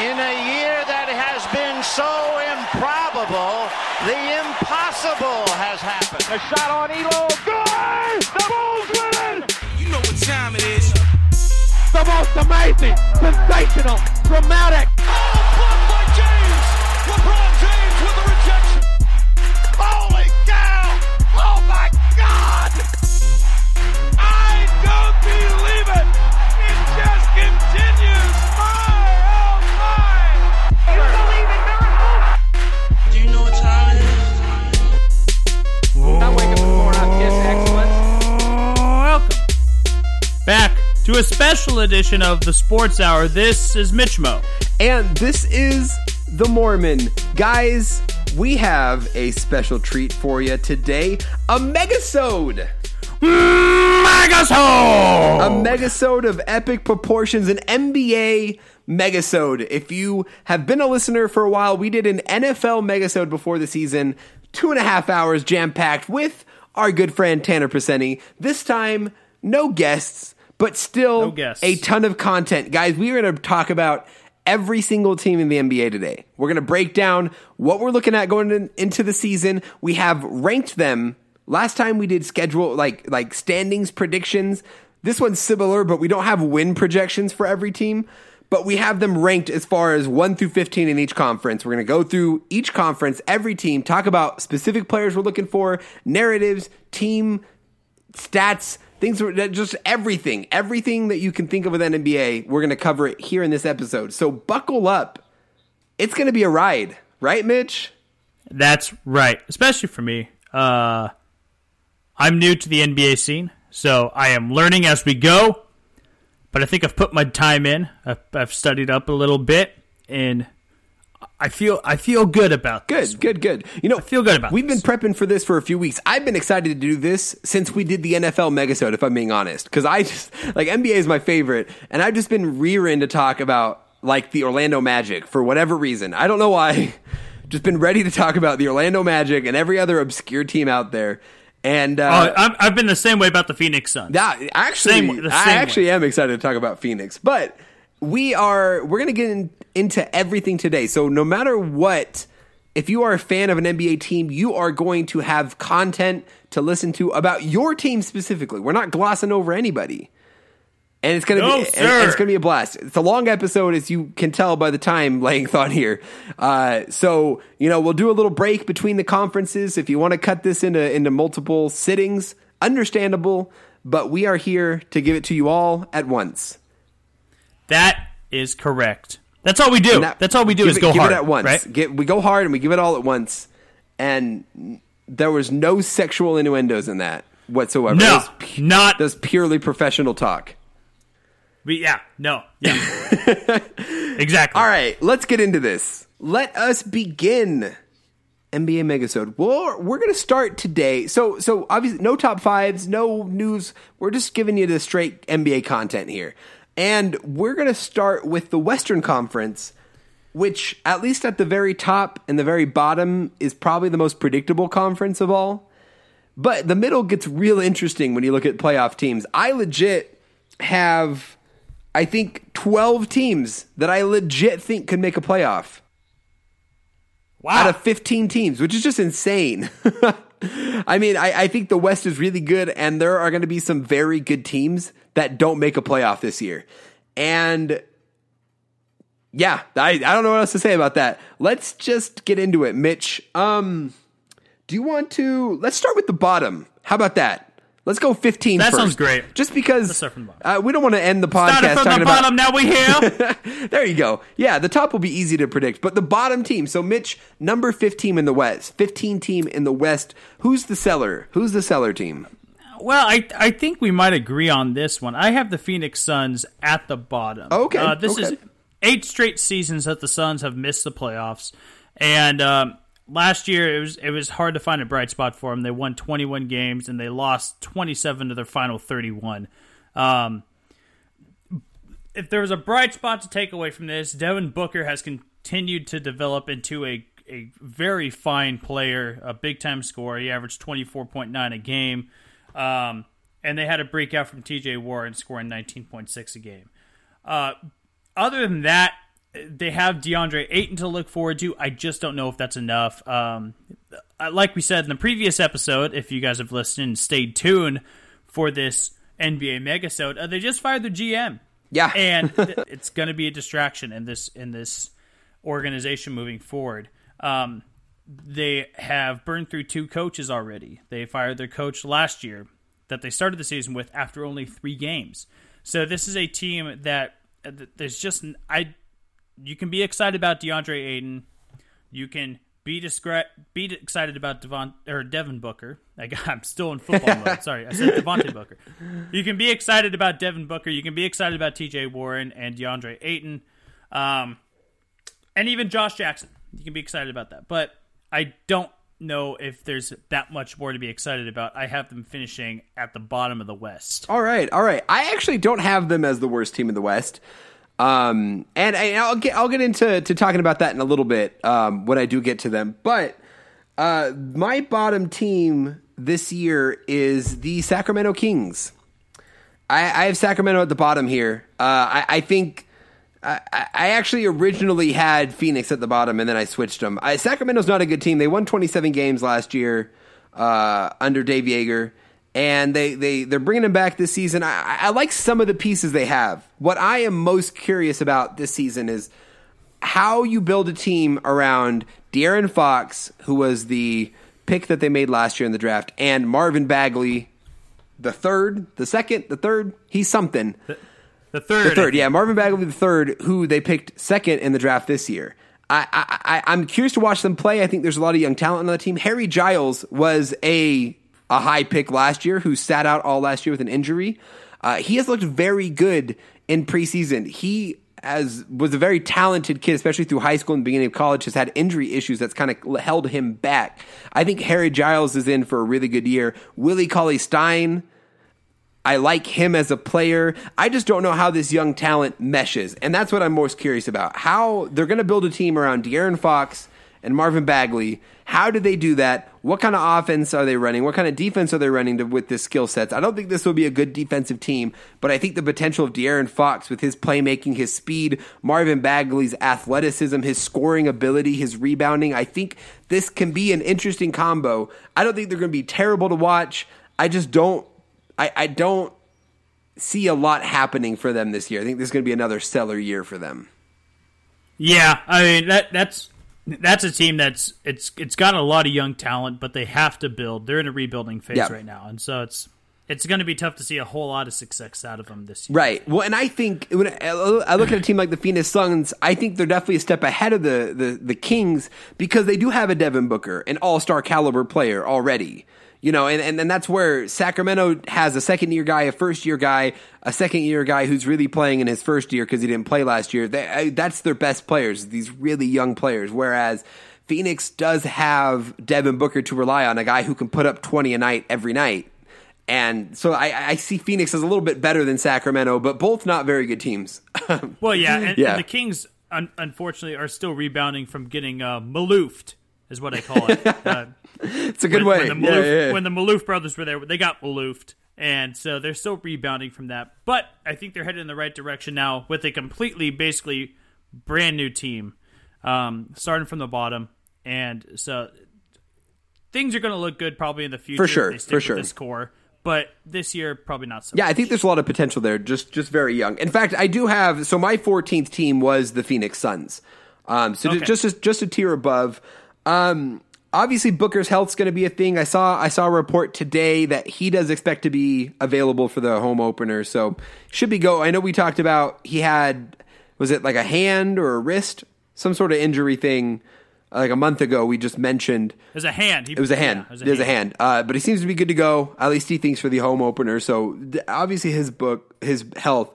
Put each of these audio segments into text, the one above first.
In a year that has been so improbable, the impossible has happened. A shot on Ehlo. Good! The Bulls win it! You know what time it is. The most amazing, sensational, dramatic. To a special edition of the Sports Hour. This is Mitch Mo. And this is The Mormon. Guys, we have a special treat for you today. A megasode! Megasode! A megasode of epic proportions, an NBA megasode. If you have been a listener for a while, we did an NFL megasode before the season, two and a half hours jam packed with our good friend Tanner Preseni. This time, no guests, but still No a ton of content. Guys, we are going to talk about every single team in the NBA today. We're going to break down what we're looking at going in, into the season. We have ranked them. Last time we did schedule like like standings predictions. This one's similar, but we don't have win projections for every team. But we have them ranked as far as 1 through 15 in each conference. We're going to go through each conference, every team, talk about specific players we're looking for, narratives, team stats, things that just everything, everything that you can think of with NBA, we're going to cover it here in this episode. So buckle up. It's going to be a ride, right, Mitch? That's right, especially for me. Uh, I'm new to the NBA scene, so I am learning as we go. But I think I've put my time in. I've, I've studied up a little bit, and I feel I feel good about this. Good, good, good. You know, I feel good about We've this. been prepping for this for a few weeks. I've been excited to do this since we did the NFL Megasode, if I'm being honest, because I just like NBA is my favorite, and I've just been rearing to talk about like the Orlando Magic for whatever reason. I don't know why. Just been ready to talk about the Orlando Magic and every other obscure team out there. And uh, Oh, I'm, I've been the same way about the Phoenix Suns. Yeah, actually, Same- the I actually way. am excited to talk about Phoenix, but we are we're going to get in, into everything today. So no matter what, if you are a fan of an NBA team, you are going to have content to listen to about your team specifically. We're not glossing over anybody. And it's gonna No, be sir. and it's gonna be a blast. It's a long episode, as you can tell by the time length on here. Uh, so you know we'll do a little break between the conferences. If you want to cut this into into multiple sittings, understandable. But we are here to give it to you all at once. That is correct. That's all we do. That- That's all we do is it, go give hard. it at once. Right? Get, we go hard and we give it all at once. And there was no sexual innuendos in that whatsoever. No, That was pu- not. that purely professional talk. We, yeah, no, yeah, exactly. All right, let's get into this. Let us begin. NBA Megasode. Well, we're going to start today. So, so obviously, no top fives, no news. We're just giving you the straight NBA content here, and we're going to start with the Western Conference, which, at least at the very top and the very bottom, is probably the most predictable conference of all. But the middle gets real interesting when you look at playoff teams. I legit have, I think, 12 teams that I legit think could make a playoff wow. out of 15 teams, which is just insane. I mean, I, I think the West is really good, and there are going to be some very good teams that don't make a playoff this year. And yeah, I, I don't know what else to say about that. Let's just get into it, Mitch. Um, do you want to? Let's start with the bottom. How about that? Let's go 15 That first. sounds great. Just because Let's start from the bottom. uh, we don't want to end the podcast Started from the about bottom. Now we here. there you go. Yeah, the top will be easy to predict, but the bottom team. So Mitch, number 15 in the West, 15 team in the West. Who's the cellar? Who's the cellar team? Well, I I think we might agree on this one. I have the Phoenix Suns at the bottom. Okay, uh, this is eight straight seasons that the Suns have missed the playoffs, and um, last year it was it was hard to find a bright spot for them. They won 21 games and they lost 27 to their final 31. Um, if there was a bright spot to take away from this, Devin Booker has continued to develop into a a very fine player, a big time scorer. He averaged 24.9 a game. Um, and they had a breakout from TJ Warren scoring 19.6 a game. Uh, other than that, they have DeAndre Ayton to look forward to. I just don't know if that's enough. Um, like we said in the previous episode, if you guys have listened and stayed tuned for this NBA megasode, uh, they just fired their GM. Yeah. and it's going to be a distraction in this in this organization moving forward. Um, they have burned through two coaches already. They fired their coach last year that they started the season with after only three games. So this is a team that uh, there's just I you can be excited about DeAndre Ayton. You can be discre- be excited about Devon or Devin Booker. I got, I'm still in football mode. Sorry, I said Devontae Booker. You can be excited about Devin Booker. You can be excited about T.J. Warren and DeAndre Ayton, um, and even Josh Jackson. You can be excited about that. But I don't know if there's that much more to be excited about. I have them finishing at the bottom of the West. All right, all right. I actually don't have them as the worst team in the West. Um, and I, I'll get I'll get into to talking about that in a little bit um, when I do get to them. But uh, my bottom team this year is the Sacramento Kings. I, I have Sacramento at the bottom here. Uh, I, I think I, I actually originally had Phoenix at the bottom, and then I switched them. I, Sacramento's not a good team. They won 27 games last year uh, under Dave Joerger and they they they're bringing him back this season. I, I like some of the pieces they have. What I am most curious about this season is how you build a team around De'Aaron Fox, who was the pick that they made last year in the draft, and Marvin Bagley, the third, the second, the third. He's something. The third, The third, yeah, Marvin Bagley the third, who they picked second in the draft this year. I, I, I'm curious to watch them play. I think there's a lot of young talent on the team. Harry Giles was a a high pick last year who sat out all last year with an injury. Uh, he has looked very good in preseason. He as was a very talented kid, especially through high school and the beginning of college, has had injury issues that's kind of held him back. I think Harry Giles is in for a really good year. Willie Cauley Stein, I like him as a player. I just don't know how this young talent meshes. And that's what I'm most curious about. How they're going to build a team around De'Aaron Fox and Marvin Bagley. How do they do that? What kind of offense are they running? What kind of defense are they running to, with this skill sets? I don't think this will be a good defensive team, but I think the potential of De'Aaron Fox with his playmaking, his speed, Marvin Bagley's athleticism, his scoring ability, his rebounding, I think this can be an interesting combo. I don't think they're going to be terrible to watch. I just don't. I, I don't see a lot happening for them this year. I think this is going to be another stellar year for them. Yeah, I mean that that's that's a team that's it's it's got a lot of young talent, but they have to build. They're in a rebuilding phase Yeah. right now, and so it's it's going to be tough to see a whole lot of success out of them this year. Right. Well, and I think when I look at a team like the Phoenix Suns, I think they're definitely a step ahead of the the, the Kings because they do have a Devin Booker, an All Star caliber player already. You know, and, and, and that's where Sacramento has a second year guy, a first year guy, a second year guy who's really playing in his first year because he didn't play last year. They, that's their best players, these really young players. Whereas Phoenix does have Devin Booker to rely on, a guy who can put up 20 a night every night. And so I, I see Phoenix as a little bit better than Sacramento, but both not very good teams. Well, yeah, and, Yeah. and the Kings un- unfortunately are still rebounding from getting uh, maloofed, is what I call it. Uh, it's a good when, way. When the, Maloof, yeah, yeah. when the Maloof brothers were there, they got Maloofed, and so they're still rebounding from that. But I think they're headed in the right direction now with a completely, basically brand new team, um, starting from the bottom, and so things are going to look good probably in the future. For sure, if they stick for sure. This core, but this year probably not so. Yeah, I think there's a lot of potential there. Just just very young. In fact, I do have. So my 14th team was the Phoenix Suns. Um, so Okay. just just just a tier above. Um, obviously, Booker's health's going to be a thing. I saw I saw a report today that he does expect to be available for the home opener. So should be go. I know we talked about he had was it like a hand or a wrist, some sort of injury thing. uh, Like a month ago, we just mentioned It was a hand. He, it was a hand. Yeah, it was a hand. Uh, but he seems to be good to go. At least he thinks for the home opener. So obviously his book, his health.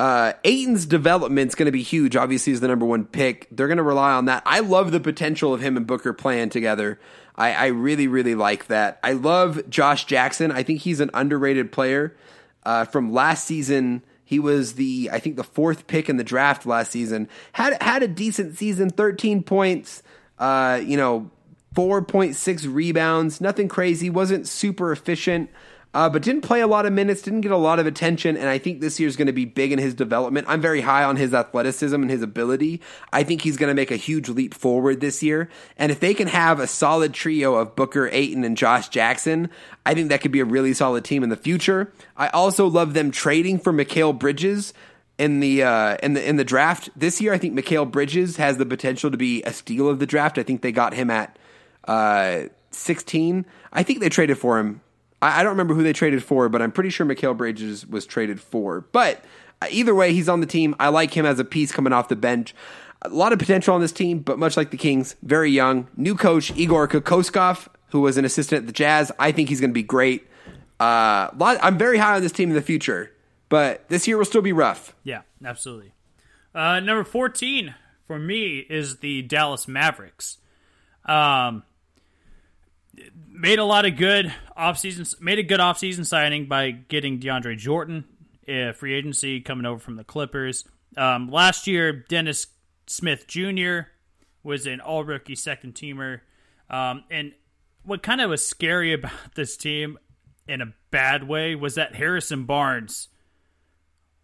Uh, Ayton's development's going to be huge. Obviously, he's the number one pick. They're going to rely on that. I love the potential of him and Booker playing together. I, I really, really like that. I love Josh Jackson. I think he's an underrated player. Uh, from last season, he was the I think the fourth pick in the draft last season. Had had a decent season, thirteen points. Uh, you know, 4.6 rebounds, nothing crazy, wasn't super efficient. Uh, but didn't play a lot of minutes, didn't get a lot of attention, and I think this year's going to be big in his development. I'm very high on his athleticism and his ability. I think he's going to make a huge leap forward this year, and if they can have a solid trio of Booker, Ayton, and Josh Jackson, I think that could be a really solid team in the future. I also love them trading for Mikal Bridges in the uh, in the in the draft this year. I think Mikal Bridges has the potential to be a steal of the draft. I think they got him at uh, 16. I think they traded for him. I, I don't remember who they traded for, but I'm pretty sure Mikal Bridges was traded for. But uh, either way, he's on the team. I like him as a piece coming off the bench. A lot of potential on this team, but much like the Kings, very young. New coach Igor Kokoskov, who was an assistant at the Jazz. I think he's going to be great. Uh, lot, I'm very high on this team in the future, but this year will still be rough. Yeah, absolutely. Uh, number 14 for me is the Dallas Mavericks. Um, made a lot of good offseason, made a good offseason signing by getting DeAndre Jordan, a free agency coming over from the Clippers. Um, last year, Dennis Smith Jr. was an all rookie second teamer. Um, and what kind of was scary about this team in a bad way was that Harrison Barnes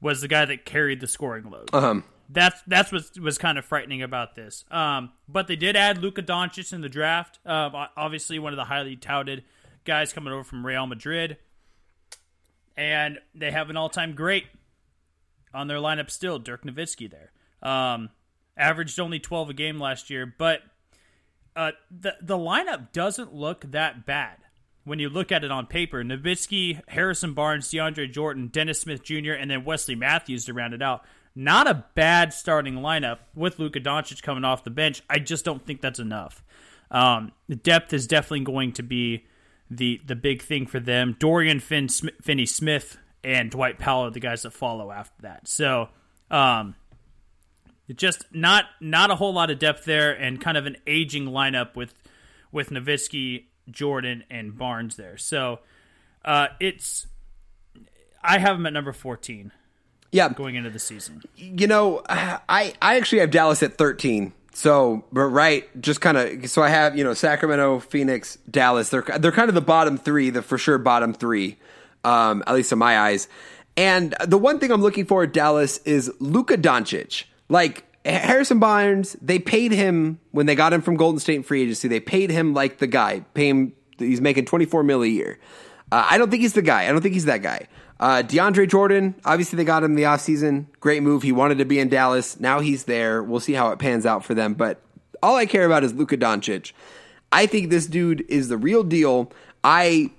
was the guy that carried the scoring load. Um, That's that's what was kind of frightening about this. Um, but they did add Luka Doncic in the draft. Uh, obviously, one of the highly touted guys coming over from Real Madrid, and they have an all-time great on their lineup still, Dirk Nowitzki. There, um, averaged only twelve a game last year, but uh, the the lineup doesn't look that bad when you look at it on paper. Nowitzki, Harrison Barnes, DeAndre Jordan, Dennis Smith Jr., and then Wesley Matthews to round it out. Not a bad starting lineup with Luka Doncic coming off the bench. I just don't think that's enough. Um, the depth is definitely going to be the the big thing for them. Dorian Finn, Finney Smith and Dwight Powell are the guys that follow after that. So, um, just not not a whole lot of depth there, and kind of an aging lineup with with Nowitzki, Jordan, and Barnes there. So, uh, it's I have them at number fourteen yeah, going into the season. you know, I I actually have Dallas at 13. So, but right, just kind of. So I have you know Sacramento, Phoenix, Dallas. They're they're kind of the bottom three, the for sure bottom three, um, at least in my eyes. And the one thing I'm looking for at Dallas is Luka Doncic. Like Harrison Barnes, they paid him when they got him from Golden State free agency. They paid him like the guy. Pay him. He's making 24 mil a year. Uh, I don't think he's the guy. I don't think he's that guy. Uh, DeAndre Jordan, obviously they got him in the offseason. Great move. He wanted to be in Dallas. Now he's there. We'll see how it pans out for them. But all I care about is Luka Doncic. I think this dude is the real deal. I,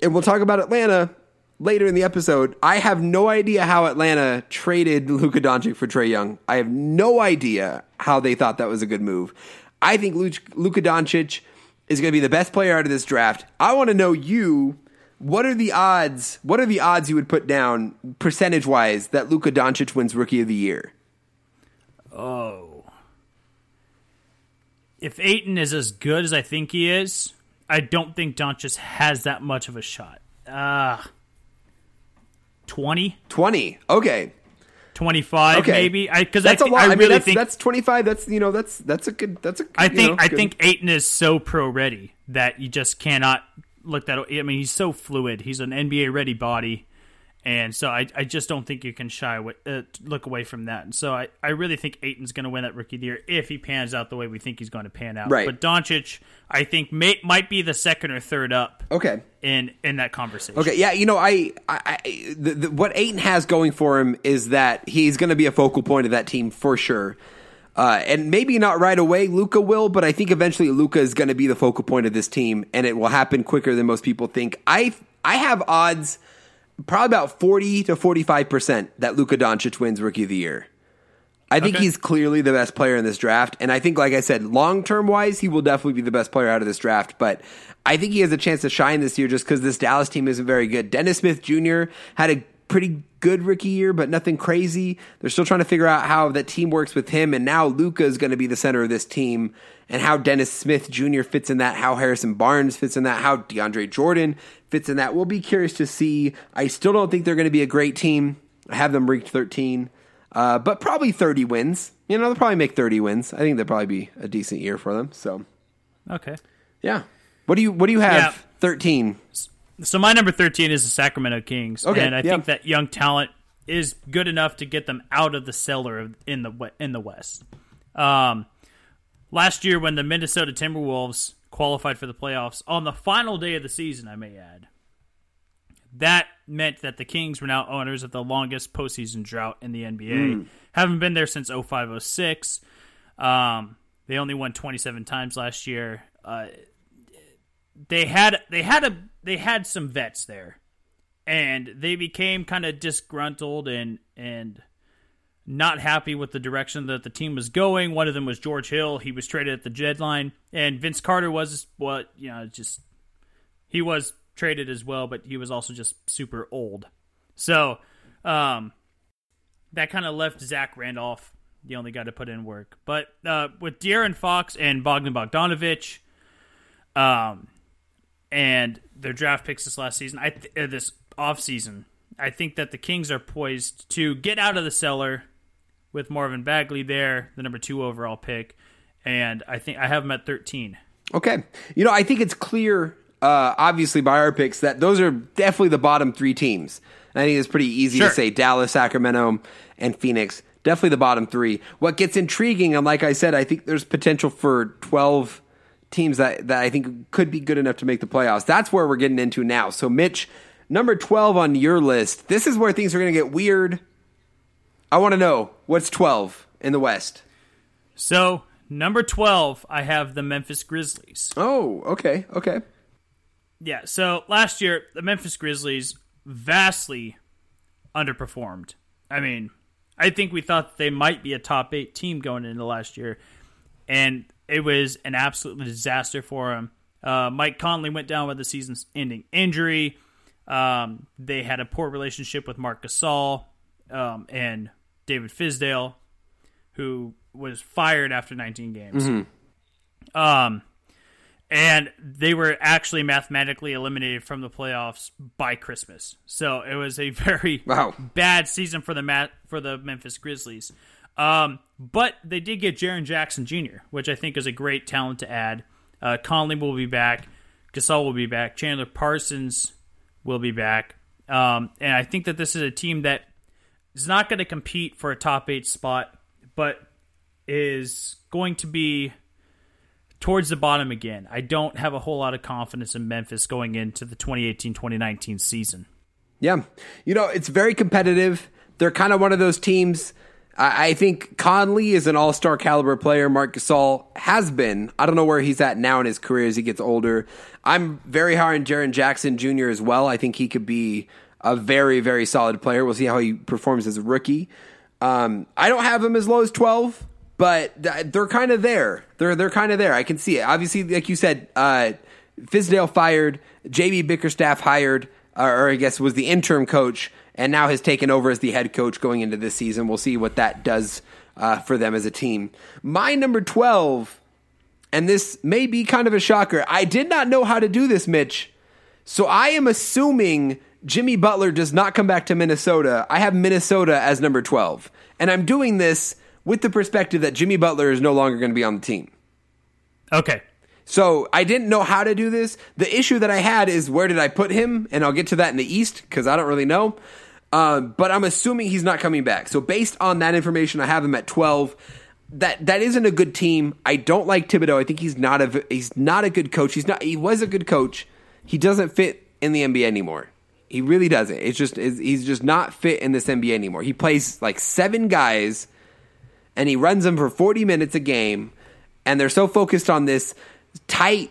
and we'll talk about Atlanta later in the episode. I have no idea how Atlanta traded Luka Doncic for Trae Young. I have no idea how they thought that was a good move. I think Luka Doncic is going to be the best player out of this draft. I want to know you what are the odds? What are the odds you would put down percentage wise that Luka Doncic wins Rookie of the Year? Oh, if Ayton is as good as I think he is, I don't think Doncic has that much of a shot. Ah, uh, twenty. Twenty. Okay. 25 okay. maybe I because that's I, a lot. I, I mean, really that's, think that's 25 that's you know that's that's a good that's a I think know, I good. think Ayton is so pro ready that you just cannot look that. I mean, he's so fluid. He's an NBA ready body, and so I, I just don't think you can shy away, uh, look away from that. And so I, I really think Ayton's going to win that Rookie of the Year if he pans out the way we think he's going to pan out. Right. But Doncic, I think may, might be the second or third up. Okay. In in that conversation. Okay. Yeah. You know, I, I, I the, the, what Ayton has going for him is that he's going to be a focal point of that team for sure. Uh, and maybe not right away, Luka will, but I think eventually Luka is going to be the focal point of this team, and it will happen quicker than most people think. I I have odds probably about forty to forty five percent that Luka Doncic wins Rookie of the Year. I think Okay. he's clearly the best player in this draft, and I think, like I said, long term wise, he will definitely be the best player out of this draft. But I think he has a chance to shine this year just because this Dallas team isn't very good. Dennis Smith Jr. had a pretty good rookie year, but nothing crazy. They're still trying to figure out how that team works with him, and now Luka is going to be the center of this team, and how Dennis Smith Jr. fits in that, how Harrison Barnes fits in that, how DeAndre Jordan fits in that. We'll be curious to see. I still don't think they're going to be a great team. I have them ranked 13, uh, but probably 30 wins. You know, they'll probably make 30 wins. I think they'll probably be a decent year for them. So, Okay. yeah. What do you What do you have? Yeah. 13. So my number thirteen is the Sacramento Kings, Okay, and I yeah. think that young talent is good enough to get them out of the cellar in the in the West. Um, last year, when the Minnesota Timberwolves qualified for the playoffs on the final day of the season, I may add, that meant that the Kings were now owners of the longest postseason drought in the NBA. Haven't been there since 0506. Um, they only won 27 times last year. Uh, they had they had a they had some vets there, and they became kind of disgruntled and and not happy with the direction that the team was going. One of them was George Hill. He was traded at the deadline, and Vince Carter was what you know just he was traded as well, but he was also just super old. So um, that kind of left Zach Randolph the only guy to put in work. But uh, with De'Aaron Fox and Bogdan Bogdanovich, um, and their draft picks this last season, I th- uh, this off season, I think that the Kings are poised to get out of the cellar with Marvin Bagley there, the number two overall pick, and I think I have him at thirteen. Okay. You know, I think it's clear, uh, obviously, by our picks, that those are definitely the bottom three teams. I think it's pretty easy Sure. to say Dallas, Sacramento, and Phoenix. Definitely the bottom three. What gets intriguing, and like I said, I think there's potential for 12 teams that, that I think could be good enough to make the playoffs. That's where we're getting into now. So, Mitch, number 12 on your list, this is where things are going to get weird. I want to know what's 12 in the West? So number twelve, I have the Memphis Grizzlies. Oh, okay, okay. Yeah, so last year the Memphis Grizzlies vastly underperformed. I mean, I think we thought they might be a top eight team going into last year, and it was an absolute disaster for him. Uh, Mike Conley went down with a season-ending injury. Um, they had a poor relationship with Marc Gasol um, and David Fizdale, who was fired after 19 games. Um, and they were actually mathematically eliminated from the playoffs by Christmas. So it was a very Wow. bad season for the Mat- for the Memphis Grizzlies. Um, but they did get Jaren Jackson Jr., which I think is a great talent to add. Uh, Conley will be back. Gasol will be back. Chandler Parsons will be back. Um, and I think that this is a team that is not going to compete for a top eight spot, but is going to be towards the bottom again. I don't have a whole lot of confidence in Memphis going into the 2018-2019 season. Yeah. You know, it's very competitive. They're kind of one of those teams. I, think Conley is an all star caliber player. Marc Gasol has been. I don't know where he's at now in his career as he gets older. I'm very high on Jaren Jackson Jr. as well. I think he could be a very, very solid player. We'll see how he performs as a rookie. Um, I don't have him as low as 12, but they're kind of there. They're they're kind of there. I can see it. Obviously, like you said, uh, Fizdale fired, JB Bickerstaff hired, or, or I guess was the interim coach, and now has taken over as the head coach going into this season. We'll see what that does uh, for them as a team. My number 12, and this may be kind of a shocker. I did not know how to do this, Mitch. So I am assuming Jimmy Butler does not come back to Minnesota. I have Minnesota as number 12. And I'm doing this with the perspective that Jimmy Butler is no longer going to be on the team. Okay. So I didn't know how to do this. The issue that I had is where did I put him? And I'll get to that in the East because I don't really know. Uh, but I'm assuming he's not coming back. So based on that information, I have him at 12. That that isn't a good team. I don't like Thibodeau. I think he's not a he's not a good coach. He's not. He was a good coach. He doesn't fit in the NBA anymore. He really doesn't. It's just it's, he's just not fit in this NBA anymore. He plays like seven guys and he runs them for 40 minutes a game and they're so focused on this tight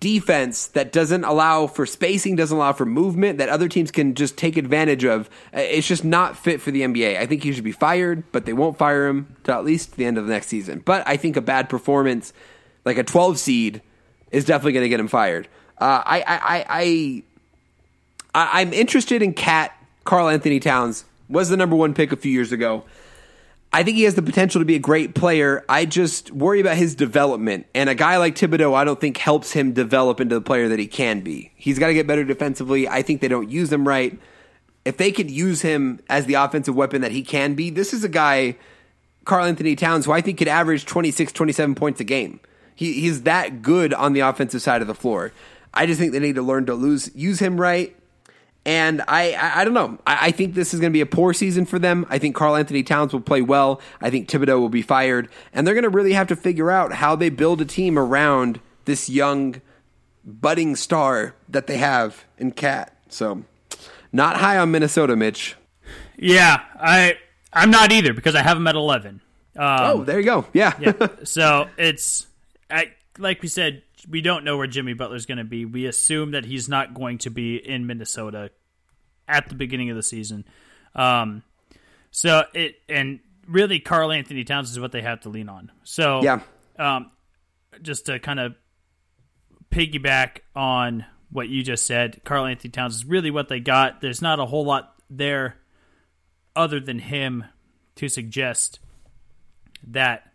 defense that doesn't allow for spacing doesn't allow for movement that other teams can just take advantage of Uh, it's just not fit for the nba i think he should be fired but they won't fire him till at least the end of the next season but i think a bad performance like a 12 seed is definitely going to get him fired uh, I, I, I I, I'm interested in KAT. Karl Anthony Towns was the number one pick a few years ago. I think he has the potential to be a great player. I just worry about his development. And a guy like Thibodeau, I don't think helps him develop into the player that he can be. He's got to get better defensively. I think they don't use him right. If they could use him as the offensive weapon that he can be, this is a guy, Karl Anthony Towns, who I think could average 26, 27 points a game. He, he's that good on the offensive side of the floor. I just think they need to learn to lose use him right. And I, I, I don't know. I, I think this is going to be a poor season for them. I think Karl Anthony Towns will play well. I think Thibodeau will be fired, and they're going to really have to figure out how they build a team around this young, budding star that they have in KAT. So, not high on Minnesota, Mitch. Yeah, I I'm not either because I have them at 11. Um, oh, there you go. Yeah. yeah. So it's I, like we said, we don't know where Jimmy Butler's going to be. We assume that he's not going to be in Minnesota at the beginning of the season. Um, so it and really, Karl Anthony Towns is what they have to lean on. So yeah. Um, just to kind of piggyback on what you just said, Karl Anthony Towns is really what they got. There's not a whole lot there other than him to suggest that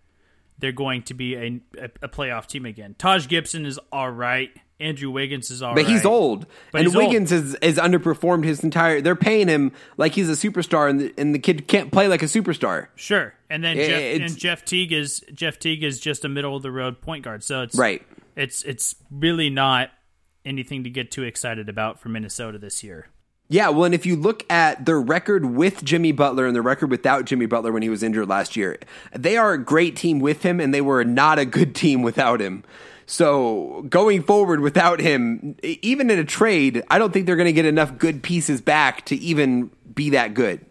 they're going to be a, a, playoff team again. Taj Gibson is all right. Andrew Wiggins is all but right. he's old, But and he's Wiggins is is underperformed his entire. They're paying him like he's a superstar, and the, and the kid can't play like a superstar. Sure, and then Yeah, Jeff, and Jeff Teague is Jeff Teague is just a middle of the road point guard. So it's Right. It's it's really not anything to get too excited about for Minnesota this year. Yeah, well, and if you look at their record with Jimmy Butler and their record without Jimmy Butler when he was injured last year, they are a great team with him, and they were not a good team without him. So going forward without him, even in a trade, I don't think they're going to get enough good pieces back to even be that good.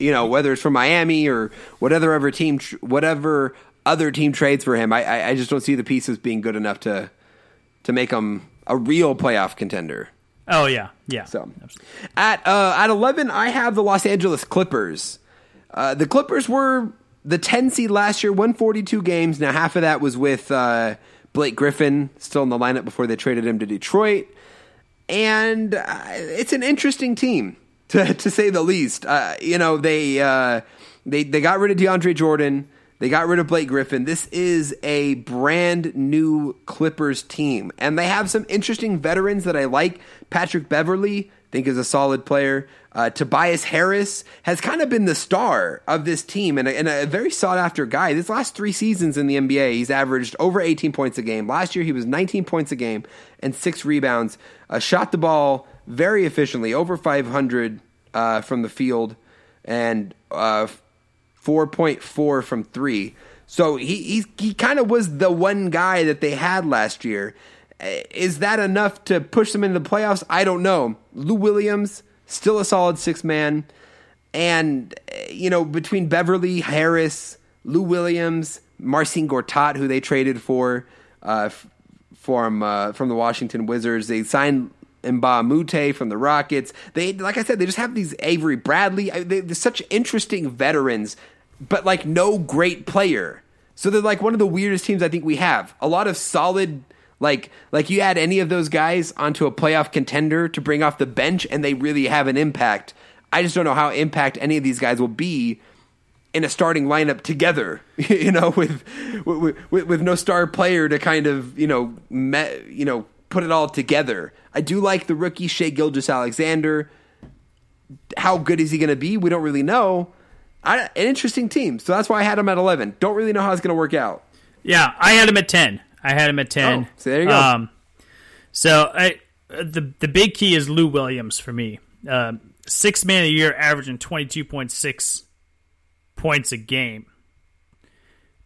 You know, whether it's from Miami or whatever other team, whatever other team trades for him, I, I, just don't see the pieces being good enough to to make him a real playoff contender. Oh yeah, yeah. So at uh, at eleven, I have the Los Angeles Clippers. Uh, the Clippers were the ten seed last year, won forty two games. Now half of that was with uh, Blake Griffin still in the lineup before they traded him to Detroit, and uh, it's an interesting team to to say the least. Uh, you know they uh, they they got rid of DeAndre Jordan. They got rid of Blake Griffin. This is a brand new Clippers team, and they have some interesting veterans that I like. Patrick Beverley, I think, is a solid player. Uh, Tobias Harris has kind of been the star of this team and a, and a very sought after guy. This last three seasons in the NBA, he's averaged over 18 points a game. Last year, he was 19 points a game and six rebounds. Uh, shot the ball very efficiently, over 500 uh, from the field, and uh, 4.4 from three. So he he, he kind of was the one guy that they had last year. Uh, Is that enough to push them into the playoffs? I don't know. Lou Williams, still a solid six man. And, uh, you know, between Beverley, Harris, Lou Williams, Marcin Gortat, who they traded for, uh, from, uh, from the Washington Wizards, they signed Mbah a Moute from the Rockets. They, like I said, they just have these Avery Bradley. They, they're such interesting veterans, but like no great player. So they're like one of the weirdest teams I think we have. A lot of solid, like like you add any of those guys onto a playoff contender to bring off the bench, and they really have an impact. I just don't know how impact any of these guys will be in a starting lineup together. You know, with with, with, with no star player to kind of you know me, you know put it all together. I do like the rookie Shai Gilgeous Alexander. How good is he going to be? We don't really know. I, an interesting team, so that's why I had him at eleven. Don't really know how it's going to work out. Yeah, I had him at ten. I had him at ten. Oh, so there you go. Um, so I, the the big key is Lou Williams for me. Um, six man a year, averaging twenty two point six points a game,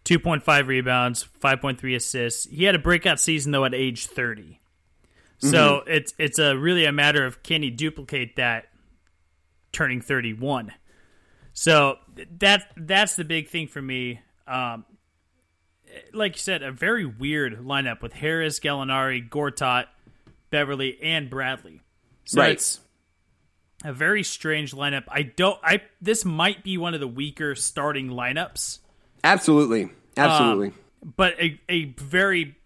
two point five rebounds, five point three assists. He had a breakout season though at age thirty. So it's it's a really a matter of can he duplicate that turning thirty one. So that that's the big thing for me. Um, like you said, a very weird lineup with Harris, Gallinari, Gortat, Beverley, and Bradley. So Right. it's a very strange lineup. I don't. I this might be one of the weaker starting lineups, Absolutely, absolutely. but a, a very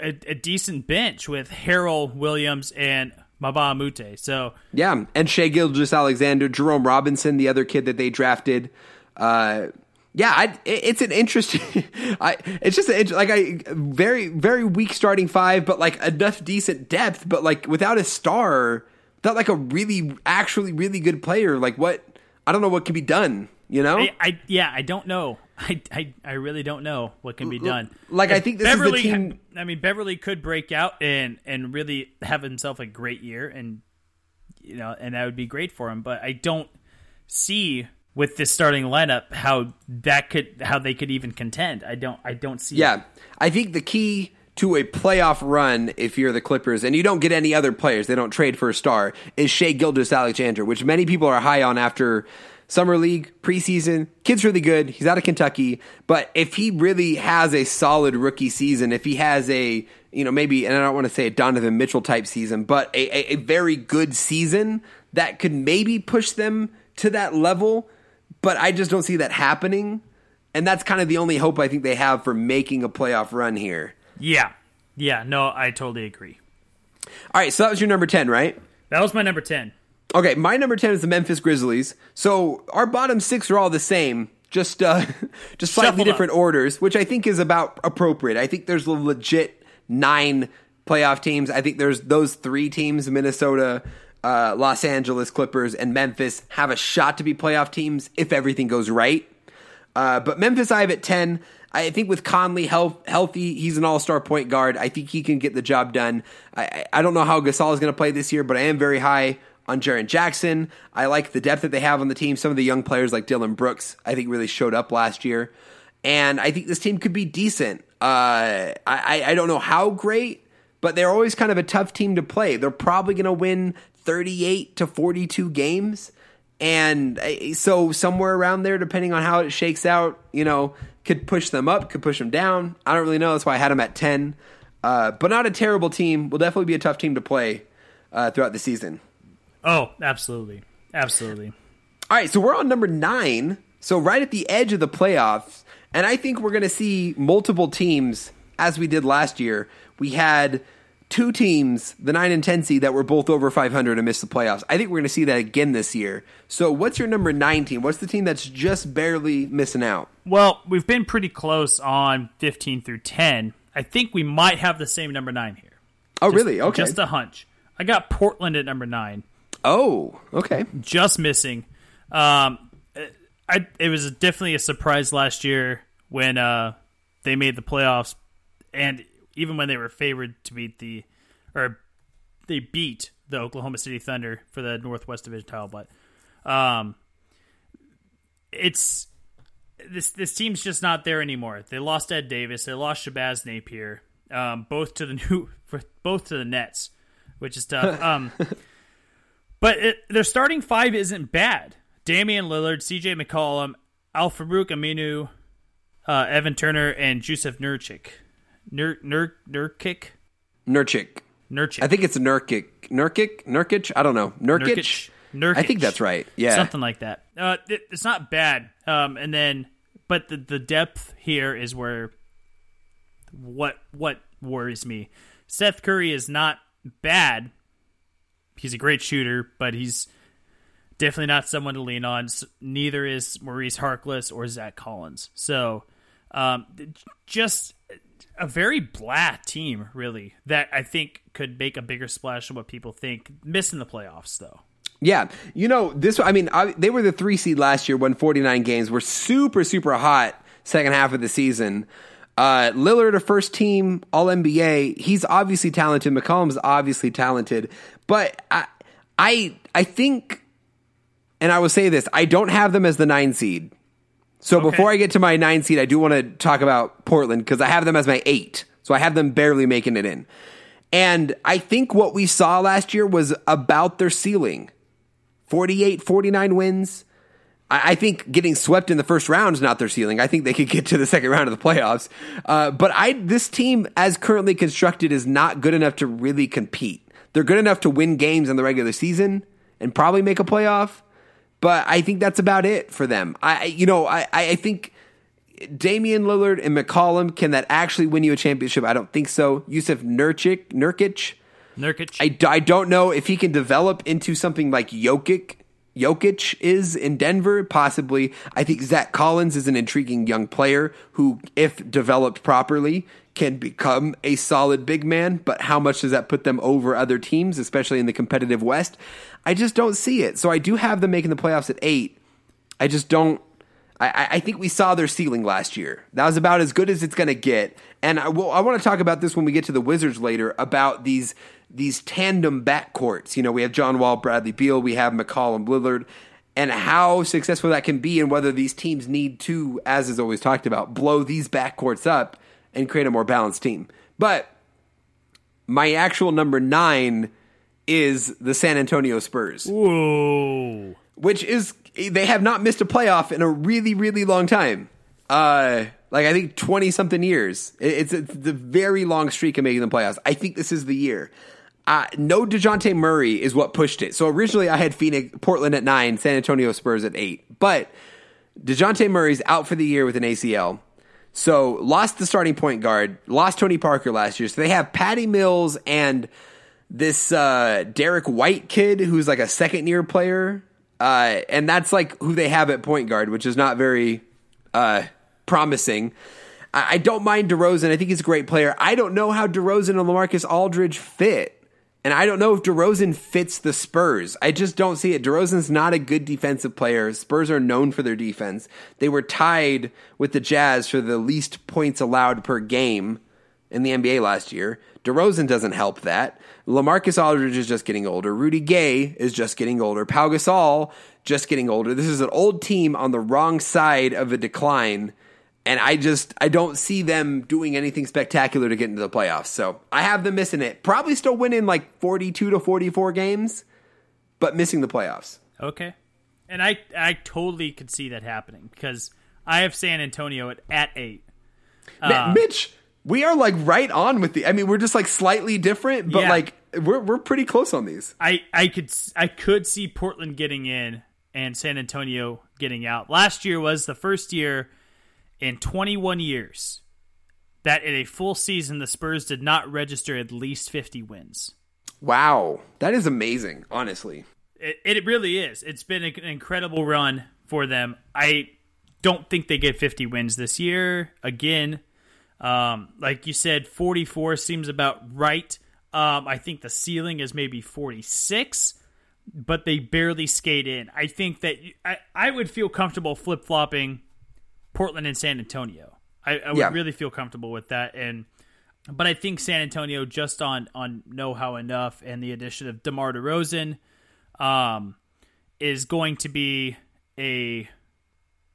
a, a decent bench with Harold Williams and Mbah a Moute. So Yeah, and Shai Gilgeous Alexander, Jerome Robinson, the other kid that they drafted. Uh, yeah, I, it- it's an interesting. I, it's just an, like I very very weak starting five, but like enough decent depth, but like without a star, without like a really actually really good player. Like what? I don't know what can be done. You know? I, I yeah, I don't know. I, I, I really don't know what can be done. like, I think this is the Beverley, team- I mean, Beverley could break out and and really have himself a great year, and you know, and that would be great for him. But I don't see with this starting lineup how that could how they could even contend. I don't I don't see. Yeah, I think the key to a playoff run, if you're the Clippers and you don't get any other players, they don't trade for a star, is Shai Gilgeous Alexander, which many people are high on after summer league preseason. Kid's really good. He's out of Kentucky, but if he really has a solid rookie season, if he has a you know maybe, and I don't want to say a Donovan Mitchell type season, but a, a, a very good season that could maybe push them to that level. But I just don't see that happening. And that's kind of the only hope I think they have for making a playoff run here. yeah, yeah. No, I totally agree. All right, so that was your number 10, right? That was my number ten. Okay, my number 10 is the Memphis Grizzlies. So our bottom six are all the same, just uh, just slightly different up. orders, which I think is about appropriate. I think there's a legit nine playoff teams. I think there's those three teams, Minnesota, uh, Los Angeles Clippers, and Memphis, have a shot to be playoff teams if everything goes right. Uh, but Memphis, I have at 10. I think with Conley health, healthy, he's an all star point guard. I think he can get the job done. I, I I don't know how Gasol is going to play this year, but I am very high on Jaren Jackson. I like the depth that they have on the team. Some of the young players like Dillon Brooks, I think really showed up last year. And I think this team could be decent. Uh, I, I don't know how great, but they're always kind of a tough team to play. They're probably going to win 38 to 42 games. And so somewhere around there, depending on how it shakes out, you know, could push them up, could push them down. I don't really know. That's why I had them at 10. Uh, but not a terrible team. Will definitely be a tough team to play uh, throughout the season. Oh, absolutely, absolutely. All right, so we're on number nine. So right at the edge of the playoffs. And I think we're going to see multiple teams, as we did last year. We had two teams, the 9 and 10 seed, that were both over 500 and missed the playoffs. I think we're going to see that again this year. So what's your number nine team? What's the team that's just barely missing out? Well, we've been pretty close on 15 through 10. I think we might have the same number 9 here. Oh, Just- really? Okay. Just a hunch. I got Portland at number 9, oh, okay. just missing. Um I it was definitely a surprise last year when uh they made the playoffs and even when they were favored to beat the or they beat the Oklahoma City Thunder for the Northwest Division title, but um it's this this team's just not there anymore. They lost Ed Davis. They lost Shabazz Napier, um, both to the new, for, both to the Nets, which is tough. Um, but it, their starting five isn't bad. Damian Lillard, C.J. McCollum, Al Farouq Aminu, uh, Evan Turner, and Jusuf Nurkic. Nur, Nur, Nurkic? Nurkic. Nurkic. I think it's Nurkic. Nurkic? Nurkic? I don't know. Nurkic? Nurkic. Nurkic. I think that's right. Yeah. something like that. Uh, it, it's not bad. Um, and then, but the the depth here is where what what worries me. Seth Curry is not bad. He's a great shooter, but he's definitely not someone to lean on. Neither is Maurice Harkless or Zach Collins. So, um, just a very blah team, really, that I think could make a bigger splash than what people think. Missing the playoffs, though. Yeah, you know this. I mean, I, they were the three seed last year, won forty nine games. Were super super hot second half of the season. Uh, Lillard, a first team All NBA. He's obviously talented. McCollum's obviously talented, but I, I, I think, and I will say this: I don't have them as the nine seed. So before I get to my nine seed, I do want to talk about Portland because I have them as my eight. So I have them barely making it in. And I think what we saw last year was about their ceiling. 48, 49 wins. I, I think getting swept in the first round is not their ceiling. I think they could get to the second round of the playoffs. Uh, but I, this team, as currently constructed, is not good enough to really compete. They're good enough to win games in the regular season and probably make a playoff. But I think that's about it for them. I, you know, I, I think Damian Lillard and McCollum can that actually win you a championship? I don't think so. Jusuf Nurkic, Nurkic, Nurkic. I, I don't know if he can develop into something like Jokic. Jokic is in Denver, possibly. I think Zach Collins is an intriguing young player who, if developed properly, can become a solid big man. But how much does that put them over other teams, especially in the competitive West? I just don't see it. So I do have them making the playoffs at eight. I just don't. I, I think we saw their ceiling last year. That was about as good as it's going to get. And I, well, I want to talk about this when we get to the Wizards later about these these tandem backcourts. You know, we have John Wall, Bradley Beal, we have McCollum, Lillard, and how successful that can be, and whether these teams need to, as is always talked about, blow these backcourts up and create a more balanced team. But my actual number nine is the San Antonio Spurs Whoa. which is they have not missed a playoff in a really really long time. Uh, like I think twenty something years. It's it's the very long streak of making the playoffs. I think this is the year. No Dejounte Murray is what pushed it. So originally I had Phoenix, Portland at nine, San Antonio Spurs at eight, but Dejounte Murray's out for the year with an ACL. So lost the starting point guard, lost Tony Parker last year. So they have Patty Mills and this uh, Derrick White kid who's like a second year player. Uh, and that's like who they have at point guard, which is not very uh, promising. I, I don't mind DeRozan. I think he's a great player. I don't know how DeRozan and Lamarcus Aldridge fit. And I don't know if DeRozan fits the Spurs. I just don't see it. DeRozan's not a good defensive player. Spurs are known for their defense. They were tied with the Jazz for the least points allowed per game in the NBA last year. DeRozan doesn't help that. Lamarcus Aldridge is just getting older. Rudy Gay is just getting older. Pau Gasol just getting older. This is an old team on the wrong side of a decline. And I just I don't see them doing anything spectacular to get into the playoffs. So I have them missing it. Probably still winning like 42 to 44 games, but missing the playoffs. Okay. And I I totally could see that happening because I have San Antonio at, at eight. Ma- uh, Mitch, we are like right on with the I mean, we're just like slightly different, but Yeah. like we're we're pretty close on these. I I could I could see Portland getting in and San Antonio getting out. Last year was the first year in 21 years that in a full season the Spurs did not register at least 50 wins. Wow. That is amazing, honestly. It, it really is. It's been an incredible run for them. I don't think they get 50 wins this year. Again, um, like you said, 44 seems about right. Um, I think the ceiling is maybe 46, but they barely skate in. I think that I, I would feel comfortable flip flopping Portland and San Antonio. I, I would Yeah. really feel comfortable with that. And but I think San Antonio just on on know how enough and the addition of DeMar DeRozan um, is going to be a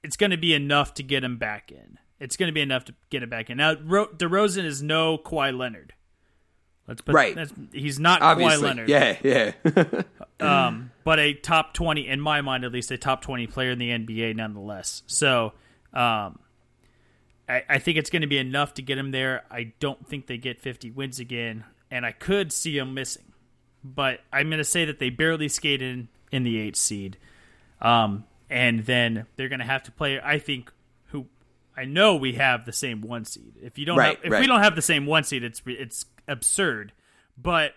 it's going to be enough to get him back in. It's going to be enough to get him back in. Now, Ro- DeRozan is no Kawhi Leonard. Let's put Right. That's, he's not Obviously. Kawhi Leonard. Yeah, yeah. Um, but a top twenty, in my mind at least, a top twenty player in the NBA nonetheless. So, um, I, I think it's going to be enough to get him there. I don't think they get fifty wins again, and I could see him missing. But I'm going to say that they barely skate in in the eighth seed, um, and then they're going to have to play. I think who I know we have the same one seed. If you don't, Right, have, if right. we don't have the same one seed, it's it's absurd. But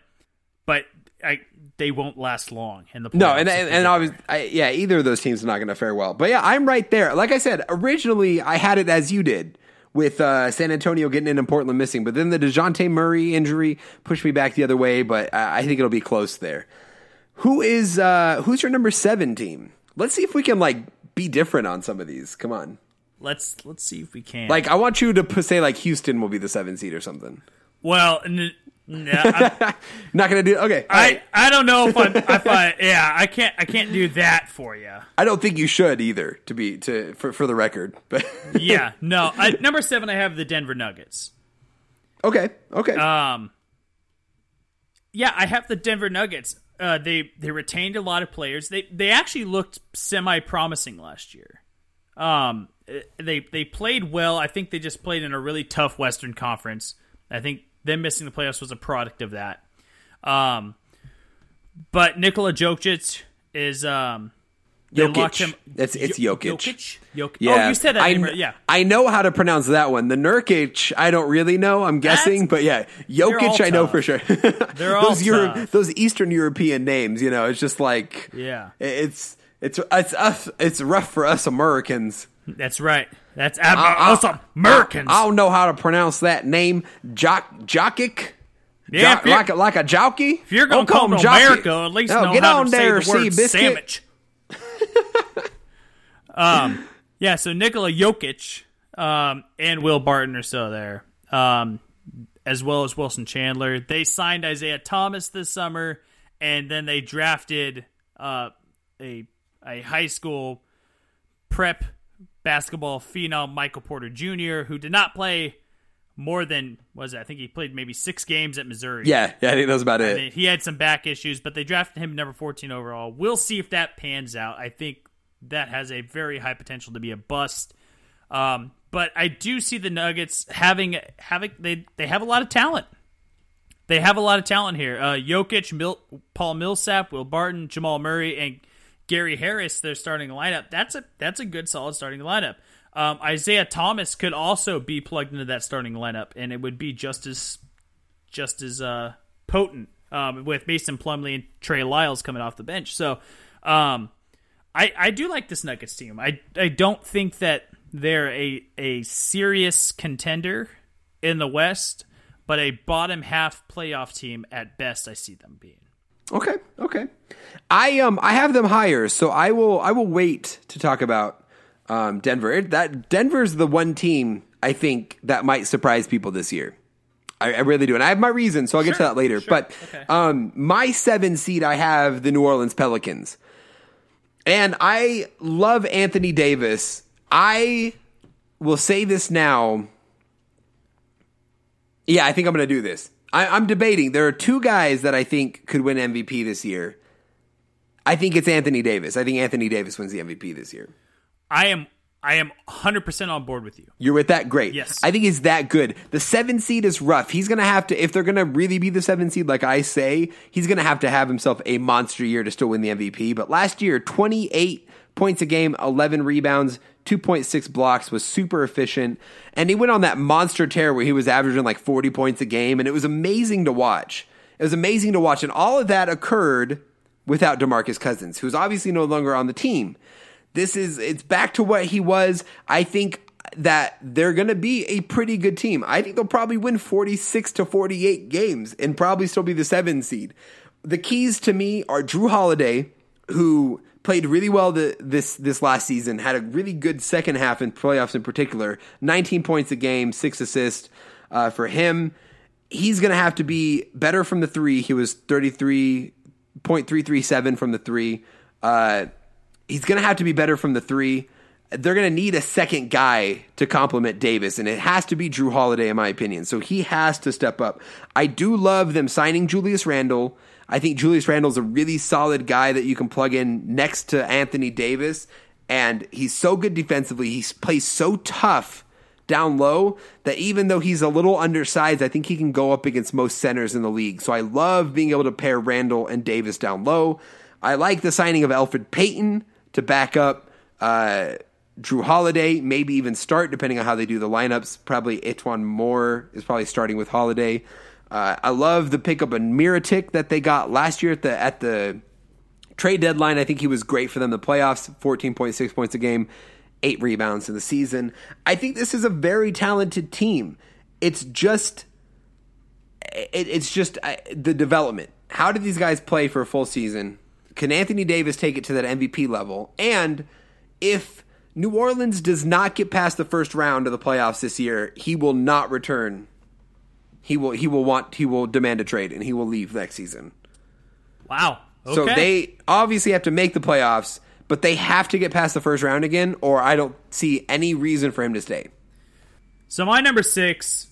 but I they won't last long in the playoffs. No, and and, and get obviously. I, yeah, either of those teams are not going to fare well. But yeah, I'm right there. Like I said, originally I had it as you did with uh, San Antonio getting in and Portland missing, but then the Dejounte Murray injury pushed me back the other way. But I, I think it'll be close there. Who is uh, who's your number seven team? Let's see if we can like be different on some of these. Come on, let's let's see if we can. like I want you to p- say like Houston will be the seven seed or something. well, n- I, Not to do okay. I right. I don't know if I if I yeah I can't I can't do that for you. I don't think you should either. To be to for for the record, but Yeah, no. I, number seven, I have the Denver Nuggets. okay, okay. Um, yeah, I have the Denver Nuggets. Uh, they they retained a lot of players. They they actually looked semi promising last year. Um, eh, they they played well. I think they just played in a really tough Western Conference. I think them missing the playoffs was a product of that. Um, but Nikola Jokic is um. Jokic. him. It's- it's Jokic. Jokic. Jokic. Yeah, Oh, you said that I, name right. Yeah. I know how to pronounce that one. The Nurkic, I don't really know. I'm guessing, but yeah, Jokic, I know tough. for sure. They're all those Euro- those Eastern European names. You know, it's just like Yeah. it's it's it's us. It's rough for us Americans. That's right. That's ab- I- also Americans. I don't know how to pronounce that name. Jock Jokic. Yeah, Jo- like a, like a jockey. If you're going Oh, to come him jockey. America, at least Oh, know get how on to there, say the word Seabiscuit. sandwich. um, Yeah, so Nikola Jokic um, and Will Barton are still there, um, as well as Wilson Chandler. They signed Isaiah Thomas this summer, and then they drafted uh, a a high school prep basketball phenom, Michael Porter Jr., who did not play more than was it? I think he played maybe six games at Missouri. Yeah, yeah, I think that was about it. And he had some back issues, but they drafted him number 14 overall. We'll see if that pans out. I think that has a very high potential to be a bust. Um, but I do see the Nuggets having having they they have a lot of talent. They have a lot of talent here. Uh, Jokic, Mil- Paul Millsap, Will Barton, Jamal Murray, and Gary Harris. Their starting lineup. That's a that's a good solid starting lineup. Um, Isaiah Thomas could also be plugged into that starting lineup, and it would be just as just as uh, potent um, with Mason Plumlee and Trey Lyles coming off the bench. So, um, I I do like this Nuggets team. I I don't think that they're a a serious contender in the West, but a bottom half playoff team at best. I see them being. Okay, okay. I um I have them higher, so I will I will wait to talk about um, Denver. That Denver's the one team I think that might surprise people this year. I, I really do, and I have my reasons, so I'll get to that later. sure, But okay. um, my seven seed, I have the New Orleans Pelicans, and I love Anthony Davis. I will say this now. Yeah, I think I'm going to do this. I, I'm debating. There are two guys that I think could win MVP this year. I think it's Anthony Davis. I think Anthony Davis wins the MVP this year. I am I am 100% on board with you. You're with that? Great. Yes. I think he's that good. The seven seed is rough. He's going to have to, if they're going to really be the seven seed, like I say, he's going to have to have himself a monster year to still win the MVP. But last year, 28 points a game, 11 rebounds, 2.6 blocks, was super efficient. And he went on that monster tear where he was averaging like 40 points a game. And it was amazing to watch. It was amazing to watch. And all of that occurred without DeMarcus Cousins, who's obviously no longer on the team. This is it's back to what he was. I think that they're going to be a pretty good team. I think they'll probably win 46 to 48 games and probably still be the 7 seed. The keys to me are Jrue Holiday who played really well the, this this last season, had a really good second half in playoffs in particular. 19 points a game, 6 assists uh, for him. He's going to have to be better from the 3. He was 33.337 from the 3. Uh he's going to have to be better from the three. They're going to need a second guy to complement Davis, and it has to be Jrue Holiday, in my opinion. So he has to step up. I do love them signing Julius Randle. I think Julius Randle's a really solid guy that you can plug in next to Anthony Davis, and he's so good defensively. He plays so tough down low that even though he's a little undersized, I think he can go up against most centers in the league. So I love being able to pair Randle and Davis down low. I like the signing of Elfrid Payton to back up uh, Jrue Holiday, maybe even start depending on how they do the lineups. Probably E'Twaun Moore is probably starting with Holiday. Uh, I love the pickup of Mirotic that they got last year at the at the trade deadline. I think he was great for them. The playoffs, fourteen point six points a game, eight rebounds in the season. I think this is a very talented team. It's just it, it's just uh, the development. How did these guys play for a full season? Can Anthony Davis take it to that MVP level? And if New Orleans does not get past the first round of the playoffs this year, he will not return. He will he will want he will demand a trade and he will leave next season. Wow. Okay. So they obviously have to make the playoffs, but they have to get past the first round again, or I don't see any reason for him to stay. So my number six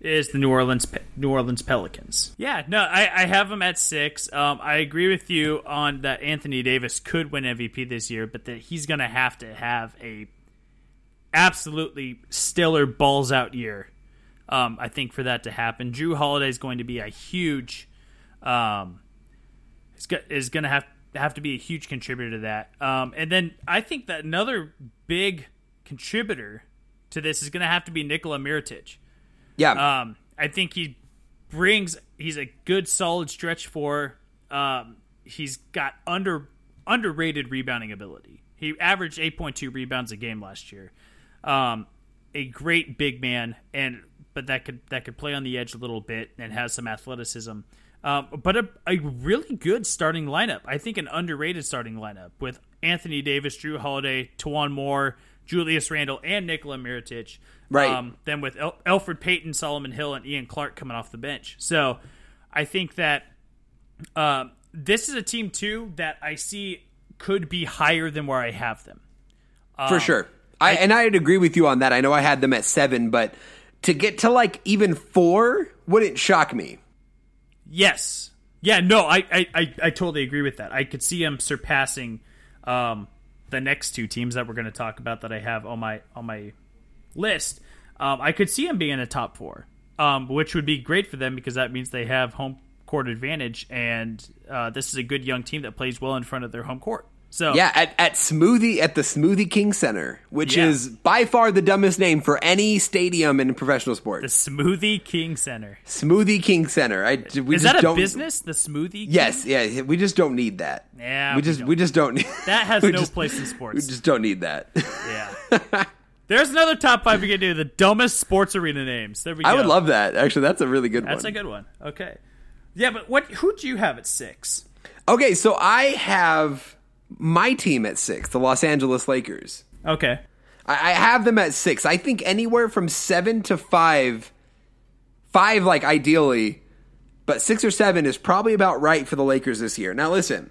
is the New Orleans New Orleans Pelicans. Yeah, no, I, I have them at six. Um, I agree with you on that. Anthony Davis could win MVP this year, but that he's going to have to have a absolutely stellar balls out year. Um, I think for that to happen, Jrue Holiday is going to be a huge. Um, is, go- is going to have have to be a huge contributor to that. Um, and then I think that another big contributor to this is going to have to be Nikola Mirotic. Yeah, Um, I think he brings. He's a good, solid stretch for. Um, he's got under underrated rebounding ability. He averaged eight point two rebounds a game last year. Um, a great big man, and but that could that could play on the edge a little bit and has some athleticism. Um, but a, a really good starting lineup. I think an underrated starting lineup with Anthony Davis, Jrue Holiday, Tawan Moore, Julius Randle and Nikola Mirotic. Right. Um, then with El- Elfrid Payton, Solomon Hill, and Ian Clark coming off the bench. So I think that uh, this is a team too that I see could be higher than where I have them. for sure. I, and I'd agree with you on that. I know I had them at seven, but to get to like even four wouldn't shock me. Yes. Yeah, no, I, I, I, I totally agree with that. I could see him surpassing um, the next two teams that we're going to talk about that I have on my on my list. Um, I could see him being a top four, um, which would be great for them because that means they have home court advantage, and uh, this is a good young team that plays well in front of their home court. So Yeah, at, at Smoothie at the Smoothie King Center, which Yeah. is by far the dumbest name for any stadium in professional sports. the. Smoothie King Center Smoothie King Center. I we is just that a don't, business? The Smoothie? King? Yes, yeah. We just don't need that. Yeah, we we just don't. we just don't need that has we no just- place in sports. We just don't need that. Yeah. There's another top five we can do. The dumbest sports arena names. There we go. I would love that. Actually, that's a really good That's one. That's a good one. Okay. Yeah, but what? Who do you have at six? Okay, so I have my team at six, the Los Angeles Lakers. Okay. I, I have them at six. I think anywhere from seven to five, five like ideally, but six or seven is probably about right for the Lakers this year. Now, listen,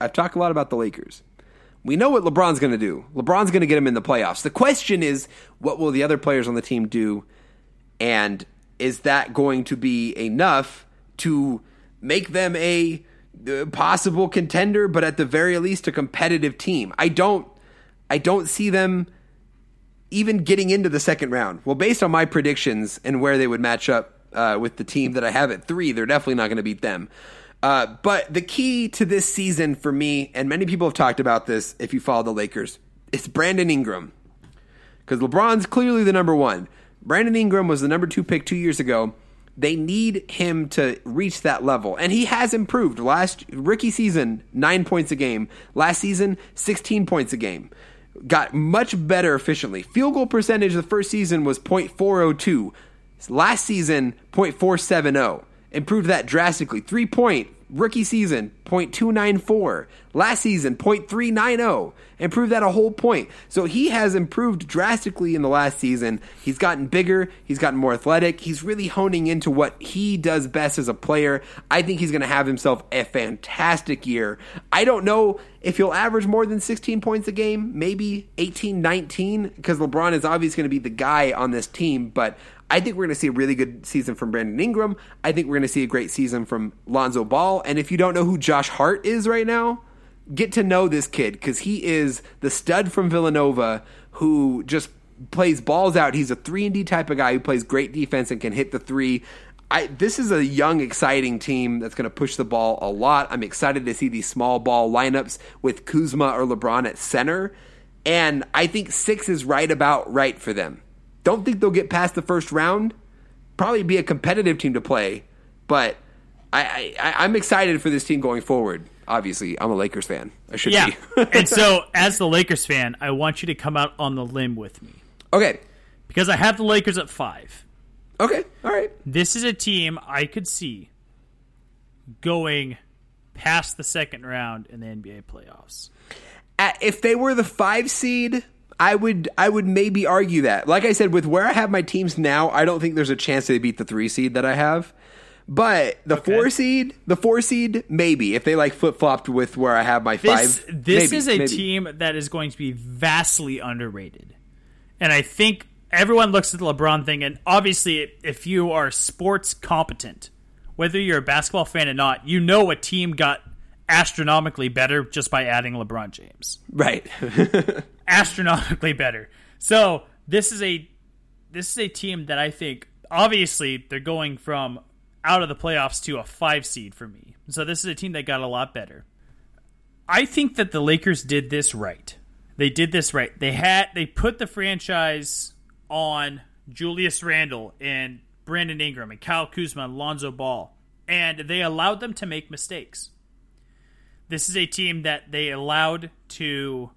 I've talked a lot about the Lakers. We know what LeBron's going to do. LeBron's going to get them in the playoffs. The question is, what will the other players on the team do? And is that going to be enough to make them a possible contender, but at the very least a competitive team? I don't. I don't see them even getting into the second round. Well, based on my predictions and where they would match up uh, with the team that I have at three, they're definitely not going to beat them. Uh, but the key to this season for me, and many people have talked about this if you follow the Lakers, it's Brandon Ingram. Because LeBron's clearly the number one. Brandon Ingram was the number two pick two years ago. They need him to reach that level. And he has improved. Last rookie season, nine points a game. Last season, 16 points a game. Got much better efficiently. Field goal percentage the first season was .402. Last season, .470. Improved that drastically. Three point rookie season, .294. Last season, .390. Improved that a whole point. So he has improved drastically in the last season. He's gotten bigger. He's gotten more athletic. He's really honing into what he does best as a player. I think he's going to have himself a fantastic year. I don't know if he'll average more than 16 points a game, maybe 18, 19, because LeBron is obviously going to be the guy on this team, but I think we're going to see a really good season from Brandon Ingram. I think we're going to see a great season from Lonzo Ball. And if you don't know who Josh Hart is right now, get to know this kid because he is the stud from Villanova who just plays balls out. He's a three and D type of guy who plays great defense and can hit the three. I, this is a young, exciting team that's going to push the ball a lot. I'm excited to see these small ball lineups with Kuzma or LeBron at center. And I think six is right about right for them. Don't think they'll get past the first round. Probably be a competitive team to play, but I, I, I'm excited for this team going forward. Obviously, I'm a Lakers fan. I should Yeah. be. and so, as the Lakers fan, I want you to come out on the limb with me okay. because I have the Lakers at five. Okay. All right. This is a team I could see going past the second round in the NBA playoffs. At- if they were the five seed, I would I would maybe argue that. Like I said, with where I have my teams now, I don't think there's a chance they beat the three seed that I have. But the four seed, the four seed, maybe if they like flip flopped with where I have my This five. this maybe, is a maybe. team that is going to be vastly underrated, and I think everyone looks at the LeBron thing, and obviously, if you are sports competent, whether you're a basketball fan or not, you know a team got astronomically better just by adding LeBron James. right. astronomically better. So this is a this is a team that I think obviously they're going from out of the playoffs to a five seed for me. So this is a team that got a lot better. I think that the Lakers did this right. They did this right. They had they put the franchise on Julius Randle and Brandon Ingram and Kyle Kuzma and Lonzo Ball, and they allowed them to make mistakes. This is a team that they allowed to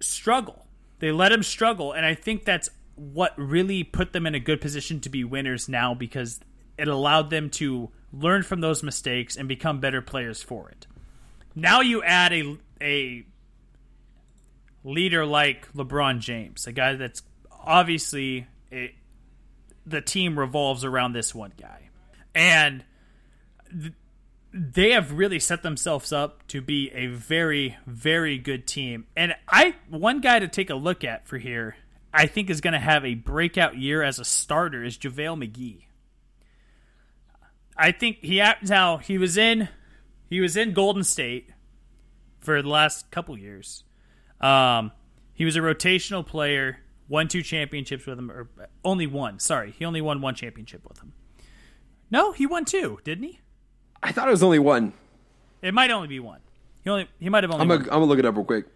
struggle. They let him struggle, and I think that's what really put them in a good position to be winners now because it allowed them to learn from those mistakes and become better players for it. Now you add a a leader like LeBron James, a guy that's obviously a, the team revolves around this one guy, and th- they have really set themselves up to be a very, very good team. And I, one guy to take a look at for here, I think is going to have a breakout year as a starter is JaVale McGee. I think he now he was in he was in Golden State for the last couple years. Um, he was a rotational player, won two championships with him, or only one. Sorry, he only won one championship with him. No, he won two, didn't he? I thought it was only one. It might only be one. He only he might have only. I'm gonna, I'm gonna look it up real quick.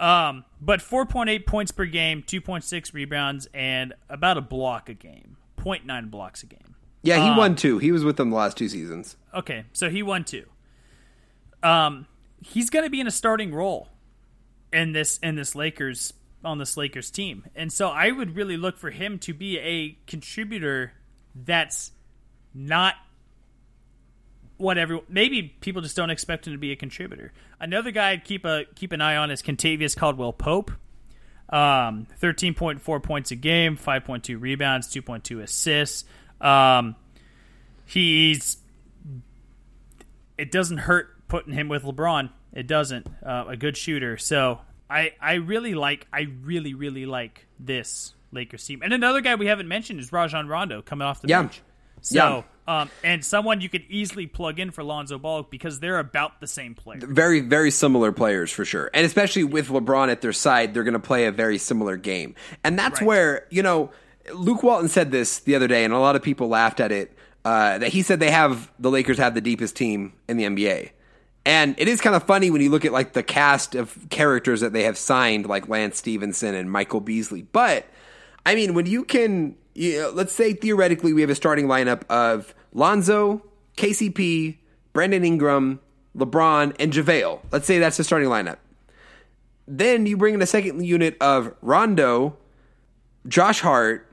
Um, but 4.8 points per game, 2.6 rebounds, and about a block a game. 0.9 blocks a game. Yeah, he won two. He was with them the last two seasons. Okay, so he won two. Um, he's going to be in a starting role in this in this Lakers on this Lakers team, and so I would really look for him to be a contributor that's not what every maybe people just don't expect him to be a contributor. Another guy I'd keep a keep an eye on is Kentavious Caldwell Pope. Um, thirteen point four points a game, five point two rebounds, two point two assists. Um, he's it doesn't hurt putting him with LeBron. It doesn't. Uh, a good shooter. So I I really like I really really like this Lakers team. And another guy we haven't mentioned is Rajon Rondo coming off the Yeah. bench. So um, and someone you could easily plug in for Lonzo Ball because they're about the same player. Very, very similar players for sure. And especially with LeBron at their side, they're going to play a very similar game. And that's Right. where, you know, Luke Walton said this the other day, and a lot of people laughed at it. Uh, that he said they have the Lakers have the deepest team in the NBA. And it is kind of funny when you look at like the cast of characters that they have signed, like Lance Stephenson and Michael Beasley. But I mean, when you can, know, let's say theoretically we have a starting lineup of Lonzo, KCP, Brandon Ingram, LeBron, and JaVale. Let's say that's the starting lineup. Then you bring in a second unit of Rondo, Josh Hart,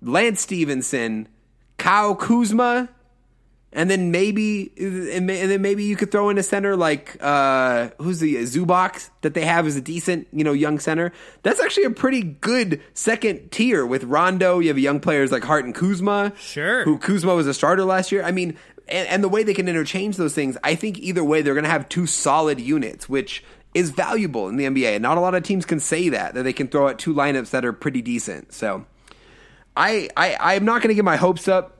Lance Stephenson, Kyle Kuzma, and then maybe and then maybe you could throw in a center like uh who's the Zubac that they have as a decent you know young center. That's actually a pretty good second tier with Rondo. You have young players like Hart and Kuzma. Sure. who Kuzma was a starter last year. I mean, and, and the way they can interchange those things, I think either way they're going to have two solid units, which is valuable in the NBA. And not a lot of teams can say that that they can throw out two lineups that are pretty decent. So. I, I I'm not going to get my hopes up.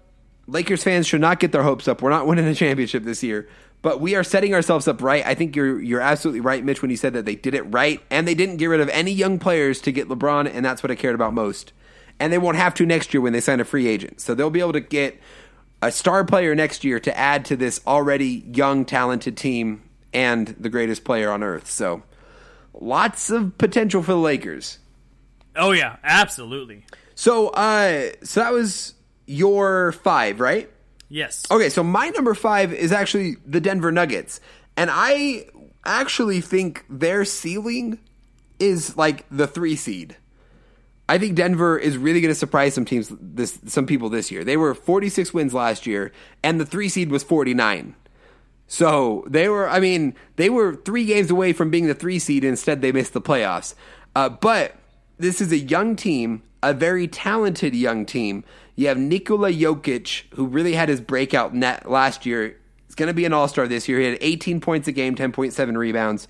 Lakers fans should not get their hopes up. We're not winning a championship this year, but we are setting ourselves up right. I think you're you're absolutely right, Mitch, when you said that they did it right and they didn't get rid of any young players to get LeBron, and that's what I cared about most. And they won't have to next year when they sign a free agent, so they'll be able to get a star player next year to add to this already young, talented team and the greatest player on earth. So, lots of potential for the Lakers. Oh yeah, absolutely. So, uh, so that was your five, right? Yes. Okay, so my number five is actually the Denver Nuggets, and I actually think their ceiling is like the three seed. I think Denver is really going to surprise some teams this some people this year. They were 46 wins last year and the 3 seed was 49. So, they were I mean, they were 3 games away from being the 3 seed instead they missed the playoffs. Uh, but this is a young team, a very talented young team. You have Nikola Jokic who really had his breakout net last year. He's going to be an all-star this year. He had 18 points a game, 10.7 rebounds.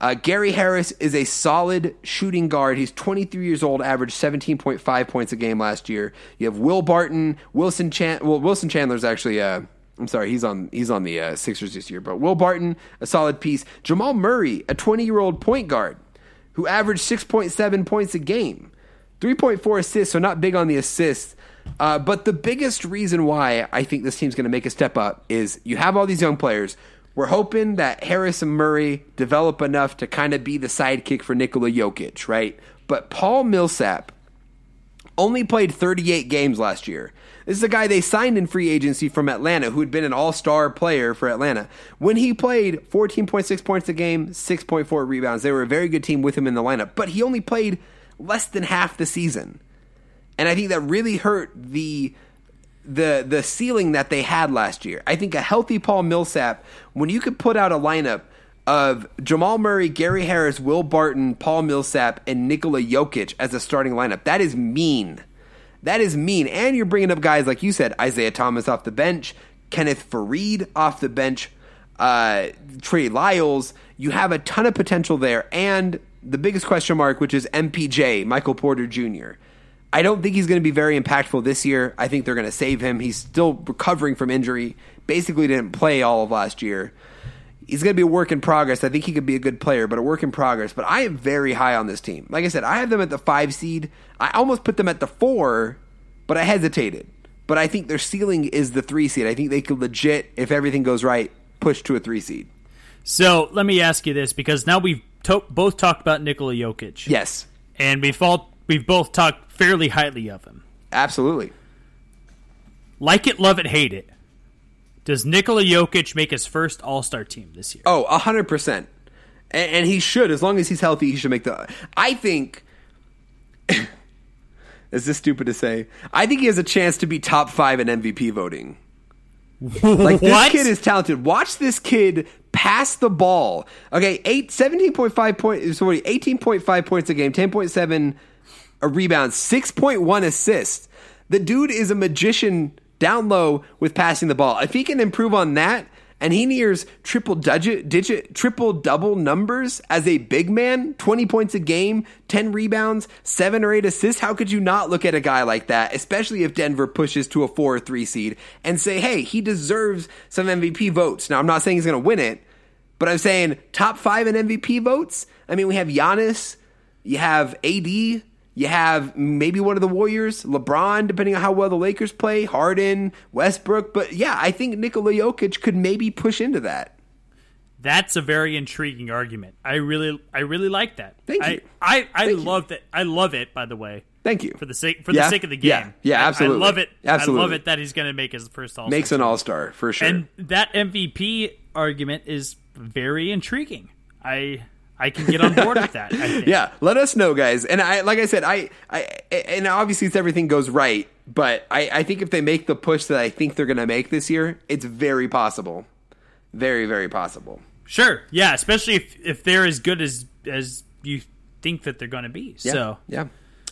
Uh, Gary Harris is a solid shooting guard. He's 23 years old, averaged 17.5 points a game last year. You have Will Barton, Wilson Chan. Well, Wilson Chandler's actually. Uh, I'm sorry, he's on he's on the uh, Sixers this year. But Will Barton, a solid piece. Jamal Murray, a 20 year old point guard who averaged 6.7 points a game, 3.4 assists. So not big on the assists. Uh, but the biggest reason why I think this team's going to make a step up is you have all these young players. We're hoping that Harris and Murray develop enough to kind of be the sidekick for Nikola Jokic, right? But Paul Millsap only played 38 games last year. This is a guy they signed in free agency from Atlanta who had been an all star player for Atlanta. When he played 14.6 points a game, 6.4 rebounds, they were a very good team with him in the lineup, but he only played less than half the season. And I think that really hurt the the the ceiling that they had last year. I think a healthy Paul Millsap, when you could put out a lineup of Jamal Murray, Gary Harris, Will Barton, Paul Millsap, and Nikola Jokic as a starting lineup. That is mean. That is mean. And you're bringing up guys like you said, Isaiah Thomas off the bench, Kenneth Faried off the bench, uh, Trey Lyles. You have a ton of potential there. And the biggest question mark, which is MPJ, Michael Porter Jr. I don't think he's going to be very impactful this year. I think they're going to save him. He's still recovering from injury. Basically, didn't play all of last year. He's going to be a work in progress. I think he could be a good player, but a work in progress. But I am very high on this team. Like I said, I have them at the five seed. I almost put them at the four, but I hesitated. But I think their ceiling is the three seed. I think they could legit, if everything goes right, push to a three seed. So let me ask you this because now we've to- both talked about Nikola Jokic. Yes, And we've, all, we've both talked fairly highly of him. absolutely. Like it, love it, hate it. Does Nikola Jokic make his first All Star team this year? Oh, hundred percent. And, and he should, as long as he's healthy, he should make the. I think. is this stupid to say? I think he has a chance to be top five in MVP voting. Like this What? kid is talented. Watch this kid pass the ball. Okay, eight, 17.5 points, sorry, 18.5 points a game, 10.7 a rebound, 6.1 assists. The dude is a magician down low with passing the ball. If he can improve on that and he nears triple digit, digit triple double numbers as a big man, 20 points a game, 10 rebounds, 7 or 8 assists, how could you not look at a guy like that, especially if Denver pushes to a 4 or 3 seed and say, "Hey, he deserves some MVP votes." Now, I'm not saying he's going to win it, but I'm saying top 5 in MVP votes? I mean, we have Giannis, you have AD, you have maybe one of the Warriors, LeBron, depending on how well the Lakers play, Harden, Westbrook. But yeah, I think Nikola Jokic could maybe push into that. That's a very intriguing argument. I really, I really like that. Thank I, you. I, I you. love that. I love it. By the way, Thank you. for the sake for Yeah? the sake of the game. Yeah. Yeah, I- I, love it. Absolutely. I love it that he's going to make his first All star. Makes an all star for sure. And that MVP argument is very intriguing. I I can get on board with that. I think. yeah, let us know, guys. And I, like I said, I, I, and obviously, if everything goes right, but I, I think if they make the push that I think they're going to make this year, it's very possible, very, very possible. Sure. Yeah. Especially if if they're as good as as you think that they're going to be. Yeah. So yeah.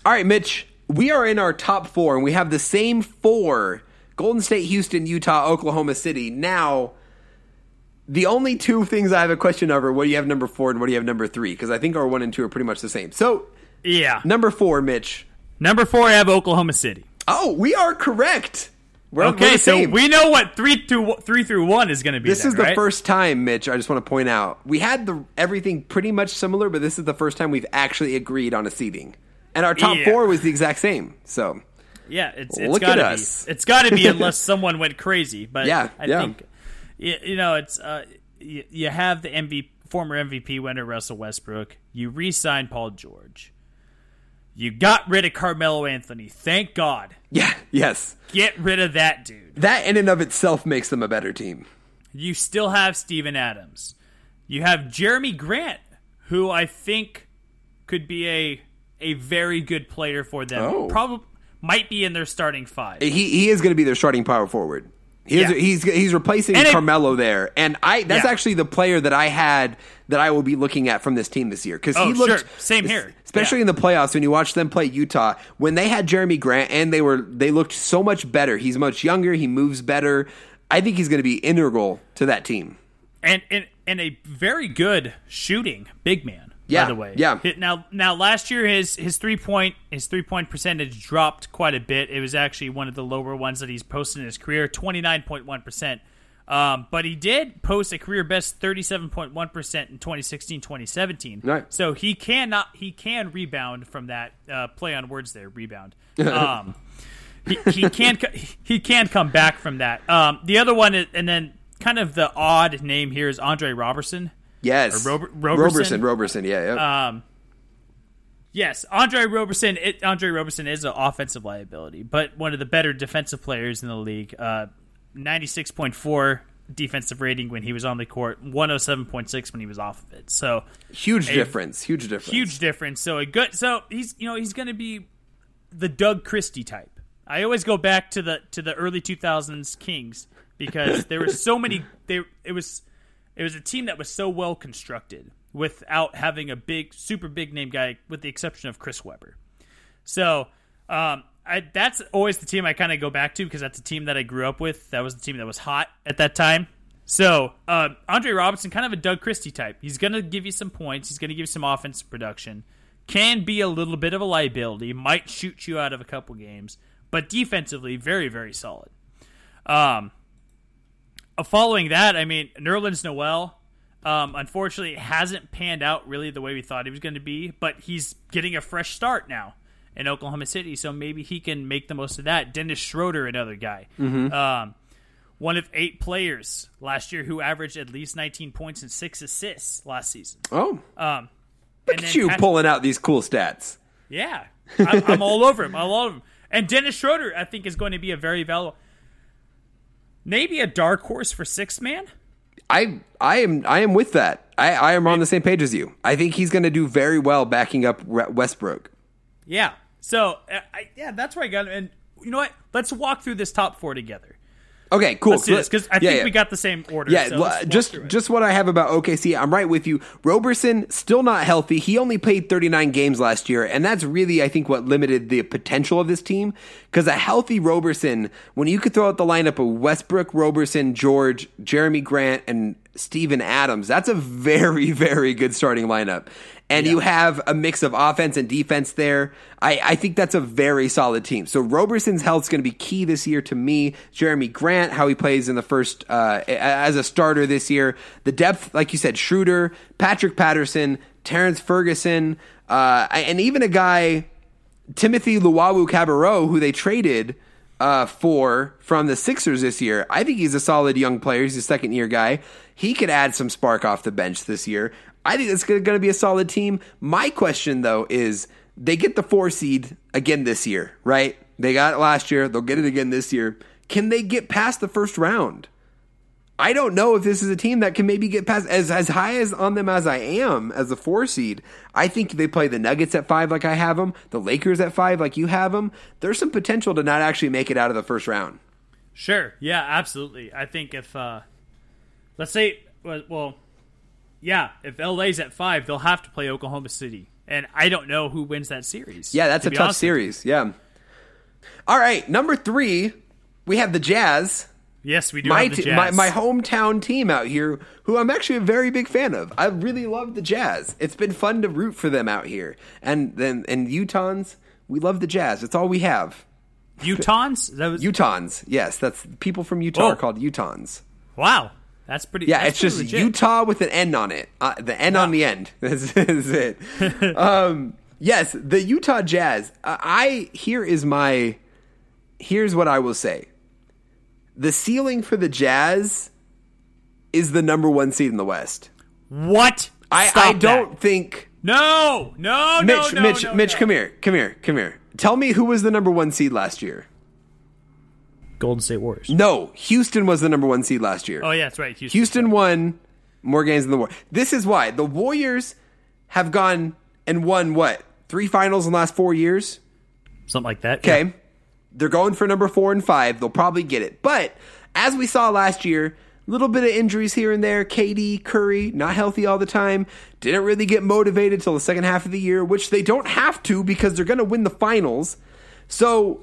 All right, Mitch. We are in our top four, and we have the same four: Golden State, Houston, Utah, Oklahoma City. Now, the only two things I have a question of are what do you have number four and what do you have number three? Because I think our one and two are pretty much the same. So, yeah. number four, Mitch. Number four, I have Oklahoma City. Oh, we are correct. We're, we're Okay, so we know what three through three through one is going to be. This then, is the right? first time, Mitch. I just want to point out we had the everything pretty much similar, but this is the first time we've actually agreed on a seating, and our top Yeah. four was the exact same. So Yeah, it's it's Look got to us. be. It's got to be unless someone went crazy. But Yeah, I yeah. think you, you know it's uh, you, you have the MVP former MVP winner Russell Westbrook. You re-signed Paul George. You got rid of Carmelo Anthony. Thank God. yeah, yes, Get rid of that dude. that in and of itself makes them a better team. You still have Steven Adams. You have Jerami Grant, who I think could be a a very good player for them. Oh. Probably might be in their starting five. He he is going to be their starting power forward. He is, Yeah. he's he's replacing And it- Carmelo there, and I that's Yeah. actually the player that I had that I will be looking at from this team this year because Oh, he looked sure. Same here. especially Yeah. in the playoffs when you watch them play Utah when they had Jerami Grant and they were they looked so much better. He's much younger. He moves better. I think he's going to be integral to that team. and and and a very good shooting big man. Yeah, by the way. yeah. Now now last year his his three point his three point percentage dropped quite a bit. It was actually one of the lower ones that he's posted in his career, twenty nine point one percent. Um, but he did post a career best 37.1% in 2016-2017. Right. So he cannot he can rebound from that uh, play on words there, rebound. Um, he, he can he can come back from that. Um, the other one is, and then kind of the odd name here is Andre Robertson. Yes, Rober- Roberson, Roberson? Roberson, yeah, yeah. Um, yes, Andre Roberson. It, Andre Roberson is an offensive liability, but one of the better defensive players in the league. Uh, Ninety-six point four defensive rating when he was on the court, one hundred seven point six when he was off of it. So huge a- difference, huge difference. huge difference. So a good. So he's you know he's going to be the Doug Christie type. I always go back to the to the early two thousands Kings because there were so many. They it was it was a team that was so well constructed without having a big, super big name guy, with the exception of Chris Webber. So um, I, that's always the team I kind of go back to because that's a team that I grew up with. That was the team that was hot at that time. So uh, Andre Robinson, kind of a Doug Christie type. He's going to give you some points. He's going to give you some offensive production. Can be a little bit of a liability. Might shoot you out of a couple games, but defensively, very very solid. Um, following that, I mean, Nerlens Noel, um, unfortunately, hasn't panned out really the way we thought he was going to be, but he's getting a fresh start now in Oklahoma City, so maybe he can make the most of that. Dennis Schroeder, another guy. Um, one of eight players last year who averaged at least 19 points and six assists last season. Oh, Um, look and at you Pat- pulling out these cool stats. yeah, I'm, I'm all over him. I'm all over him. And Dennis Schroeder, I think, is going to be a very valuable, maybe a dark horse for six man. I I am I am with that. I, I am on the same page as you. I think he's going to do very well backing up Westbrook. Yeah. So, uh, I, yeah, that's where I got. And you know what? Let's walk through this top four together. Okay, cool. Let's do this because I Yeah, think yeah. we got the same order. Yeah, so just just what I have about OKC. I'm right with you. Roberson still not healthy. He only played 39 games last year, and that's really I think what limited the potential of this team. Because a healthy Roberson, when you could throw out the lineup of Westbrook, Roberson, George, Jerami Grant, and Steven Adams, that's a very very good starting lineup. And you have a mix of offense and defense there. I, I think that's a very solid team. So Roberson's health is going to be key this year to me. Jerami Grant, how he plays in the first uh, as a starter this year. The depth, like you said, Schroeder, Patrick Patterson, Terrence Ferguson, uh, and even a guy Timothy Luwawu Cabarrot, who they traded uh, for from the Sixers this year. I think he's a solid young player. He's a second year guy. He could add some spark off the bench this year. I think it's going to be a solid team. My question, though, is they get the four seed again this year, right? They got it last year. They'll get it again this year. Can they get past the first round? I don't know if this is a team that can maybe get past as as high as on them as I am as a four seed. I think they play the Nuggets at five like I have them, the Lakers at five like you have them. There's some potential to not actually make it out of the first round. Sure. Yeah, absolutely. I think if, uh, let's say, well, well, yeah, if LA's at five, they'll have to play Oklahoma City. And I don't know who wins that series. Yeah, that's to a tough series. Yeah. All right, number three, we have the Jazz. Yes, we do My, have the te- Jazz. my my hometown team out here, who I'm actually a very big fan of. I really love the Jazz. It's been fun to root for them out here, and then and Utahns, we love the Jazz. It's all we have. Utahns? That was, Utahns, yes, that's people from Utah Oh. are called Utahns. wow. That's pretty Yeah, that's it's just legit. Utah with an N on it. Uh, the N on the end. That's, that's it. um, yes, the Utah Jazz. Uh, I here is my. Here's what I will say. The ceiling for the Jazz is the number one seed in the West. What? I, Stop I don't think No, no, no, Mitch. no, Mitch. no, Mitch, no. come here. Come here. Come here. Tell me who was the number one seed last year. Golden State Warriors. No, Houston was the number one seed last year. Oh yeah, that's right. Houston. Houston won more games than the Warriors. This is why the Warriors have gone and won what three finals in the last four years. something like that. Okay, Yeah. they're going for number four and five. They'll probably get it, but as we saw last year. Little bit of injuries here and there. KD, Curry, not healthy all the time. Didn't really get motivated till the second half of the year, which they don't have to because they're going to win the finals. So there,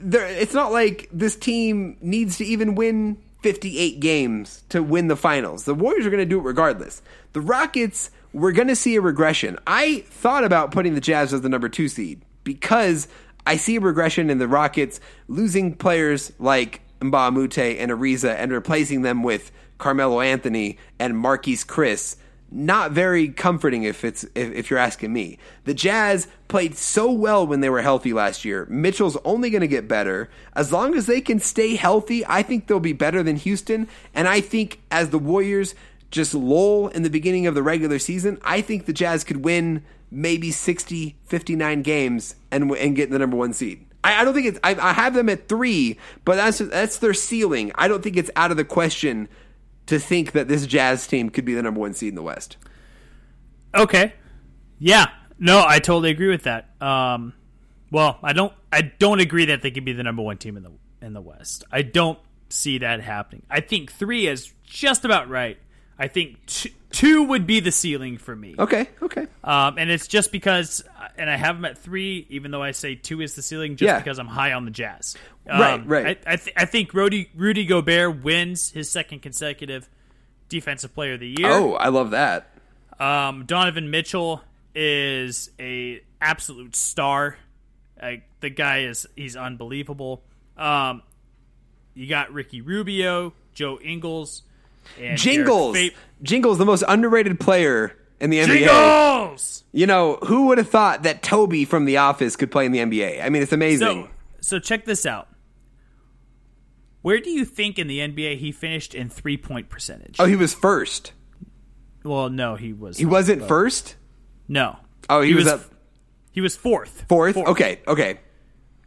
it's not like this team needs to even win 58 games to win the finals. The Warriors are going to do it regardless. The Rockets, we're going to see a regression. I thought about putting the Jazz as the number two seed because I see a regression in the Rockets losing players like Mbah a Moute and Ariza and replacing them with Carmelo Anthony and Marquese Chriss not very comforting if it's if, if you're asking me. The Jazz played so well when they were healthy last year. Mitchell's only going to get better as long as they can stay healthy. I think they'll be better than Houston, and I think as the Warriors just lull in the beginning of the regular season, I think the Jazz could win maybe 60, 59 games and and get the number 1 seed. I, don't think it's I, I have them at 3, but that's that's their ceiling. I don't think it's out of the question to think that this Jazz team could be the number one seed in the West. Okay. Yeah. No, I totally agree with that. Um, well, I don't. I don't agree that they could be the number one team in the in the West. I don't see that happening. I think three is just about right. I think t- two would be the ceiling for me. Okay, okay. Um, and it's just because, and I have them at three, even though I say two is the ceiling, just Yeah. because I'm high on the Jazz. Um, Right, right. I, I, th- I think Rudy, Rudy Gobert wins his second consecutive Defensive Player of the Year. Oh, I love that. Um, Donovan Mitchell is a absolute star. Like the guy is he's unbelievable. Um, you got Ricky Rubio, Joe Ingles, and Jingles. Fa- Jingles, the most underrated player in the NBA. Jingles. You know, who would have thought that Toby from The Office could play in the NBA? I mean, it's amazing. So, so check this out. Where do you think in the NBA he finished in three point percentage? oh, he was first. well, no, he was. He wasn't first? No. Oh, he, was, up He was fourth. fourth? Okay, okay.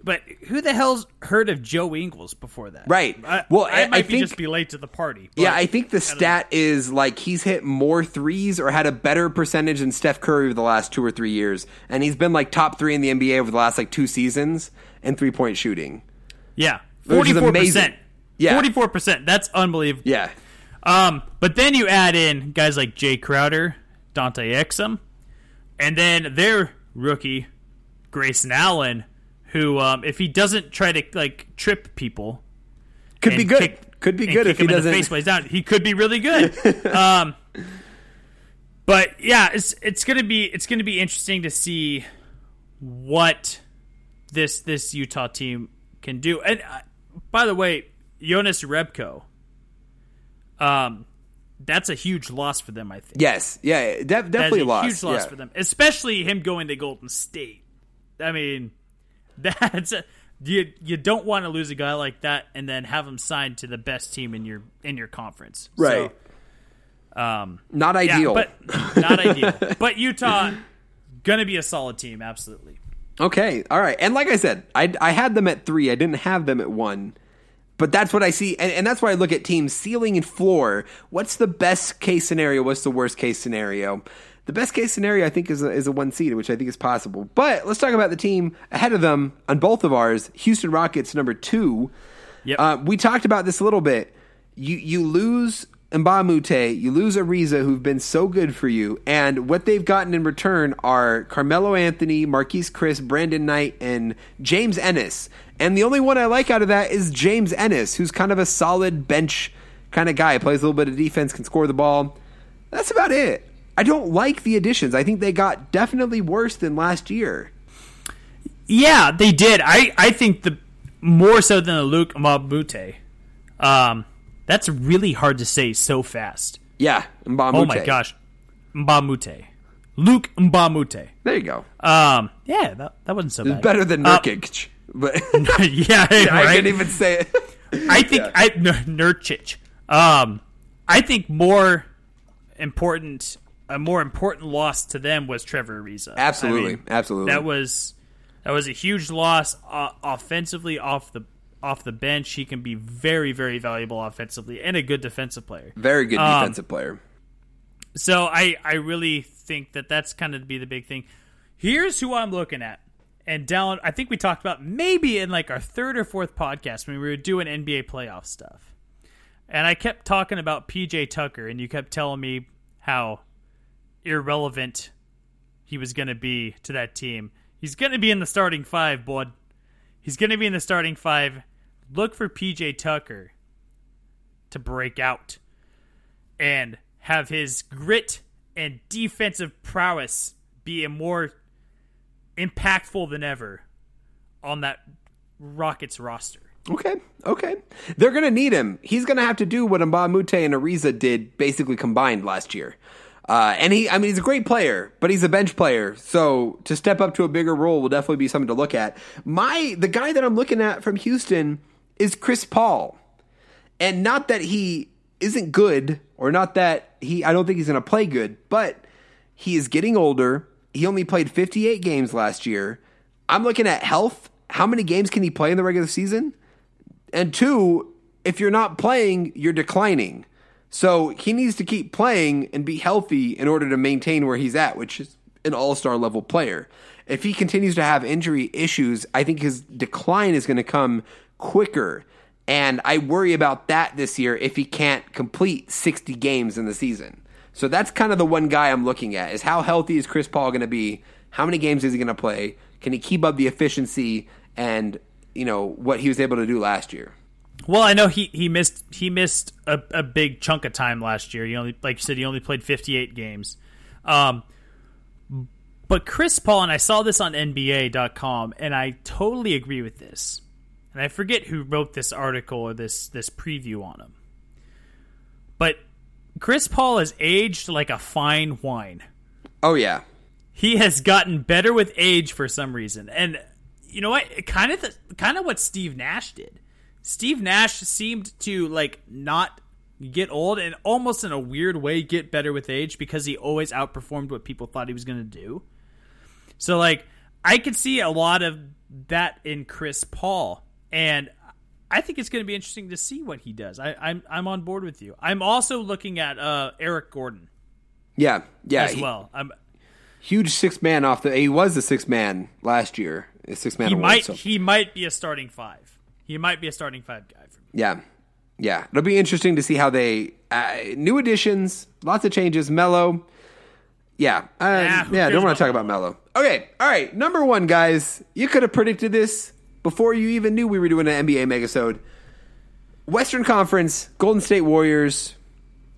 But who the hell's heard of Joe Ingles before that? Right. I, Well, I, I- might I think- just be late to the party. Yeah, I think the know. stat is like he's hit more threes or had a better percentage than Steph Curry over the last two or three years. And he's been like top three in the NBA over the last like two seasons in three point shooting. Yeah, forty four percent. Yeah. forty four percent. That's unbelievable. Yeah. Um, but then you add in guys like Jae Crowder, Dante Exum, and then their rookie Grayson Allen, who um, if he doesn't try to like trip people, Could be good. kick- Could be good if he doesn't. Face plays down. He could be really good. um, but yeah, it's it's gonna be it's gonna be interesting to see what this this Utah team can do. And uh, by the way, Jonas Jerebko, um, that's a huge loss for them. I think Yes. Yeah. Def- definitely a a loss. huge loss yeah. for them, especially him going to Golden State. I mean, that's a, you. You don't want to lose a guy like that and then have him signed to the best team in your in your conference. Right. So, um, Not yeah, ideal. but not ideal. But Utah gonna be a solid team, absolutely. Okay, all right. And like I said, I, I had them at three. I didn't have them at one. But that's what I see. And, and that's why I look at teams ceiling and floor. What's the best case scenario? What's the worst case scenario? The best case scenario, I think, is a, is a one seed, which I think is possible. But let's talk about the team ahead of them on both of ours Houston Rockets, number two. Yep. Uh, we talked about this a little bit. You you lose Mbah a Moute, you lose Ariza, who've been so good for you, and what they've gotten in return are Carmelo Anthony, Marquese Chriss, Brandon Knight, and James Ennis. And the only one I like out of that is James Ennis, who's kind of a solid bench kind of guy, plays a little bit of defense, can score the ball. That's about it. I don't like the additions. I think they got definitely worse than last year. Yeah, they did. I, I think the more so than the Luke Mabute. Um, that's really hard to say so fast. Yeah, Mbah a Moute. Oh my gosh, Mbah a Moute, Luke Mbamute. There you go. Um, yeah, that, that wasn't so bad. better than Uh, Nurkic. but yeah, I right. can't even say it. I think I N- Nurkic. Um, I think more important, a more important loss to them was Trevor Ariza. Absolutely, I mean, absolutely. That was that was a huge loss uh, offensively off the off the bench. He can be very very valuable offensively and a good defensive player. Very good Um, defensive player. So I I really think that that's kind of be the big thing. Here's who I'm looking at. And down, I think we talked about maybe in like our third or fourth podcast when we were doing NBA playoff stuff. And I kept talking about PJ Tucker, and you kept telling me how irrelevant he was going to be to that team. He's going to be in the starting five, bud. He's going to be in the starting five. Look for PJ Tucker to break out and have his grit and defensive prowess be more impactful than ever on that Rockets roster. Okay, okay. They're going to need him. He's going to have to do what Mbah a Moute and Ariza did basically combined last year. Uh, and he, I mean, he's a great player, but he's a bench player. So to step up to a bigger role will definitely be something to look at. My, the guy that I'm looking at from Houston is Chris Paul. And not that he isn't good or not that he, I don't think he's going to play good, but he is getting older. He only played 58 games last year. I'm looking at health. How many games can he play in the regular season? And two, if you're not playing, you're declining. So he needs to keep playing and be healthy in order to maintain where he's at, which is an all star level player. If he continues to have injury issues, I think his decline is going to come quicker. And I worry about that this year if he can't complete 60 games in the season. So that's kind of the one guy I'm looking at is how healthy is Chris Paul going to be? How many games is he going to play? Can he keep up the efficiency and, you know, what he was able to do last year? Well, I know he, he missed he missed a, a big chunk of time last year. He only like you said he only played 58 games. Um, but Chris Paul and I saw this on NBA.com and I totally agree with this. And I forget who wrote this article or this this preview on him. But Chris Paul has aged like a fine wine. Oh yeah. He has gotten better with age for some reason. And you know what? Kind of the, kind of what Steve Nash did. Steve Nash seemed to like not get old and almost in a weird way get better with age because he always outperformed what people thought he was going to do. So like I could see a lot of that in Chris Paul and I think it's going to be interesting to see what he does. I, am I'm, I'm on board with you. I'm also looking at uh, Eric Gordon. Yeah, yeah, as he, well. I'm, huge six man off the. He was the six man last year. A six man. He award, might so. he might be a starting five. He might be a starting five guy for me. Yeah, yeah. It'll be interesting to see how they uh, new additions, lots of changes. Melo. Yeah, uh, Nah, who yeah. Don't want to talk about Melo. Okay, all right. Number one, guys. You could have predicted this before you even knew we were doing an NBA megasode. Western Conference, Golden State Warriors,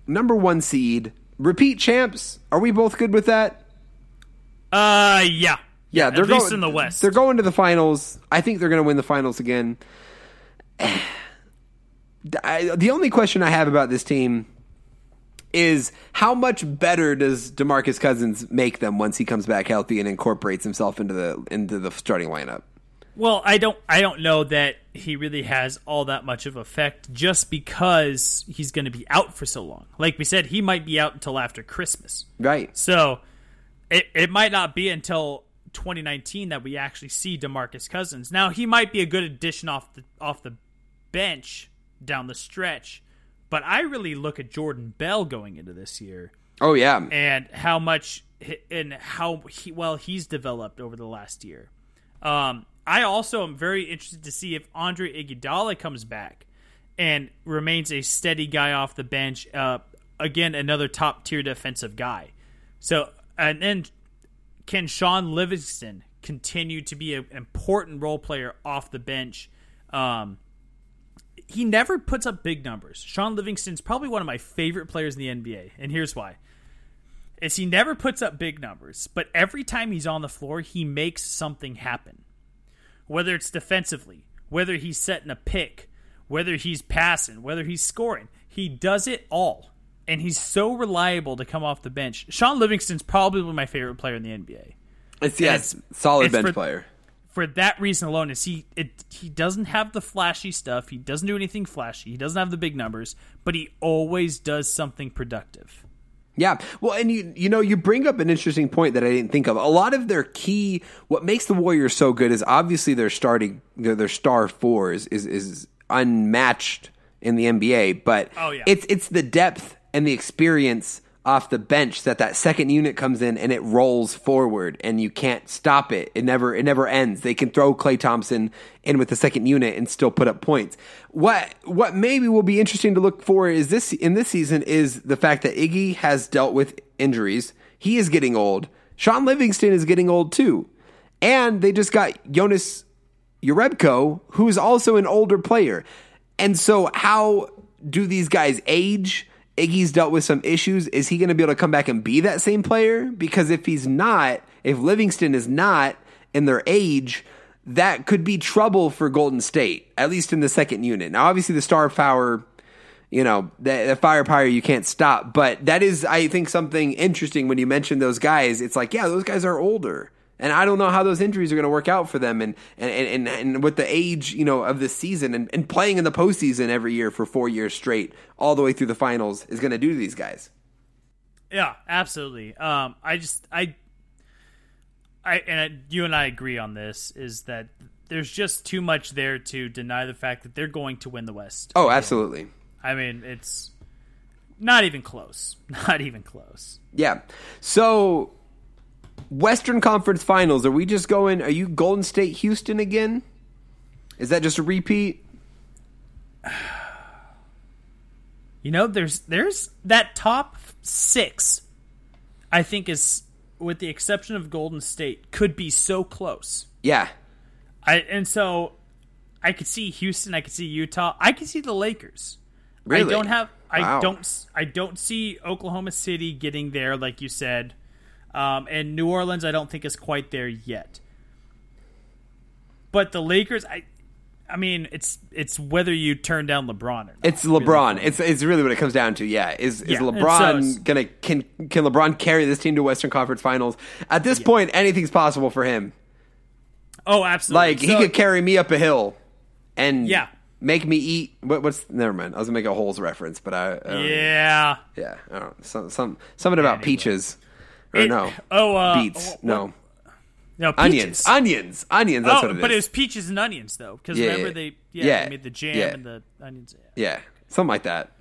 number one seed, repeat champs. Are we both good with that? Uh, yeah, Yeah, they're at least going in the West. They're going to the finals. I think they're going to win the finals again. I, the only question I have about this team is how much better does DeMarcus Cousins make them once he comes back healthy and incorporates himself into the into the starting lineup? Well, I don't I don't know that he really has all that much of effect just because he's going to be out for so long. Like we said, he might be out until after Christmas. Right. So it it might not be until 2019 that we actually see DeMarcus Cousins. Now, he might be a good addition off the off the bench down the stretch, but I really look at Jordan Bell going into this year Oh yeah. and how much and how he, well he's developed over the last year. Um, I also am very interested to see if Andre Iguodala comes back and remains a steady guy off the bench. Uh, again, another top tier defensive guy. So and then can Shaun Livingston continue to be an important role player off the bench? Um, he never puts up big numbers. Shaun Livingston's probably one of my favorite players in the NBA, and here's why. Is he never puts up big numbers, but every time he's on the floor, he makes something happen. Whether it's defensively, whether he's setting a pick, whether he's passing, whether he's scoring, he does it all. And he's so reliable to come off the bench. Shaun Livingston's probably my favorite player in the NBA It's yeah, solid it's bench for- player. For that reason alone is he it, he doesn't have the flashy stuff he doesn't do anything flashy he doesn't have the big numbers but he always does something productive Yeah. Well, and you you know, you bring up an interesting point that I didn't think of. A lot of their key what makes the Warriors so good is obviously their starting their their star four is is, is unmatched in the NBA, but Oh, yeah. it's it's the depth and the experience off the bench that that second unit comes in and it rolls forward and you can't stop it. It never it never ends. They can throw Klay Thompson in with the second unit and still put up points. What what maybe will be interesting to look for is this in this season is the fact that Iggy has dealt with injuries. He is getting old. Shaun Livingston is getting old too. And they just got Jonas Jerebko, who's also an older player. And so, how do these guys age? Iggy's dealt with some issues. Is he going to be able to come back and be that same player? Because if he's not, if Livingston is not in their age, that could be trouble for Golden State, at least in the second unit. Now, obviously, the star power, you know, the, the firepower you can't stop. But that is, I think, something interesting when you mention those guys. It's like, yeah, those guys are older. And I don't know how those injuries are going to work out for them, and and, and, and with the age, you know, of the season, and, and playing in the postseason every year for four years straight, all the way through the finals, is going to do to these guys. yeah absolutely. Um i just i i and I, you and i agree on this is that there's just too much there to deny the fact that they're going to win the west. Oh, absolutely, i mean it's not even close. Not even close. Yeah. So, Western Conference Finals, are we just going? Are you Golden State, Houston again? Is that just a repeat? You know, there's there's that top six. I think is, with the exception of Golden State, could be so close. Yeah. I and so I could see Houston. I could see Utah. I could see the Lakers. Really? I don't have. I Wow. don't. I don't see Oklahoma City getting there, like you said, um, and New Orleans. I don't think is quite there yet. But the Lakers, I, I mean, it's it's whether you turn down LeBron or not. It's LeBron. It's it's really what it comes down to. Yeah, is is Yeah, LeBron so gonna can can LeBron carry this team to Western Conference Finals? At this point, anything's possible for him. oh, absolutely. Like he could carry me up a hill, and Yeah. make me eat. What, what's never mind. I was gonna make a holes reference, but I, Yeah. yeah, I don't, some some something about Anyway. peaches or It- no oh, uh, beets what- no No, onions peaches. onions onions. That's oh, what it is. but it was peaches and onions though, because Yeah, remember they yeah, Yeah, they made the jam yeah. and the onions. yeah, something like that.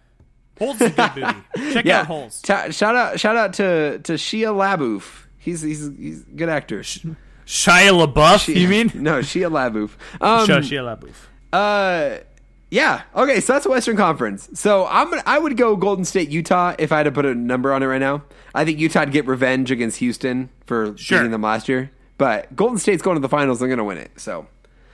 Holes a good movie. Check Yeah, out Holes. Ta- shout out shout out to to Shia LaBeouf. He's he's he's a good actor. Shia LaBeouf, you mean? no Shia LaBeouf? Um, Shia Shia LaBeouf. Uh, yeah. Okay, so that's Western Conference. So I'm gonna, I would go Golden State, Utah if I had to put a number on it right now. I think Utah'd get revenge against Houston for Sure. beating them last year, but Golden State's going to the finals. They're going to win it. So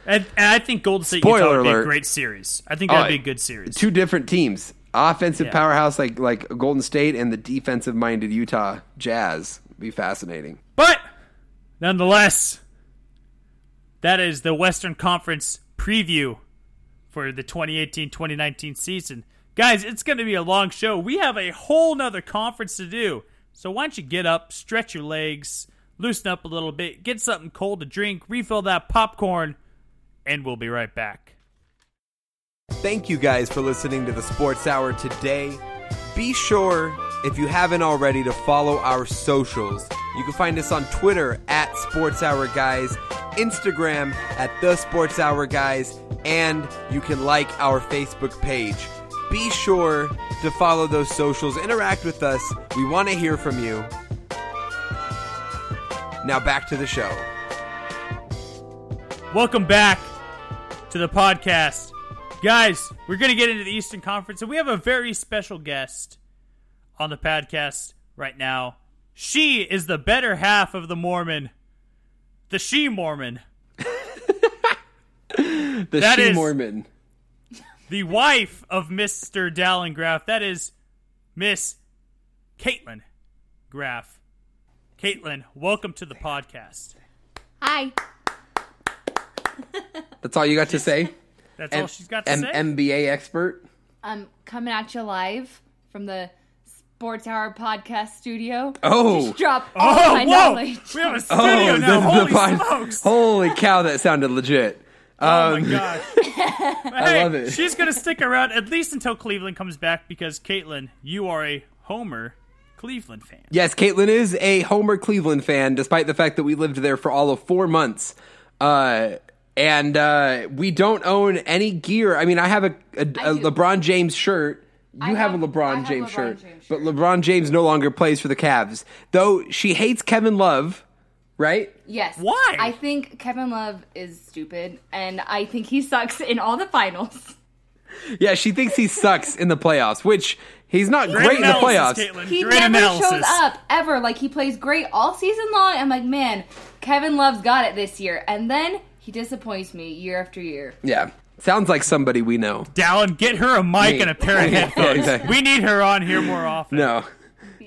And, and I think Golden State Spoiler Utah would be a great series. I think that'd Oh, be a good series. two different teams, offensive Yeah. powerhouse like like Golden State and the defensive minded Utah Jazz. Be fascinating. But nonetheless, that is the Western Conference preview for the 2018-2019 season. Guys, it's going to be a long show. We have a whole nother conference to do. So why don't you get up, stretch your legs, loosen up a little bit, get something cold to drink, refill that popcorn, and we'll be right back. Thank you guys for listening to the Sports Hour today. Be sure, if you haven't already, to follow our socials. You can find us on Twitter at Sports Hour Guys, Instagram at The Sports Hour Guys, and you can like our Facebook page. Be sure to follow those socials, interact with us. We want to hear from you. Now back to the show. Welcome back to the podcast. Guys, we're going to get into the Eastern Conference, and we have a very special guest on the podcast right now. She is the better half of the Mormon, the She Mormon, The That She is- Mormon. the wife of Mr. Dallin Graff. That is Miss Caitlin Graff. Caitlin, welcome to the podcast. Hi. That's all you got to say? That's all she's got to M- say. NBA expert? I'm coming at you live from the Sports Hour podcast studio. Oh. Just drop all oh, my whoa! knowledge. We have a studio now. the- the Holy pod- smokes! Holy cow, that sounded legit. Oh Um, my gosh. I love it. She's going to stick around at least until Cleveland comes back because, Caitlin, you are a Homer Cleveland fan. Yes, Caitlin is a Homer Cleveland fan, despite the fact that we lived there for all of four months. Uh, and uh, we don't own any gear. I mean, I have a, a, a do. LeBron James shirt. You I have, have- a LeBron have James LeBron shirt, James but. LeBron James no longer plays for the Cavs. Though she hates Kevin Love, right? Yes. Why? I think Kevin Love is stupid, and I think he sucks in all the finals. Yeah, she thinks he sucks in the playoffs, which he's not great, Great in the playoffs. Caitlin. He Great never analysis. shows up ever. Like he plays great all season long. I'm like, man, Kevin Love's got it this year, and then he disappoints me year after year. Yeah, sounds like somebody we know. Dallin, get her a mic Me. and a pair of headphones. exactly. We need her on here more often. No.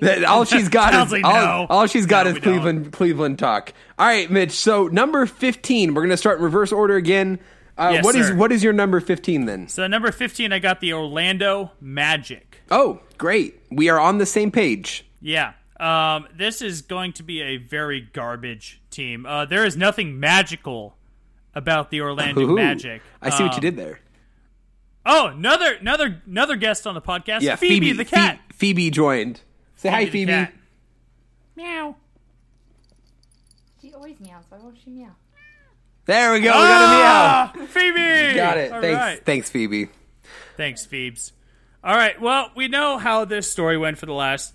That- all she's got is like all, no. all she's got No, is we don't. Cleveland Cleveland talk. All right, Mitch. So number fifteen, we're gonna start in reverse order again. Uh, Yes, what is what is your number fifteen then? So, number 15, I got the Orlando Magic. Oh, great. We are on the same page. Yeah. Um, this is going to be a very garbage team. Uh, there is nothing magical about the Orlando Ooh, Magic. I see what you Um, did there. Oh, another another another guest on the podcast. Yeah, Phoebe, the cat. Phoebe, Phoebe joined. Say hi, Phoebe Phoebe. cat. Meow. She always meows. Why won't she meow? There we go. We got a meow. Ah, Phoebe. Got it. All thanks, right. thanks, Phoebe. Thanks, Phoebes. All right. Well, we know how this story went for the last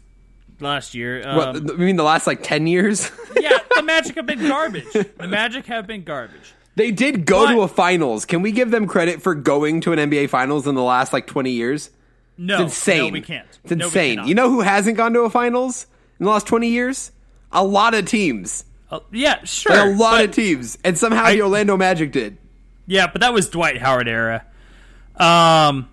last year. Um, what? I mean, the last like ten years, yeah, the Magic have been garbage. The Magic have been garbage. They did go But- to a finals. Can we give them credit for going to an NBA finals in the last like twenty years? No, It's insane. No, we can't. It's insane. cannot. you know who hasn't gone to a finals in the last 20 years? A lot of teams. Uh, yeah, sure. Like a lot of teams. And somehow I- the Orlando Magic did. Yeah, but that was Dwight Howard era. Um,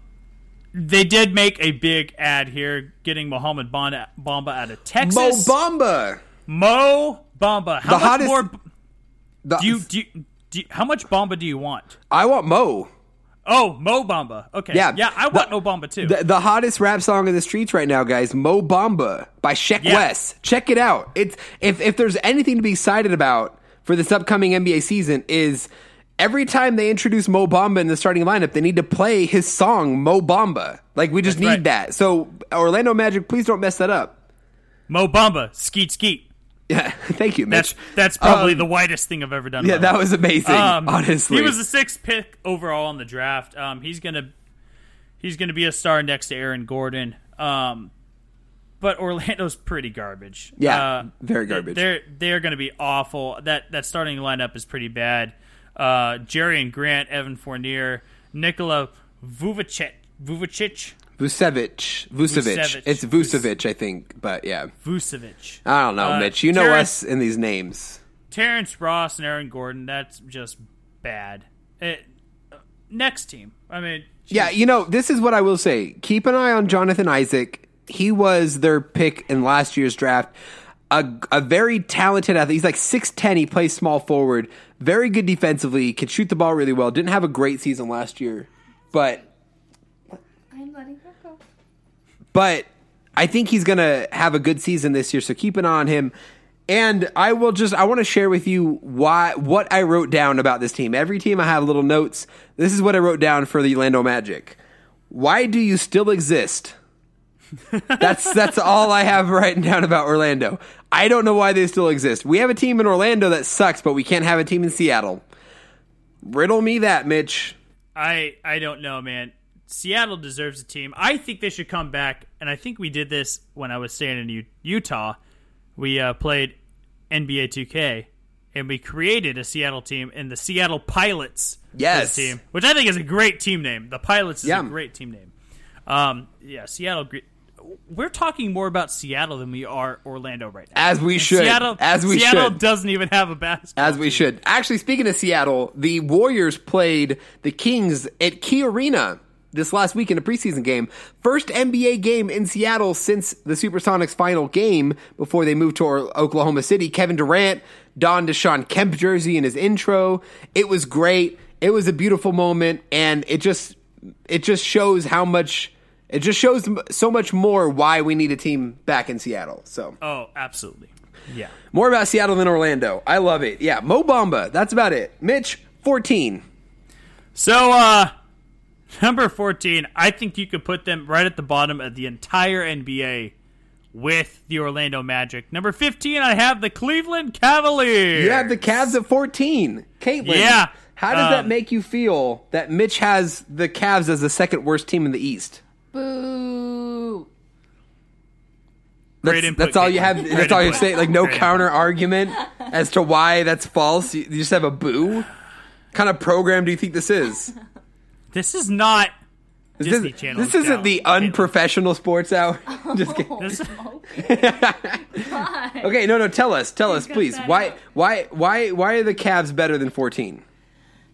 they did make a big ad here, getting Mohamed Bamba, out of Texas. Mo. Bamba. Mo Bamba. How The much hottest- more The- do you, do you you, how much Bamba do you want? I want Mo. Oh, Mo Bamba. Okay. Yeah. Yeah, I want The- Mo Bamba too. The, the hottest rap song in the streets right now, guys, Mo Bamba by Sheck Yeah. Wes. Check it out. It's if if there's anything to be excited about for this upcoming NBA season is every time they introduce Mo Bamba in the starting lineup, they need to play his song Mo Bamba. Like we just That's need right. that. So Orlando Magic, please don't mess that up. Mo Bamba. Skeet skeet. Yeah, thank you, That's Mitch. that's probably Um, the whitest thing I've ever done. Yeah, that was amazing. Um, honestly, he was the sixth pick overall in the draft. Um, he's gonna he's gonna be a star next to Aaron Gordon. Um, but Orlando's pretty garbage. Yeah, Uh, very garbage. They're they're gonna be awful. That that starting lineup is pretty bad. Uh, Jerami Grant, Evan Fournier, Nikola Vucevic, Vucevic, Vucevic. Vucevic. Vucevic. It's Vucevic, I think, but yeah. Vucevic. I don't know, Uh, Mitch. You know Terrence- us in these names. Terrence Ross and Aaron Gordon. That's just bad. It, uh, next team. I mean, Yeah, you know, this is what I will say. Keep an eye on Jonathan Isaac. He was their pick in last year's draft. A, a very talented athlete. He's like 6'10. He plays small forward. Very good defensively. Can shoot the ball really well. Didn't have a great season last year. But I'm letting her go. But I think he's going to have a good season this year. So keep an eye on him. And I will just I want to share with you why what I wrote down about this team. Every team I have little notes. This is what I wrote down for the Orlando Magic. Why do you still exist? that's that's all I have written down about Orlando. I don't know why they still exist. We have a team in Orlando that sucks, but we can't have a team in Seattle. Riddle me that, Mitch. I I don't know, man. Seattle deserves a team. I think they should come back, and I think we did this when I was staying in U- Utah. We uh, played NBA 2K, and we created a Seattle team in the Seattle Pilots. Yes. team, which I think is a great team name. The Pilots is Yeah. a great team name. Um, yeah, Seattle. We're talking more about Seattle than we are Orlando right now. As we And should. Seattle, As we Seattle should. doesn't even have a basketball. As we should. Actually, speaking of Seattle, the Warriors played the Kings at Key Arena this last week in a preseason game. First NBA game in Seattle since the Supersonics final game before they moved to Oklahoma City. Kevin Durant donned a Shawn Kemp jersey in his intro. It was great. It was a beautiful moment, and it just it just shows how much it just shows so much more why we need a team back in Seattle. So Oh, absolutely. Yeah. more about Seattle than Orlando. I love it. Yeah, Mo Bamba. That's about it. Mitch, 14. So, uh, number 14, I think you could put them right at the bottom of the entire NBA with the Orlando Magic. Number 15, I have the Cleveland Cavaliers. You have the Cavs at 14. Caitlin, Yeah. how does that Um, make you feel that Mitch has the Cavs as the second worst team in the East? Boo. That's, input, that's all you have. Great That's all you say. Like no Great counter argument as to why that's false. You, you just have a boo. kind of program do you think this is? This is not Is Disney this, Channel this isn't account, the Caitlin. unprofessional sports hour. just kidding. This, Okay, no, no. Tell us, tell us, please. Why, out. why, why, why are the Cavs better than 14?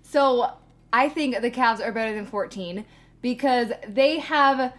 So I think the Cavs are better than 14 because they have.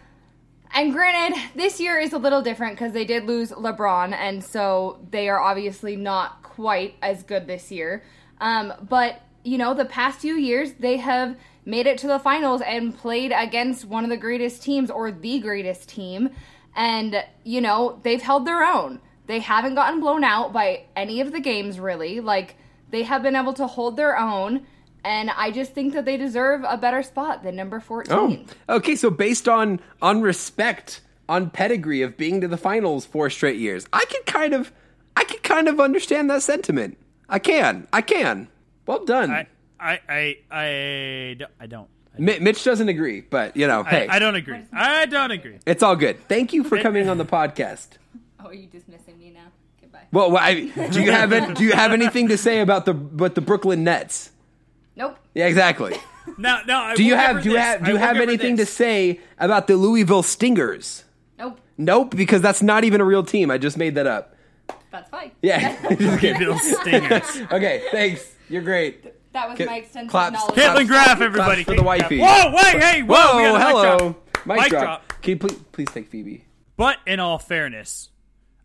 And granted, this year is a little different because they did lose LeBron, and so they are obviously not quite as good this year. Um, but you know, the past few years they have made it to the finals and played against one of the greatest teams or the greatest team, and you know they've held their own. They haven't gotten blown out by any of the games really. Like they have been able to hold their own. And I just think that they deserve a better spot than number 14. Oh, okay. So based on on respect, on pedigree of being to the finals four straight years, I can kind of, I can kind of understand that sentiment. I can, I can. Well done. I, I, I, I, don't- I don't. Mitch doesn't agree, but you know, hey, I, I don't agree. I don't agree. it's all good. Thank you for coming on the podcast. Oh, are you dismissing me now? Goodbye. Well, I, do you have any, do you have anything to say about the but the Brooklyn Nets? Nope. Yeah, exactly. Now, now, I Do you have do you this. have do you will have give her anything to say about the Louisville Stingers? Nope, Nope, because that's not even a real team. I just made that up. that's fine. Yeah. Louisville Stingers. okay, thanks. You're great. That was Get- my extensive claps. knowledge. Caitlin Graff, everybody. for the Caitlin wifey. Whoa, wait, hey, whoa, Whoa, we got mic hello. drop. Mic, Mic drop. drop. Can you please, please take Phoebe? But in all fairness,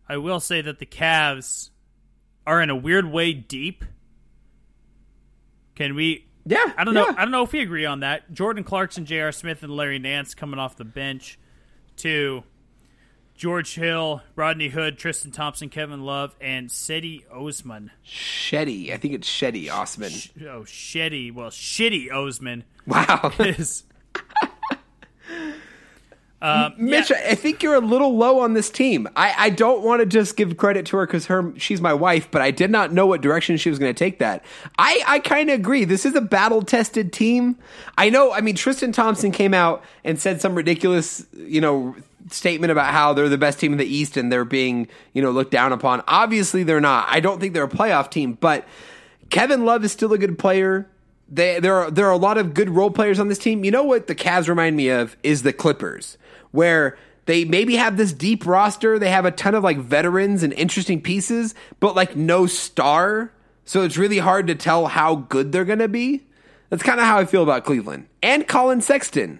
I will say that the Cavs are in a weird way deep. Can we? Yeah, I don't know. yeah. I don't know if we agree on that. Jordan Clarkson, J.R. Smith, and Larry Nance coming off the bench to George Hill, Rodney Hood, Tristan Thompson, Kevin Love, and Cedi Osman. Shetty. I think it's Shetty Osman. Oh, Shetty. Well, shitty Osman Wow. is. Um, Mitch, yeah. I think you're a little low on this team. I, I don't want to just give credit to her because her she's my wife, but I did not know what direction she was going to take that. I, I kind of agree. This is a battle tested team. I know. I mean, Tristan Thompson came out and said some ridiculous, you know, statement about how they're the best team in the East and they're being, you know, looked down upon. Obviously, they're not. I don't think they're a playoff team, but Kevin Love is still a good player. They, there are there are a lot of good role players on this team. You know what the Cavs remind me of is the Clippers, where they maybe have this deep roster. They have a ton of like veterans and interesting pieces, but like no star. So it's really hard to tell how good they're gonna be. That's kind of how I feel about Cleveland and Collin Sexton,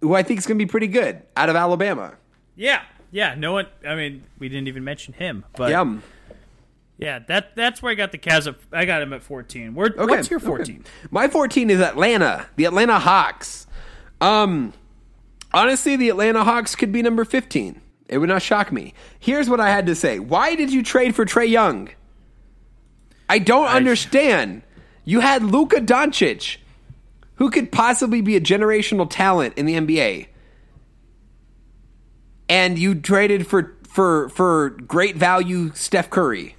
who I think is gonna be pretty good out of Alabama. yeah, yeah. No one. I mean, we didn't even mention him, but Yum. yeah, that that's where I got the Cavs. At, I got him at fourteen. Where, Okay. What's your okay. fourteen? My 14 is Atlanta, the Atlanta Hawks. Um, honestly, the Atlanta Hawks could be number 15. It would not shock me. Here's what I had to say. Why did you trade for Trae Young? I don't understand. You had Luka Doncic, who could possibly be a generational talent in the NBA. And you traded for for for great value Steph Curry.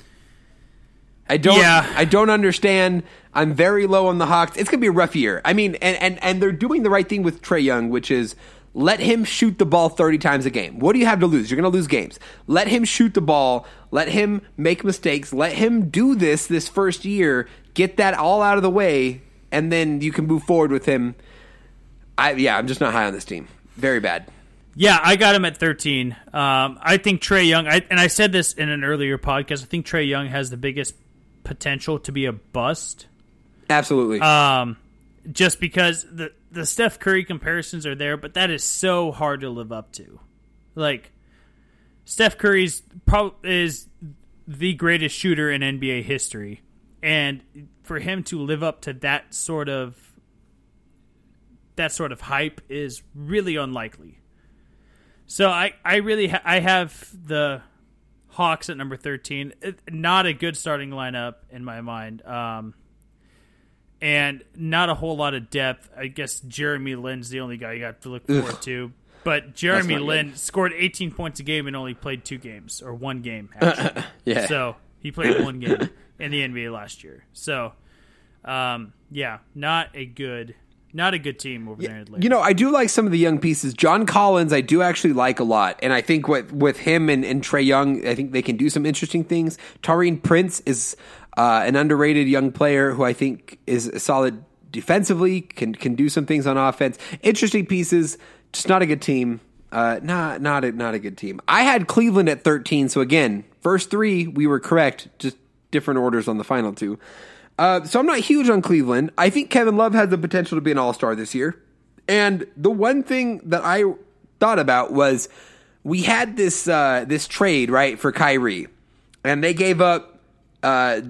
I don't Yeah. I don't understand. I'm very low on the Hawks. It's gonna be a rough year. I mean, and and, and they're doing the right thing with Trae Young, which is let him shoot the ball 30 times a game. What do you have to lose? You're gonna lose games. Let him shoot the ball, let him make mistakes, let him do this this first year, get that all out of the way, and then you can move forward with him. I yeah, I'm just not high on this team. Very bad. Yeah, I got him at 13. Um, I think Trae Young, I, and I said this in an earlier podcast, I think Trae Young has the biggest potential to be a bust. Absolutely. Um, just because the, the Steph Curry comparisons are there, but that is so hard to live up to. Like, Steph Curry's prob- is the greatest shooter in NBA history. And for him to live up to that sort of that sort of hype is really unlikely. So I, I really ha- I have the Hawks at number thirteen. Not a good starting lineup in my mind, um, and not a whole lot of depth. I guess Jeremy Lin's the only guy you got to look forward to. But Jeremy Lin scored 18 points a game and only played two games or one game. Actually. yeah. So he played one game in the NBA last year. So, um, yeah, not a good, not a good team over there. You know, I do like some of the young pieces. John Collins, I do actually like a lot, and I think with with him and, and Trae Young, I think they can do some interesting things. Taurean Prince is uh, an underrated young player who I think is solid defensively, can can do some things on offense. Interesting pieces, just not a good team. Uh, not not a, not a good team. I had Cleveland at thirteen, so again, first three we were correct, just different orders on the final two. Uh, so I'm not huge on Cleveland. I think Kevin Love has the potential to be an All Star this year. And the one thing that I thought about was we had this uh, this trade right for Kyrie, and they gave up. Uh,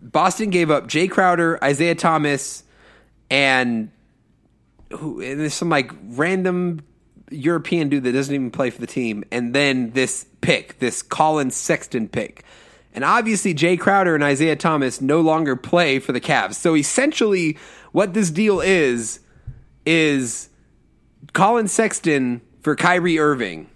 Boston gave up Jae Crowder, Isaiah Thomas, and who? And there's some like random European dude that doesn't even play for the team, and then this pick, this Collin Sexton pick. And obviously, Jae Crowder and Isaiah Thomas no longer play for the Cavs. So essentially, what this deal is, is Collin Sexton for Kyrie Irving.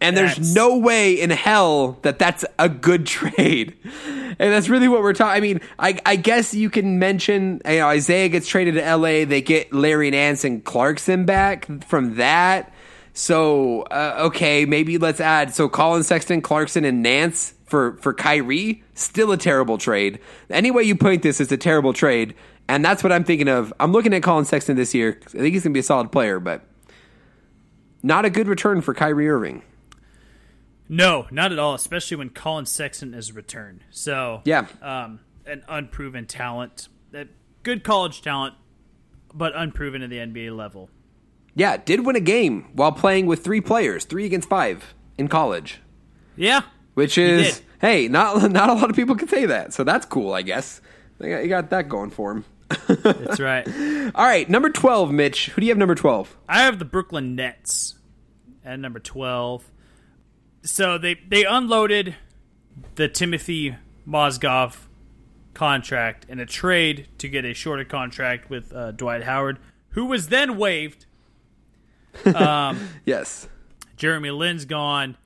And there's That's- no way in hell that that's a good trade. And that's really what we're talking. I mean, I, I guess you can mention you know, Isaiah gets traded to LA. They get Larry Nance and Clarkson back from that. So uh, okay, maybe let's add so Collin Sexton, Clarkson, and Nance for for Kyrie. Still a terrible trade. Any way you point this, it's a terrible trade. And that's what I'm thinking of. I'm looking at Collin Sexton this year. I think he's going to be a solid player, but not a good return for Kyrie Irving. No, not at all. Especially when Collin Sexton is returned. So Yeah. um, an unproven talent, a good college talent, but unproven at the NBA level. Yeah, did win a game while playing with three players, three against five in college, Yeah, which is hey, not not a lot of people can say that, so that's cool, I guess. They got, you got that going for him. that's right. All right, number twelve, Mitch. Who do you have number twelve? I have the Brooklyn Nets at number twelve. So they they unloaded the Timofey Mozgov contract in a trade to get a shorter contract with uh, Dwight Howard, who was then waived. Yes. Jeremy Lin's gone.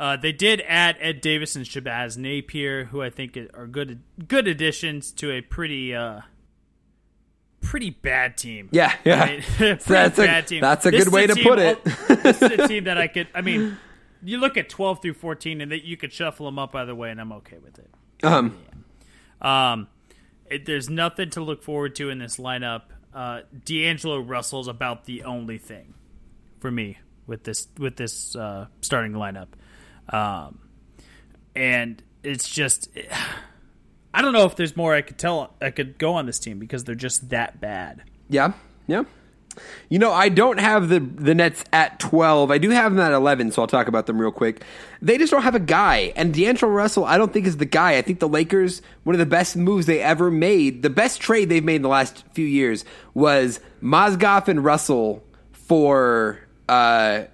Uh, they did add Ed Davis and Shabazz Napier, who I think are good good additions to a pretty uh, pretty bad team. Yeah, yeah. I mean, pretty That's a- bad team. that's a This good way to team- put it. this is a team that I could. I mean, you look at twelve through fourteen, and that you could shuffle them up either way, and I'm okay with it. Um, Um, it, there's nothing to look forward to in this lineup. Uh, D'Angelo Russell's about the only thing for me with this with this uh, starting lineup, um, and it's just I don't know if there's more I could tell I could go on this team because they're just that bad. yeah, yeah. You know, I don't have the the Nets at twelve. I do have them at eleven, so I'll talk about them real quick. They just don't have a guy, and D'Angelo Russell, I don't think is the guy. I think the Lakers, one of the best moves they ever made, the best trade they've made in the last few years was Mozgov and Russell for uh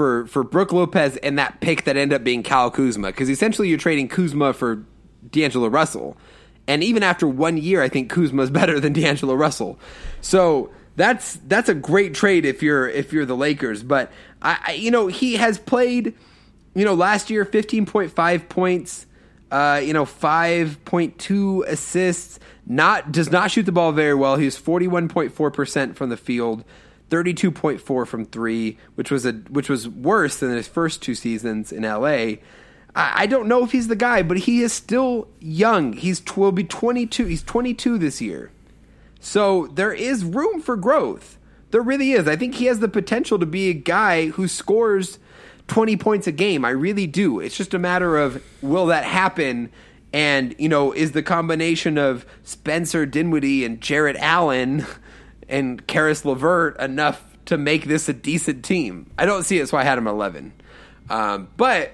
for for Brook Lopez and that pick that ended up being Kyle Kuzma because essentially you're trading Kuzma for D'Angelo Russell, and even after one year, I think Kuzma's better than D'Angelo Russell. So that's that's a great trade if you're if you're the Lakers. But I, I you know he has played, you know, last year 15.5 points, uh, you know, 5.2 assists. Not does not shoot the ball very well. He's 41.4 percent from the field. 32.4 from three, which was a which was worse than his first two seasons in LA. I, I don't know if he's the guy, but he is still young. He's will be 22. He's 22 this year, so there is room for growth. There really is. I think he has the potential to be a guy who scores 20 points a game. I really do. It's just a matter of will that happen. And, you know, is the combination of Spencer Dinwiddie and Jarrett Allen and Caris LeVert enough to make this a decent team. I don't see it, so I had him 11. Um, but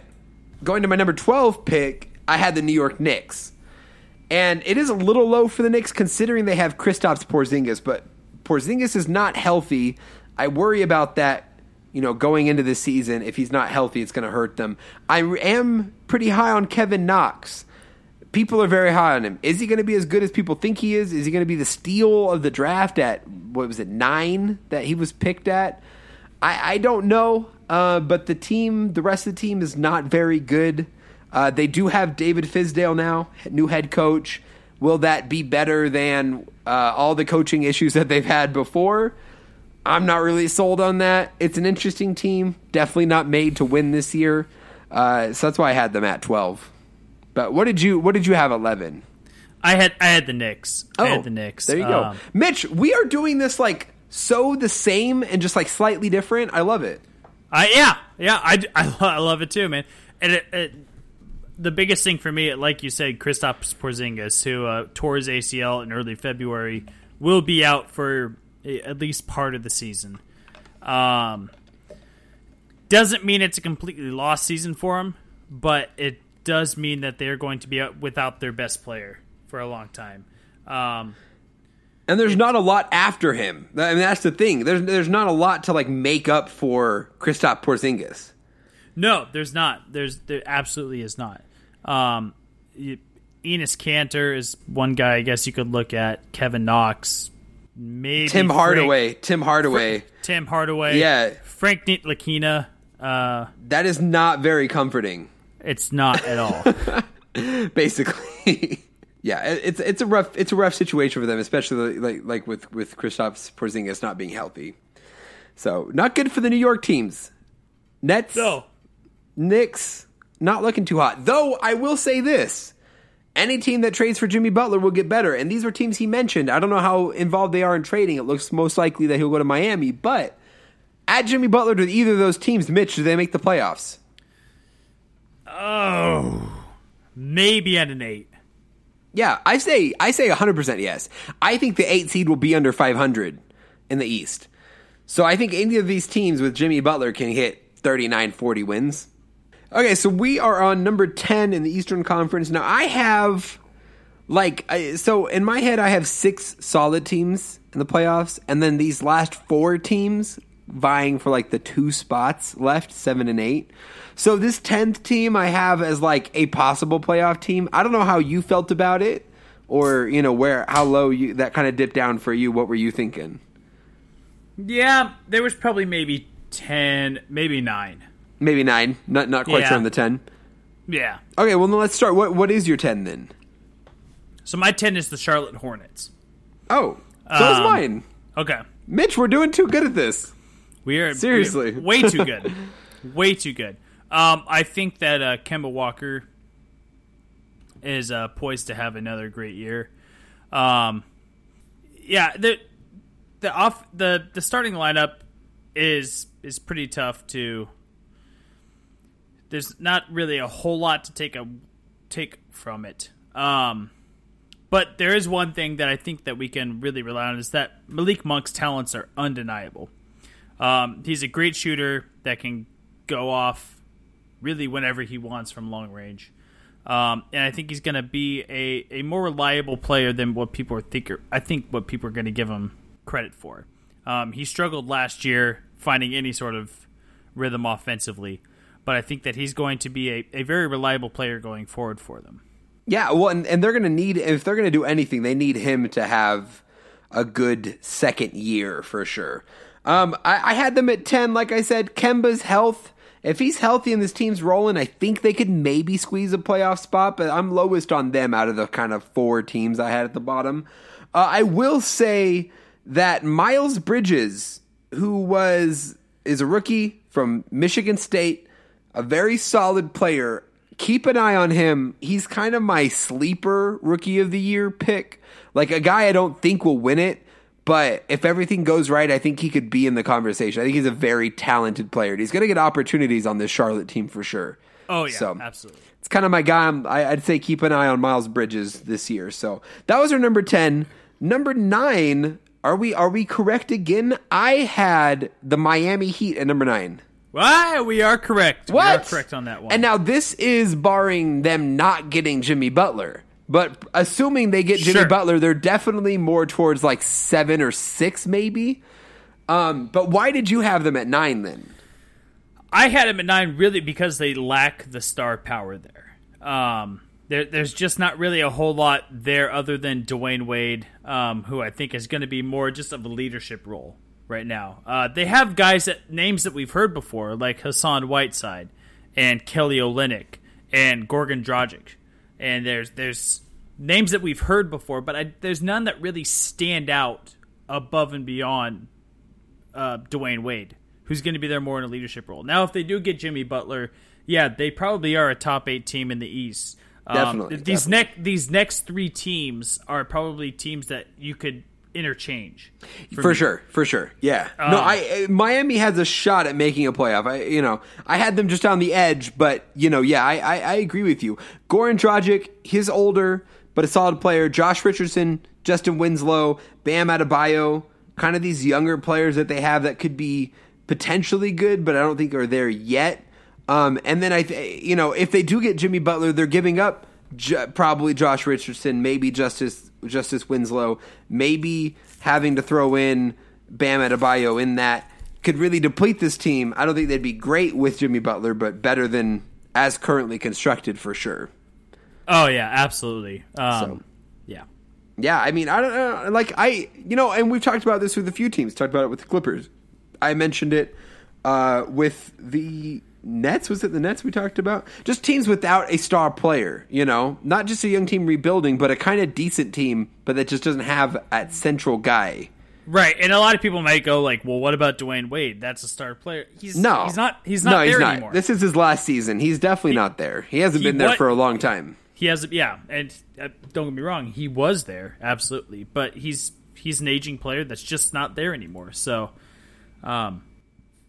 going to my number 12 pick, I had the New York Knicks. And it is a little low for the Knicks considering they have Kristaps Porzingis, but Porzingis is not healthy. I worry about that, you know, going into the season. If he's not healthy, it's going to hurt them. I am pretty high on Kevin Knox people are very high on him. Is he going to be as good as people think he is? Is he going to be the steal of the draft at what was it nine that he was picked at? I, I don't know, uh, but the team, the rest of the team is not very good. Uh, they do have David Fizdale now, new head coach. Will that be better than uh, all the coaching issues that they've had before? I'm not really sold on that. It's an interesting team, definitely not made to win this year. Uh, so that's why I had them at 12. But what did you what did you have eleven? I had I had the Knicks. I had the Knicks. Oh, There you go, Um, Mitch. We are doing this like so the same and just like slightly different. I love it. I yeah yeah I, I, I love it too, man. And it, it, the biggest thing for me, like you said, Kristaps Porzingis, who uh, tore his ACL in early February, will be out for at least part of the season. Um, doesn't mean it's a completely lost season for him, but it does mean that they're going to be without their best player for a long time. Um, And there's not a lot after him. I mean, that's the thing. There's there's not a lot to like make up for Kristaps Porzingis. No, there's not. There's there absolutely is not. Um, you, Enes Kanter is one guy. I guess you could look at Kevin Knox, maybe Tim Frank- Hardaway. Tim Hardaway. Tim Hardaway, Yeah. Frank Lakina. Uh, That is not very comforting. It's not at all. basically. yeah, it's it's a rough it's a rough situation for them, especially like like with with Kristaps Porzingis not being healthy. So not good for the New York teams. Nets, no, Knicks, not looking too hot. Though I will say this: any team that trades for Jimmy Butler will get better. And these were teams he mentioned. I don't know how involved they are in trading. It looks most likely that he'll go to Miami, but add Jimmy Butler to either of those teams, Mitch, do they make the playoffs? Oh, maybe at an eight. Yeah, I say I say 100% yes. I think the 8 seed will be under 500 in the East. So I think any of these teams with Jimmy Butler can hit 39 40 wins. Okay, so we are on number 10 in the Eastern Conference. Now I have like so in my head I have 6 solid teams in the playoffs and then these last 4 teams vying for like the two spots left, 7 and 8. So this 10th team I have as like a possible playoff team. I don't know how you felt about it or, you know, where how low you that kind of dipped down for you. What were you thinking? Yeah, there was probably maybe ten, maybe nine. Maybe 9. Not not quite Yeah. sure on the 10. Yeah. Okay, well then let's start. What what is your 10 then? So my ten is the Charlotte Hornets. Oh, so is Um, mine. Okay. Mitch, we're doing too good at this. We are Seriously. we are way too good, way too good. Um, I think that uh, Kemba Walker is uh, poised to have another great year. Um, yeah, the the off the the starting lineup is is pretty tough to. There's not really a whole lot to take a take from it. Um, but there is one thing that I think that we can really rely on is that Malik Monk's talents are undeniable. Um, he's a great shooter that can go off really whenever he wants from long range. Um, and I think he's going to be a, a more reliable player than what people are think. I think what people are going to give him credit for. Um, he struggled last year finding any sort of rhythm offensively, but I think that he's going to be a, a very reliable player going forward for them. Yeah, well, and, and they're going to need if they're going to do anything, they need him to have a good second year for sure. Um, I, I had them at ten, like I said. Kemba's health. If he's healthy and this team's rolling, I think they could maybe squeeze a playoff spot. But I'm lowest on them out of the kind of four teams I had at the bottom. Uh, I will say that Miles Bridges, who was is a rookie from Michigan State, a very solid player. Keep an eye on him. He's kind of my sleeper rookie of the year pick. Like a guy I don't think will win it, but if everything goes right, I think he could be in the conversation. I think he's a very talented player. He's going to get opportunities on this Charlotte team for sure. Oh yeah, So- absolutely. It's kind of my guy. I'm, I, I'd say keep an eye on Miles Bridges this year. So that was our number ten. Number nine. Are we are we correct again? I had the Miami Heat at number nine. Why we are correct. What? We are correct on that one. And now this is barring them not getting Jimmy Butler. But assuming they get Jimmy Sure. Butler, they're definitely more towards like seven or six, maybe. Um, but why did you have them at nine then? I had them at nine really because they lack the star power there. Um, there there's just not really a whole lot there other than Dwyane Wade, um, who I think is going to be more just of a leadership role right now. Uh, they have guys that names that we've heard before, like Hassan Whiteside and Kelly Olynyk and Goran Dragic, and there's there's names that we've heard before, but I, there's none that really stand out above and beyond uh, Dwyane Wade, who's going to be there more in a leadership role. Now, if they do get Jimmy Butler, yeah, they probably are a top eight team in the East. Um, Definitely, These definitely. next these next three teams are probably teams that you could interchange. For me. sure, for sure. Yeah. no, Um, I uh, Miami has a shot at making a playoff. I you know, I had them just on the edge, but you know, yeah, I I, I agree with you. Goran Dragic, he's older, but a solid player. Josh Richardson, Justin Winslow, Bam Adebayo, kind of these younger players that they have that could be potentially good, but I don't think are there yet. Um, and then I, th- you know, if they do get Jimmy Butler, they're giving up J- probably Josh Richardson, maybe Justise Justise Winslow, maybe having to throw in Bam Adebayo in that could really deplete this team. I don't think they'd be great with Jimmy Butler, but better than as currently constructed for sure. Oh yeah, absolutely. Um, So- yeah. Yeah, I mean, I don't know. Like, I, you know, and we've talked about this with a few teams. Talked about it with the Clippers. I mentioned it uh, with the Nets. Was it the Nets we talked about? Just teams without a star player, you know? Not just a young team rebuilding, but a kind of decent team, but that just doesn't have that central guy. Right, and a lot of people might go like, "Well, what about Dwyane Wade? That's a star player." He's No. he's not. He's not no, there he's not. anymore. This is his last season. He's definitely not there. He hasn't he been there wa- for a long time. He hasn't. yeah, and uh, don't get me wrong, he was there absolutely, but he's he's an aging player that's just not there anymore. So, um,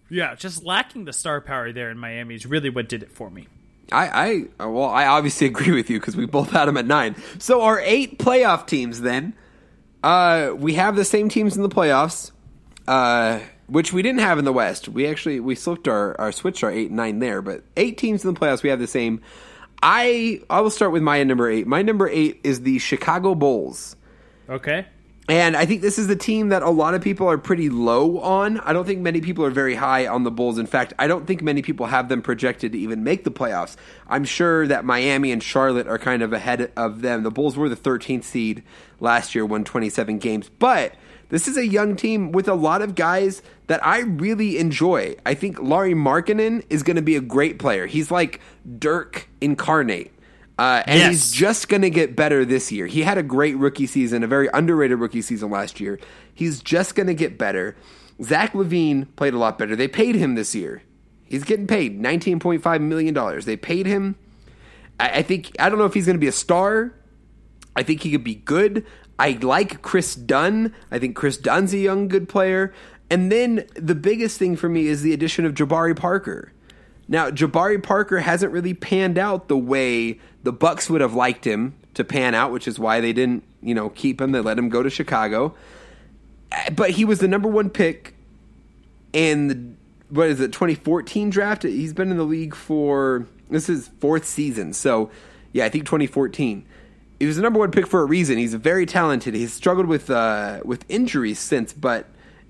yeah, just lacking the star power there in Miami is really what did it for me. I, I well, I obviously agree with you because we both had them at nine. So our eight playoff teams, then, uh, we have the same teams in the playoffs, uh, which we didn't have in the West. We actually we slipped our our switched our eight and nine there, but eight teams in the playoffs. We have the same. I I will start with my number eight. My number eight is the Chicago Bulls. Okay. And I think this is the team that a lot of people are pretty low on. I don't think many people are very high on the Bulls. In fact, I don't think many people have them projected to even make the playoffs. I'm sure that Miami and Charlotte are kind of ahead of them. The Bulls were the 13th seed last year, won 27 games. But this is a young team with a lot of guys that I really enjoy. I think Lauri Markkanen is going to be a great player. He's like Dirk incarnate. Uh, and Yes. he's just going to get better this year. He had a great rookie season, a very underrated rookie season last year. He's just going to get better. Zach LaVine played a lot better. They paid him this year. He's getting paid $19.5 million. They paid him. I, I think, I don't know if he's going to be a star. I think he could be good. I like Kris Dunn. I think Kris Dunn's a young, good player. And then the biggest thing for me is the addition of Jabari Parker. Now, Jabari Parker hasn't really panned out the way the Bucks would have liked him to pan out, which is why they didn't, you know, keep him. They let him go to Chicago. Uh, But he was the number one pick in the what is it 2014 draft. He's been in the league for this is fourth season. So yeah, I think 2014. He was the number one pick for a reason. He's very talented. He's struggled with uh, with injuries since, but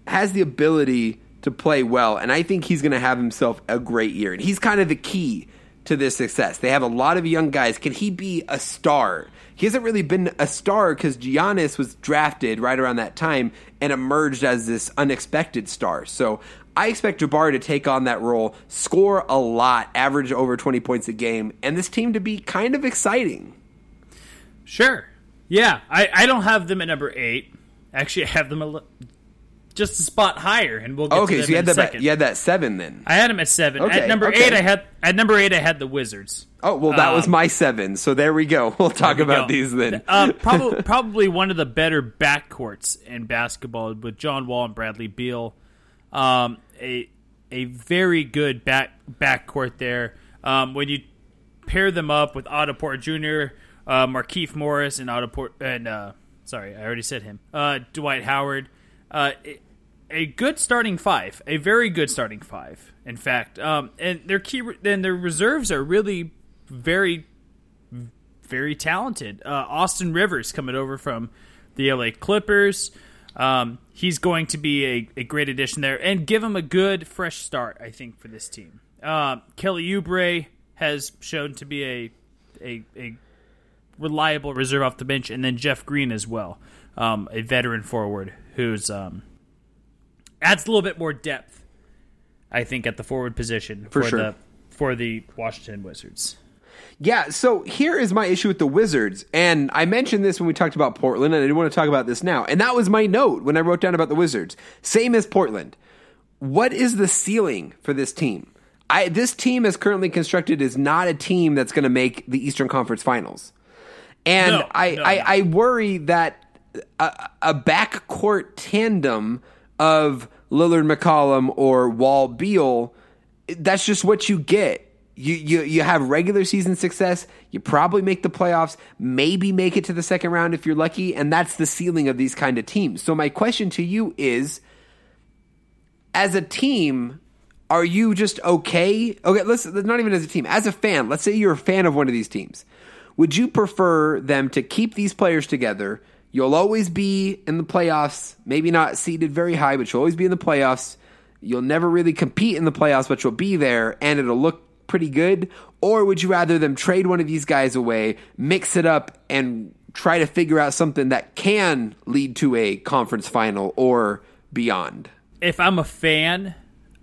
has the ability to play well. And I think he's going to have himself a great year. And he's kind of the key to this success. They have a lot of young guys. Can he be a star? He hasn't really been a star because Giannis was drafted right around that time and emerged as this unexpected star. So I expect Jabari to take on that role, score a lot, average over 20 points a game, and this team to be kind of exciting. Sure. Yeah, I, I don't have them at number eight. Actually, I have them just a spot higher, and we'll get to Okay, them so you had that second. you had that seven then. I had them at seven. Okay, at number okay. eight, I had at number eight, I had the Wizards. Oh well, that was Um, my seven. So there we go. We'll talk we about go. these then. Uh, probably probably one of the better backcourts in basketball with John Wall and Bradley Beal. Um, a a very good back backcourt there. Um, when you pair them up with Otto Porter Jr., uh, Markieff Morris, and Otto Port and uh, sorry, I already said him. Uh, Dwight Howard. Uh, a, a good starting five, a very good starting five. In fact, um, and their key and their reserves are really very very talented. Uh, Austin Rivers coming over from the LA Clippers. Um, he's going to be a, a great addition there and give him a good fresh start, I think, for this team. Uh, Kelly Oubre has shown to be a, a a reliable reserve off the bench, and then Jeff Green as well, um, a veteran forward who's um, adds a little bit more depth, I think, at the forward position For for, sure. the for the Washington Wizards. Yeah, so here is my issue with the Wizards. And I mentioned this when we talked about Portland, and I didn't want to talk about this now. And that was my note when I wrote down about the Wizards. Same as Portland. What is the ceiling for this team? I, this team, as currently constructed, is not a team that's going to make the Eastern Conference Finals. And No, I, no. I, I worry that a, a backcourt tandem of Lillard McCollum or Wall Beal, that's just what you get. You, you you have regular season success. You probably make the playoffs, maybe make it to the second round if you're lucky, and that's the ceiling of these kind of teams. So my question to you is, as a team, are you just okay? Okay, let's not even as a team. As a fan, let's say you're a fan of one of these teams. Would you prefer them to keep these players together? You'll always be in the playoffs, maybe not seeded very high, but you'll always be in the playoffs. You'll never really compete in the playoffs, but you'll be there and it'll look pretty good. Or would you rather them trade one of these guys away, mix it up, and try to figure out something that can lead to a conference final or beyond? if I'm a fan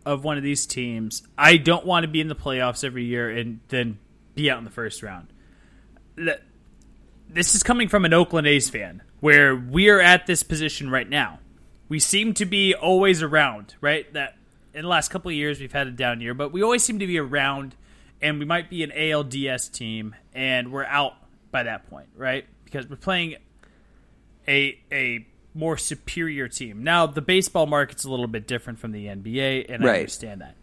of one of these teams, I don't want to be in the playoffs every year and then be out in the first round. This is coming from an Oakland A's fan, where we are at this position right now. We seem to be always around, right? That in the last couple of years we've had a down year, but we always seem to be around, and we might be an ALDS team, and we're out by that point, right? Because we're playing a a more superior team. Now the baseball market's a little bit different from the NBA, and I understand that.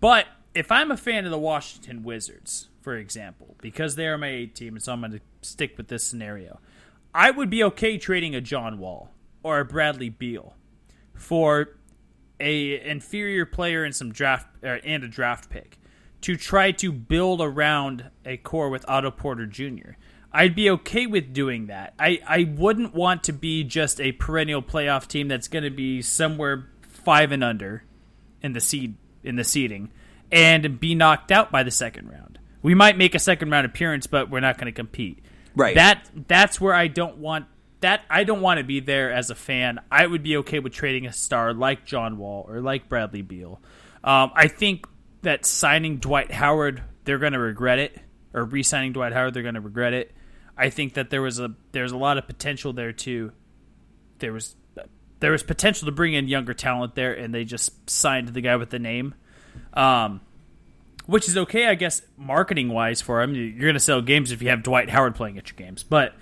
But if I'm a fan of the Washington Wizards, for example, because they are my eight team, and so I'm going to stick with this scenario, I would be okay trading a John Wall or a Bradley Beal for a inferior player and some draft er, and a draft pick to try to build around a core with Otto Porter Jr. I'd be okay with doing that. I, I wouldn't want to be just a perennial playoff team that's going to be somewhere five and under in the seed in the seeding and be knocked out by the second round. We might make a second round appearance, but we're not going to compete. Right. That that's where I don't want that I don't want to be there as a fan. I would be okay with trading a star like John Wall or like Bradley Beal. Um, I think that signing Dwight Howard, they're going to regret it, or re-signing Dwight Howard, they're going to regret it. I think that there was a there's a lot of potential there too. There was there was potential to bring in younger talent there, and they just signed the guy with the name, um, which is okay, I guess, marketing wise for him. You're going to sell games if you have Dwight Howard playing at your games, but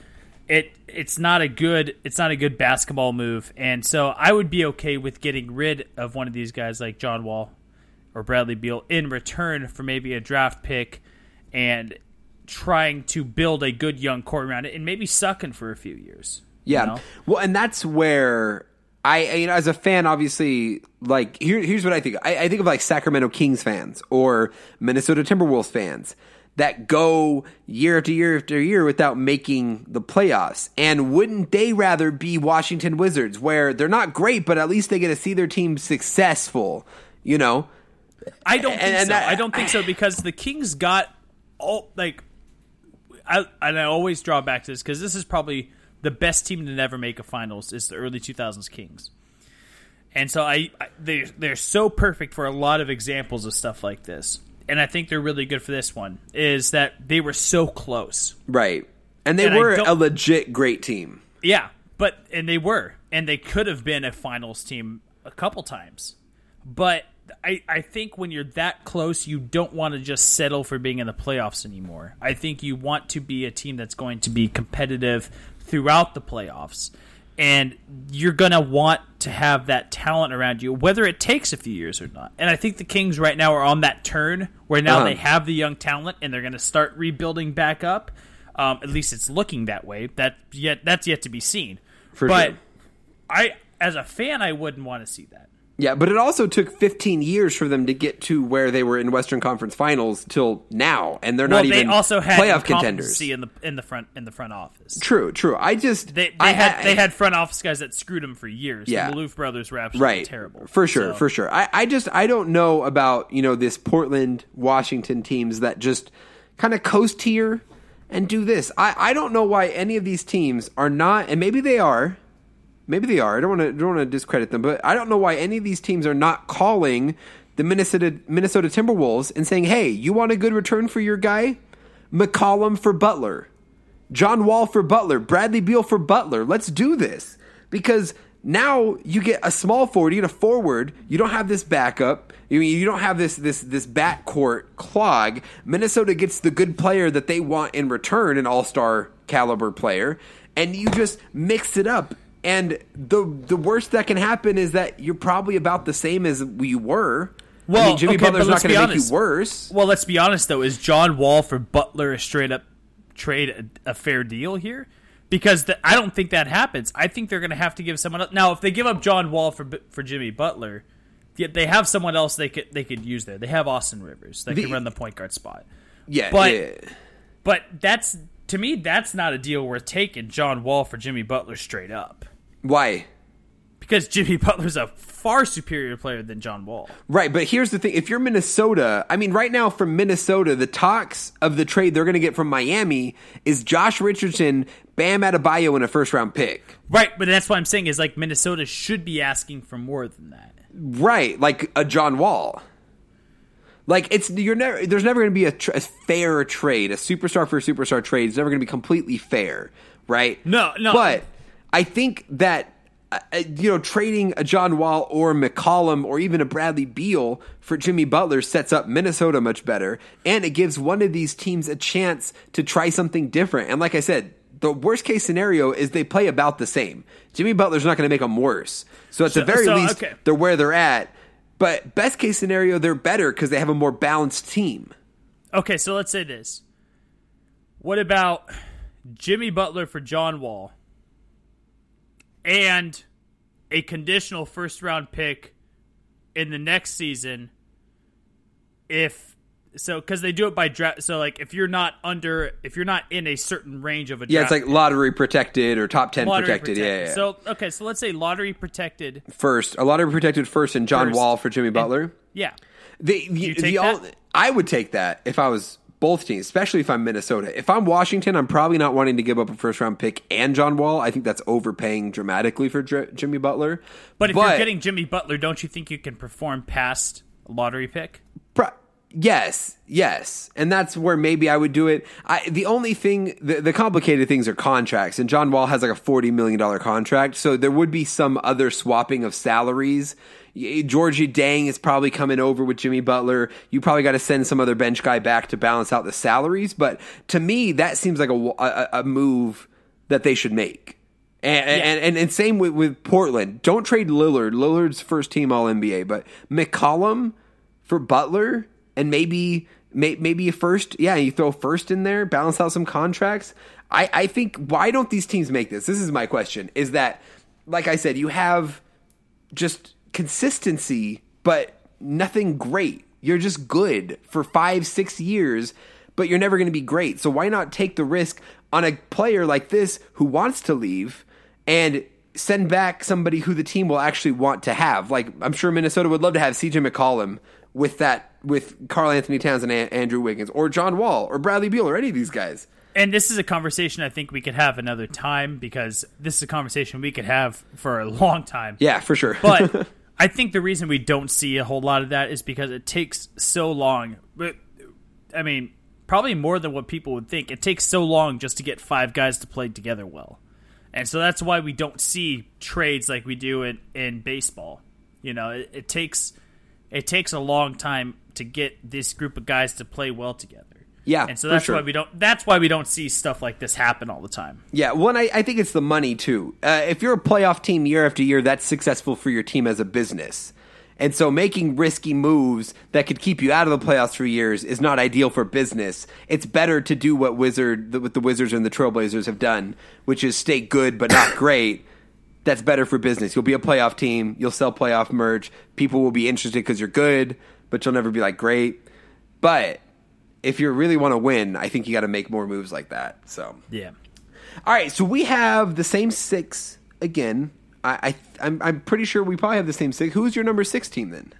it it's not a good it's not a good basketball move, and so I would be okay with getting rid of one of these guys like John Wall or Bradley Beal in return for maybe a draft pick and trying to build a good young core around it and maybe sucking for a few years. you Yeah. know? Well, and that's where I, you know, as a fan, obviously, like here, here's what I think. I, I think of like Sacramento Kings fans or Minnesota Timberwolves fans that go year after year after year without making the playoffs. And wouldn't they rather be Washington Wizards, where they're not great, but at least they get to see their team successful? You know, I don't think And- and so. that- I don't think so because the Kings got all like I and I always draw back to this because this is probably the best team to never make a finals is the early 2000s Kings. And so I, I they they're so perfect for a lot of examples of stuff like this. And I think they're really good for this one is that they were so close. right? And they And were a legit great team. Yeah, but and they were, and they could have been a finals team a couple times. But I, I think when you're that close, you don't want to just settle for being in the playoffs anymore. I think you want to be a team that's going to be competitive throughout the playoffs. And you're going to want to have that talent around you, whether it takes a few years or not. And I think the Kings right now are on that turn where now Uh-huh. they have the young talent and they're going to start rebuilding back up. Um, at least it's looking that way. That yet that's yet to be seen. For but sure. I, as a fan, I wouldn't want to see that. Yeah, but it also took 15 years for them to get to where they were in Western Conference Finals till now, and they're Well, not they even also had playoff contenders. in the in the front in the front office. True, true. I just They, they I, had I- they had front office guys that screwed them for years. Yeah. the Maloof brothers were absolutely right terrible for sure, So- for sure. I, I just I don't know about you know this Portland Washington teams that just kind of coast here and do this. I I don't know why any of these teams are not, and maybe they are. Maybe they are. I don't want to don't discredit them, but I don't know why any of these teams are not calling the Minnesota Minnesota Timberwolves and saying, "Hey, you want a good return for your guy? McCollum for Butler, John Wall for Butler, Bradley Beal for Butler. Let's do this because now you get a small forward, you get a forward. You don't have this backup. You you don't have this this this backcourt clog. Minnesota gets the good player that they want in return, an All Star caliber player, and you just mix it up. And the the worst that can happen is that you're probably about the same as we were. I Well, mean, Jimmy okay, Butler's not going be to make honest. you worse. Well, let's be honest though. Is John Wall for Butler a straight up trade a, a fair deal here? Because the, I don't think that happens. I think they're going to have to give someone else. Now, if they give up John Wall for for Jimmy Butler, yeah, they have someone else they could they could use there. They have Austin Rivers that The- can run the point guard spot. Yeah, But- yeah. But that's to me, that's not a deal worth taking. John Wall for Jimmy Butler straight up. Why? Because Jimmy Butler's a far superior player than John Wall. Right, but here's the thing: if you're Minnesota, I mean, right now from Minnesota, the talks of the trade they're going to get from Miami is Josh Richardson, Bam Adebayo, and a first round pick. Right, but that's what I'm saying is like Minnesota should be asking for more than that. Right, like a John Wall. Like it's you're never there's never going to be a, tr- a fair trade, a superstar for a superstar trade. It's never going to be completely fair, right? No, no. But I think that uh, you know, trading a John Wall or McCollum or even a Bradley Beal for Jimmy Butler sets up Minnesota much better, and it gives one of these teams a chance to try something different. And like I said, the worst case scenario is they play about the same. Jimmy Butler's not going to make them worse. So at So- the very so, least, okay. they're where they're at. But best case scenario, they're better because they have a more balanced team. Okay, so let's say this. What about Jimmy Butler for John Wall and a conditional first round pick in the next season if so because they do it by draft so like if you're not under if you're not in a certain range of a draft. Yeah, it's like lottery protected or top 10 lottery protected. Yeah, yeah, so okay so let's say lottery protected first, a lottery protected first and John First. Wall for Jimmy Butler. yeah The, the, the all- I would take that if I was both teams, especially if I'm Minnesota. If I'm Washington, I'm probably not wanting to give up a first round pick and John Wall. I think that's overpaying dramatically for Jimmy Butler. but if you're getting Jimmy Butler don't you think you can perform past a lottery pick Pro- yes, yes, and that's where maybe I would do it. I, the only thing, the, the complicated things are contracts, and John Wall has like a forty million dollar contract, so there would be some other swapping of salaries. Gorgui Dieng is probably coming over with Jimmy Butler. You probably got to send some other bench guy back to balance out the salaries, but to me, that seems like a, a, a move that they should make. And, and, and and same with, with Portland. Don't trade Lillard. Lillard's first team All NBA, but McCollum for Butler and maybe may, maybe a first. Yeah, you throw first in there, balance out some contracts. I, I think why don't these teams make this? This is my question. Is that like I said, you have just consistency, but nothing great. You're just good for five, six years, but you're never going to be great. So why not take the risk on a player like this who wants to leave and send back somebody who the team will actually want to have? Like I'm sure Minnesota would love to have CJ McCollum with that with Karl Anthony Towns and A- Andrew Wiggins or John Wall or Bradley Beal or any of these guys. And this is a conversation I think we could have another time because this is a conversation we could have for a long time. Yeah, for sure. But I think the reason we don't see a whole lot of that is because it takes so long. But I mean, probably more than what people would think. It takes so long just to get five guys to play together well. And so that's why we don't see trades like we do in, in baseball. You know, it, it takes it takes a long time to get this group of guys to play well together. Yeah, and so that's sure. why we don't. That's why we don't see stuff like this happen all the time. Yeah, one, I, I think it's the money too. Uh, if you're a playoff team year after year, that's successful for your team as a business. And so making risky moves that could keep you out of the playoffs for years is not ideal for business. It's better to do what Wizard, what the Wizards and the Trailblazers have done, which is stay good but not great. That's better for business. You'll be a playoff team. You'll sell playoff merch. People will be interested because you're good, but you'll never be like great. But if you really want to win, I think you got to make more moves like that. So Yeah. all right, so we have the same six again. I, I I'm I'm pretty sure we probably have the same six. Who's your number six team then?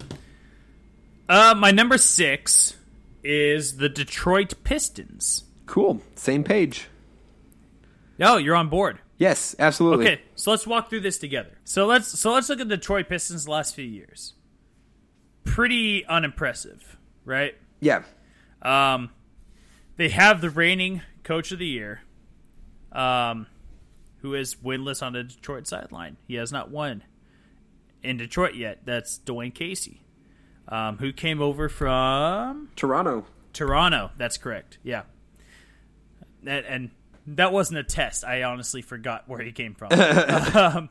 Uh, my number six is the Detroit Pistons. Cool, same page. Oh, you're on board. Yes, absolutely. Okay, so let's walk through this together. So let's so let's look at the Detroit Pistons last few years. Pretty unimpressive, right? Yeah, Um, they have the reigning coach of the year, um, who is winless on the Detroit sideline. He has not won in Detroit yet. That's Dwane Casey, um, who came over from Toronto. Toronto. That's correct. Yeah. And, and that wasn't a test. I honestly forgot where he came from. um,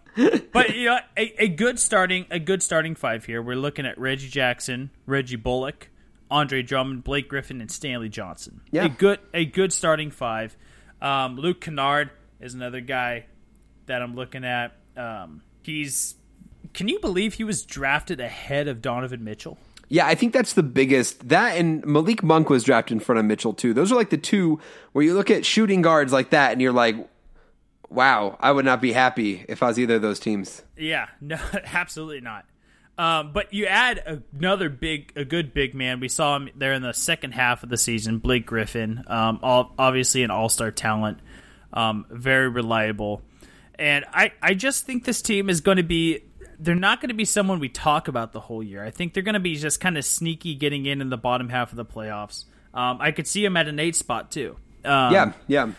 but you know, a, a good starting a good starting five here. We're looking at Reggie Jackson, Reggie Bullock, Andre Drummond, Blake Griffin, and Stanley Johnson. Yeah. A good a good starting five. Um, Luke Kennard is another guy that I'm looking at. Um, he's can you believe he was drafted ahead of Donovan Mitchell? Yeah, I think that's the biggest. That and Malik Monk was drafted in front of Mitchell too. Those are like the two where you look at shooting guards like that and you're like, wow, I would not be happy if I was either of those teams. Yeah, no, absolutely not. Um, but you add another big, a good big man. We saw him there in the second half of the season. Blake Griffin, um, all, obviously an all-star talent, um, very reliable, and I, I just think this team is going to be. They're not going to be someone we talk about the whole year. I think they're going to be just kind of sneaky, getting in in the bottom half of the playoffs. Um, I could see them at an eight spot too. Um, yeah, yeah.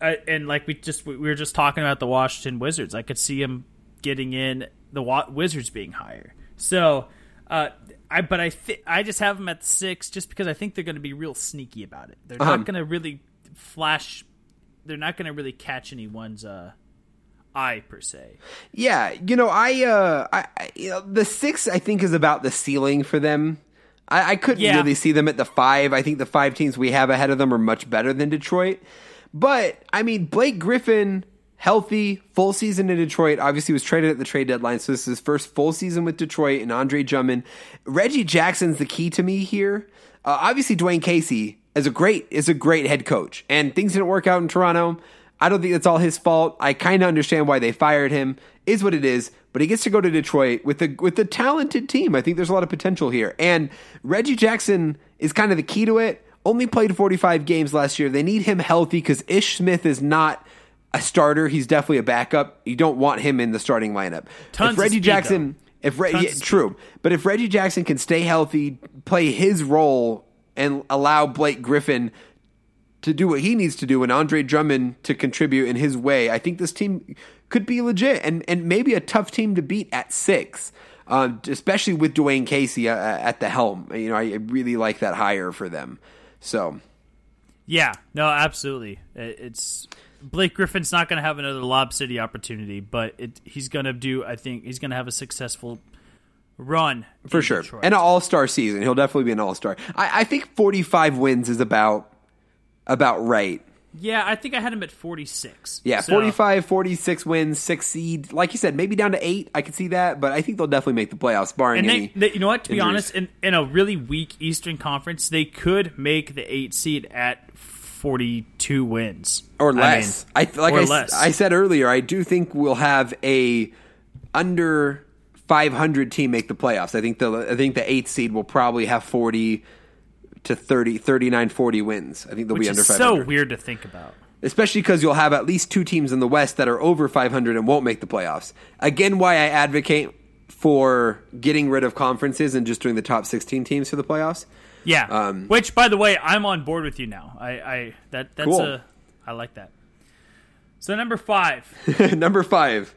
I, and like we just we were just talking about the Washington Wizards. I could see him getting in the Wizards being higher. So, uh, I but I th- I just have them at six just because I think they're going to be real sneaky about it. They're Uh-huh. not going to really flash. They're not going to really catch anyone's uh, eye per se. Yeah, you know, I, uh, I, I you know, the six I think is about the ceiling for them. I, I couldn't Yeah. really see them at the five. I think the five teams we have ahead of them are much better than Detroit. But I mean, Blake Griffin, healthy, full season in Detroit. Obviously, was traded at the trade deadline, so this is his first full season with Detroit. And Andre Drummond, Reggie Jackson's the key to me here. Uh, obviously, Dwane Casey is a great is a great head coach, and things didn't work out in Toronto. I don't think that's all his fault. I kind of understand why they fired him. Is what it is. But he gets to go to Detroit with a with a talented team. I think there's a lot of potential here. And Reggie Jackson is kind of the key to it. Only played 45 games last year. They need him healthy because Ish Smith is not a starter. He's definitely a backup. You don't want him in the starting lineup. Tons if of Reggie Jackson, though. if Re- yeah, true, but if Reggie Jackson can stay healthy, play his role, and allow Blake Griffin to do what he needs to do and Andre Drummond to contribute in his way, I think this team could be legit and, and maybe a tough team to beat at six, uh, especially with Dwane Casey uh, at the helm. You know, I really like that hire for them. So, Yeah, no, absolutely. It's Blake Griffin's not going to have another Lob City opportunity, but it, he's going to do. I think he's going to have a successful run for sure. Detroit. And an all star season. He'll definitely be an all star. I, I think 45 wins is about about right. yeah, I think I had him at forty six. Yeah, 45, 46 wins, six seed. Like you said, maybe down to eight. I could see that, but I think they'll definitely make the playoffs, barring And any. they, they, you know what? To be honest, in, in a really weak Eastern Conference, they could make the eight seed at forty two wins or I mean, less. I, like I, less. I said earlier, I do think we'll have a under 500 team make the playoffs. I think the I think the eighth seed will probably have 40 to 30, 39, 40 wins. I think they'll which be under is 500. so weird to think about. Especially because you'll have at least two teams in the West that are over 500 and won't make the playoffs. Again, why I advocate for getting rid of conferences and just doing the top 16 teams for the playoffs. Yeah. Um, Which, by the way, I'm on board with you now. I, I that that's Cool. a I like that. So number five, Number five.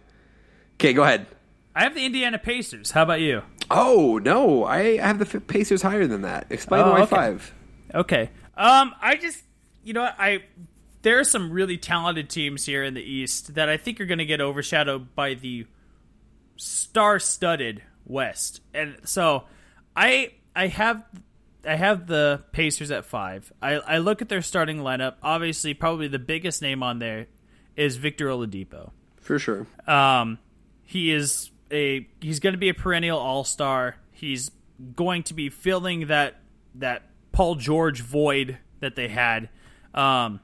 Okay, go ahead. I have the Indiana Pacers. How about you? Oh no, I have the Pacers higher than that. Explain Oh, why okay. five. Okay. Um, I just you know I there are some really talented teams here in the East that I think are going to get overshadowed by the star-studded West, and so I I have. I have the Pacers at five. I, I look at their starting lineup. Obviously, probably the biggest name on there is Victor Oladipo. For sure. Um, he is a he's going to be a perennial All Star. He's going to be filling that that Paul George void that they had. Um,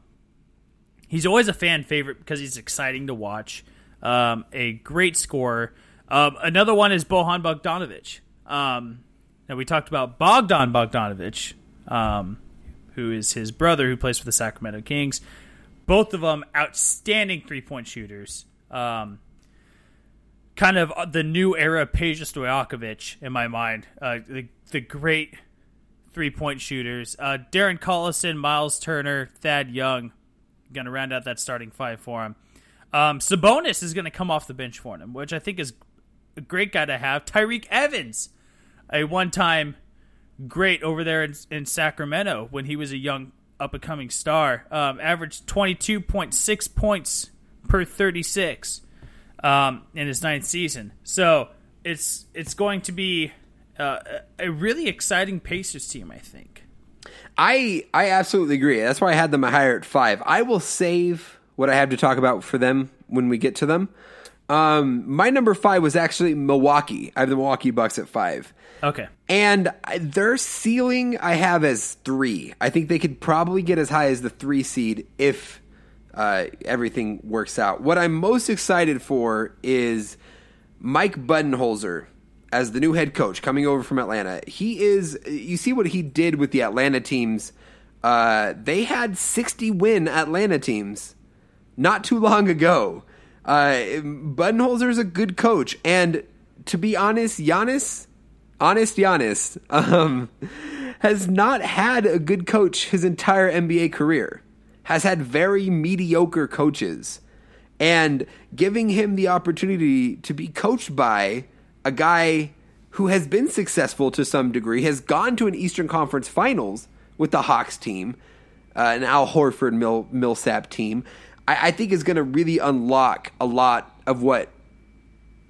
he's always a fan favorite because he's exciting to watch. Um, a great scorer. Um, another one is Bojan Bogdanovich. Um, now we talked about Bogdan Bogdanovich, um, who is his brother who plays for the Sacramento Kings. Both of them outstanding three point shooters. Um, kind of the new era Peja Stojakovic in my mind. Uh, the the great three point shooters. Uh, Darren Collison, Miles Turner, Thad Young, going to round out that starting five for him. Um, Sabonis is going to come off the bench for him, which I think is a great guy to have. Tyreke Evans, a one time great over there in, in Sacramento when he was a young up and coming star. Um, averaged 22.6 points per 36 um, in his ninth season. So it's it's going to be uh, a really exciting Pacers team, I think. I I absolutely agree. That's why I had them higher at five. I will save what I have to talk about for them when we get to them. Um, my number five was actually Milwaukee. I have the Milwaukee Bucks at five. Okay. And their ceiling I have as three. I think they could probably get as high as the three seed if uh, everything works out. What I'm most excited for is Mike Budenholzer as the new head coach coming over from Atlanta. He is, you see what he did with the Atlanta teams. Uh, they had 60 win Atlanta teams not too long ago. Uh, Budenholzer is a good coach, and to be honest, Giannis, honest Giannis, um, has not had a good coach his entire NBA career. Has had very mediocre coaches, and giving him the opportunity to be coached by a guy who has been successful to some degree, has gone to an Eastern Conference Finals with the Hawks team, uh, an Al Horford Mill, Millsap team, I, I think is going to really unlock a lot of what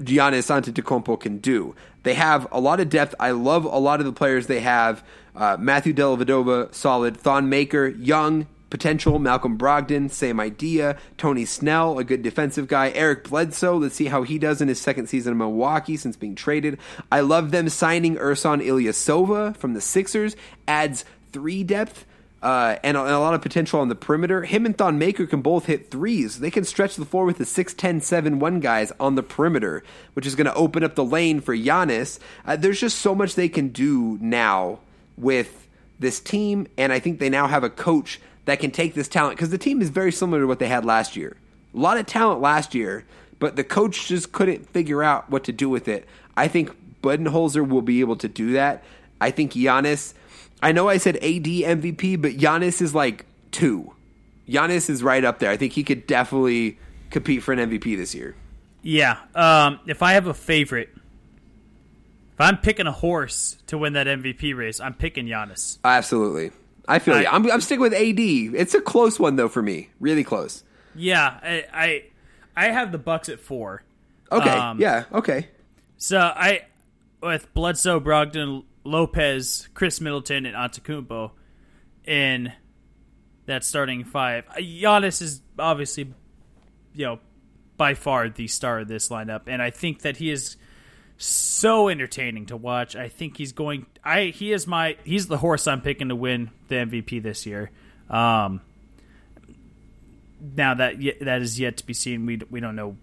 Giannis Antetokounmpo can do. They have a lot of depth. I love a lot of the players they have. Uh, Matthew Dellavedova, solid. Thon Maker, young, potential. Malcolm Brogdon, same idea. Tony Snell, a good defensive guy. Eric Bledsoe, let's see how he does in his second season in Milwaukee since being traded. I love them signing Ersan Ilyasova from the Sixers. Adds three depth. Uh, and, a, and, a, lot of potential on the perimeter. Him and Thon Maker can both hit threes. They can stretch the floor with the 6'10, 7 1 guys on the perimeter, which is going to open up the lane for Giannis. Uh, there's just so much they can do now with this team, and I think they now have a coach that can take this talent because the team is very similar to what they had last year. A lot of talent last year, but the coach just couldn't figure out what to do with it. I think Budenholzer will be able to do that. I think Giannis I know I said AD MVP, but Giannis is like two. Giannis is right up there. I think he could definitely compete for an MVP this year. Yeah. Um, if I have a favorite, if I'm picking a horse to win that MVP race, I'm picking Giannis. Absolutely. I feel I, you. I'm, I'm sticking with AD. It's a close one though for me. Really close. Yeah, I I, I have the Bucks at four. Okay. Um, yeah. Okay. So I with Bledsoe, Brogdon, Lopez, Khris Middleton, and Antetokounmpo in that starting five. Giannis is obviously, you know, by far the star of this lineup, and I think that he is so entertaining to watch. I think he's going. I he is my he's the horse I'm picking to win the MVP this year. Um, now that that is yet to be seen. We we don't know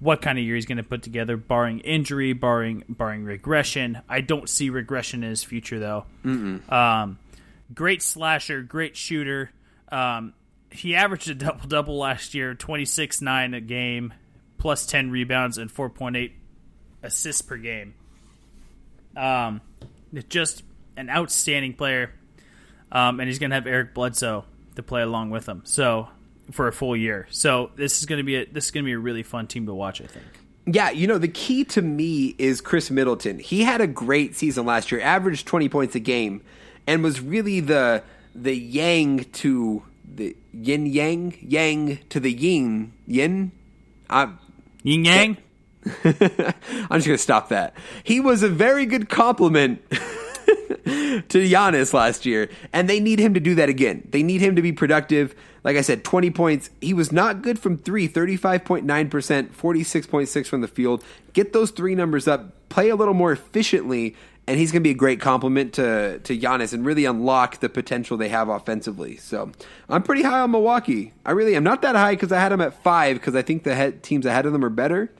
what kind of year he's going to put together, barring injury, barring barring regression. I don't see regression in his future though. Um, great slasher, great shooter. Um, he averaged a double double last year, twenty six nine a game, plus ten rebounds and four point eight assists per game. Um, just an outstanding player, um, and he's going to have Eric Bledsoe to play along with him. So for a full year. So this is going to be a, this is going to be a really fun team to watch. I think. Yeah, you know the key to me is Khris Middleton. He had a great season last year, averaged twenty points a game, and was really the the yang to the yin yang yang to the yin yin. Uh, yin yang. I'm just gonna stop that. He was a very good compliment to Giannis last year, and they need him to do that again. They need him to be productive. Like I said, 20 points. He was not good from three, 35.9%, 46.6 from the field. Get those three numbers up, play a little more efficiently, and he's going to be a great complement to, to Giannis and really unlock the potential they have offensively. So I'm pretty high on Milwaukee. I really am. Not that high because I had them at five because I think the head, teams ahead of them are better.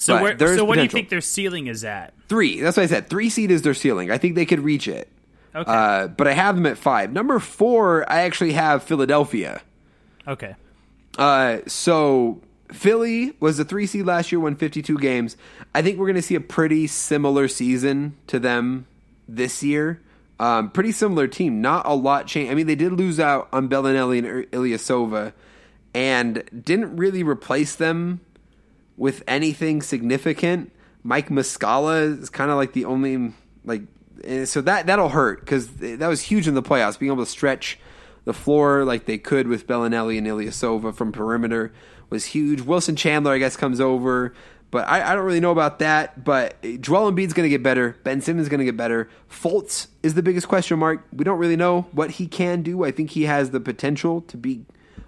So, where, so what do you think their ceiling is at? Three. That's what I said. Three seed is their ceiling. I think they could reach it. Okay. Uh, but I have them at five. Number four, I actually have Philadelphia. Okay. Uh, so Philly was a three seed last year, won 52 games. I think we're going to see a pretty similar season to them this year. Um, pretty similar team. Not a lot change. I mean, they did lose out on Belinelli and Ilyasova and didn't really replace them with anything significant. Mike Muscala is kind of like the only like so that that'll hurt because that was huge in the playoffs, being able to stretch the floor like they could with Belinelli and Ilyasova from perimeter was huge. Wilson Chandler, I guess, comes over, but I, I don't really know about that. But Joel Embiid's going to get better. Ben Simmons is going to get better. Fultz is the biggest question mark. We don't really know what he can do. I think he has the potential to be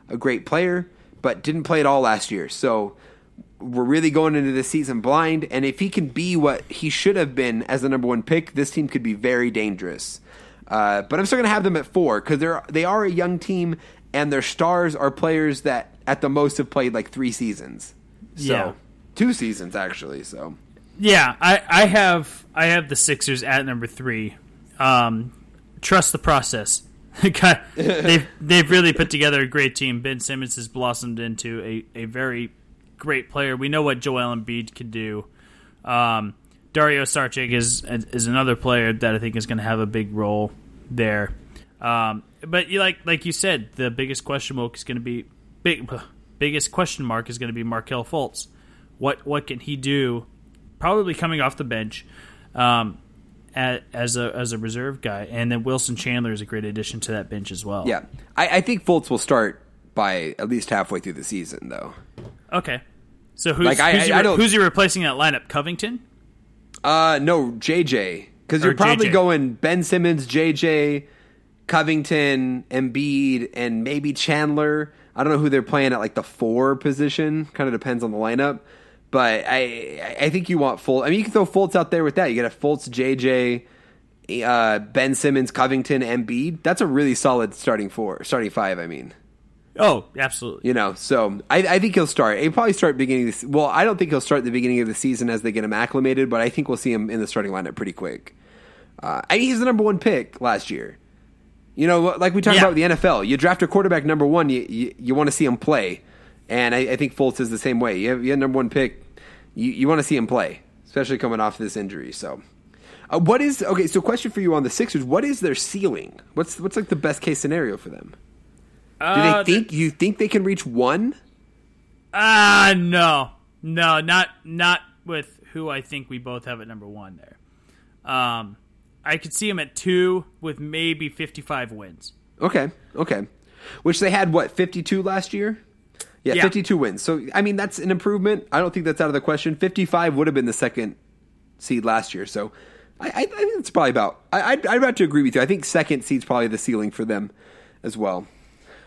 a great player, but didn't play at all last year. So we're really going into the season blind. And if he can be what he should have been as the number one pick, this team could be very dangerous. Uh, but I'm still going to have them at four because they're they are a young team and their stars are players that at the most have played like three seasons. So, yeah, two seasons actually. So yeah, I, I have I have the Sixers at number three. Um, trust the process. they've they've really put together a great team. Ben Simmons has blossomed into a, a very great player. We know what Joel Embiid can do. Um, Dario Saric is is another player that I think is going to have a big role there. Um, but you like like you said, the biggest question mark is going to be big biggest question mark is going to be Markelle Fultz. What what can he do? Probably coming off the bench. Um, at, as a as a reserve guy, and then Wilson Chandler is a great addition to that bench as well. Yeah, I, I think Fultz will start by at least halfway through the season, though. Okay. So who's Like, I- who's, I- he, I don't- who's replacing that lineup? Covington. Uh, no, JJ, because you're probably JJ. going Ben Simmons, JJ, Covington, Embiid, and maybe Chandler. I don't know who they're playing at like the four position. Kind of depends on the lineup. But I I think you want Fultz. I mean, you can throw Fultz out there with that. You get a Fultz, JJ, uh, Ben Simmons, Covington, Embiid. That's a really solid starting four, starting five. I mean. Oh, absolutely. You know, so I, I think he'll start. He'll probably start beginning. Se- well, I don't think he'll start at the beginning of the season as they get him acclimated, but I think we'll see him in the starting lineup pretty quick. Uh, I he's the number one pick last year. You know, like we talked Yeah. about with the NFL, you draft a quarterback number one, you you, you want to see him play, and I, I think Fultz is the same way. You have, you have number one pick, you you want to see him play, especially coming off this injury. So, uh, what is okay? So, question for you on the Sixers: What is their ceiling? What's what's like the best case scenario for them? Do Uh, they think you think they can reach one? Ah, no, no, not not with who I think we both have at number one there. Um, I could see them at two with maybe fifty-five wins. Okay, okay. Which they had what fifty two last year? Yeah, Yeah. fifty two wins. So I mean that's an improvement. I don't think that's out of the question. Fifty five would have been the second seed last year. So I, I, I think it's probably about. I, I'd, I'd have to agree with you. I think second seed's probably the ceiling for them as well.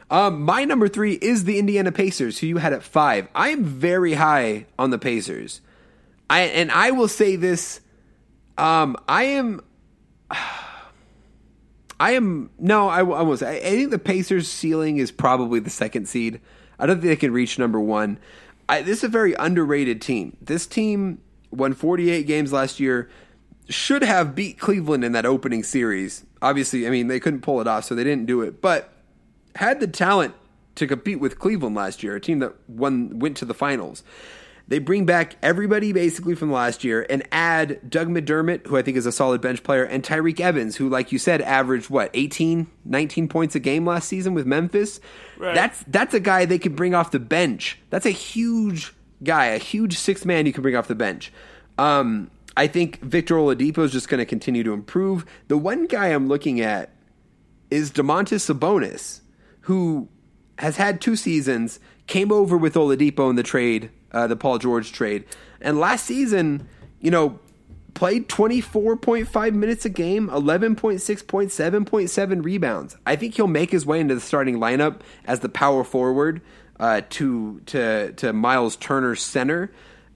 Um, my number three is the Indiana Pacers, who you had at five. I am very high on the Pacers. I and I will say this. Um, I am. I am no, I, say. I, I think the Pacers' ceiling is probably the second seed. I don't think they can reach number one. I, this is a very underrated team. This team won 48 games last year. Should have beat Cleveland in that opening series. Obviously, I mean they couldn't pull it off, so they didn't do it. But had the talent to compete with Cleveland last year, a team that won went to the finals. They bring back everybody basically from last year and add Doug McDermott, who I think is a solid bench player, and Tyreke Evans, who, like you said, averaged what 18, 19 points a game last season with Memphis. That's that's a guy they could bring off the bench. That's a huge guy, a huge six man you can bring off the bench. Um, I think Victor Oladipo is just going to continue to improve. The one guy I'm looking at is Domantas Sabonis, who has had two seasons, came over with Oladipo in the trade, uh, the Paul George trade, and last season, you know, played 24.5 minutes a game, 11.6 points, 7.7 rebounds. I think he'll make his way into the starting lineup as the power forward uh, to to to Miles Turner's center.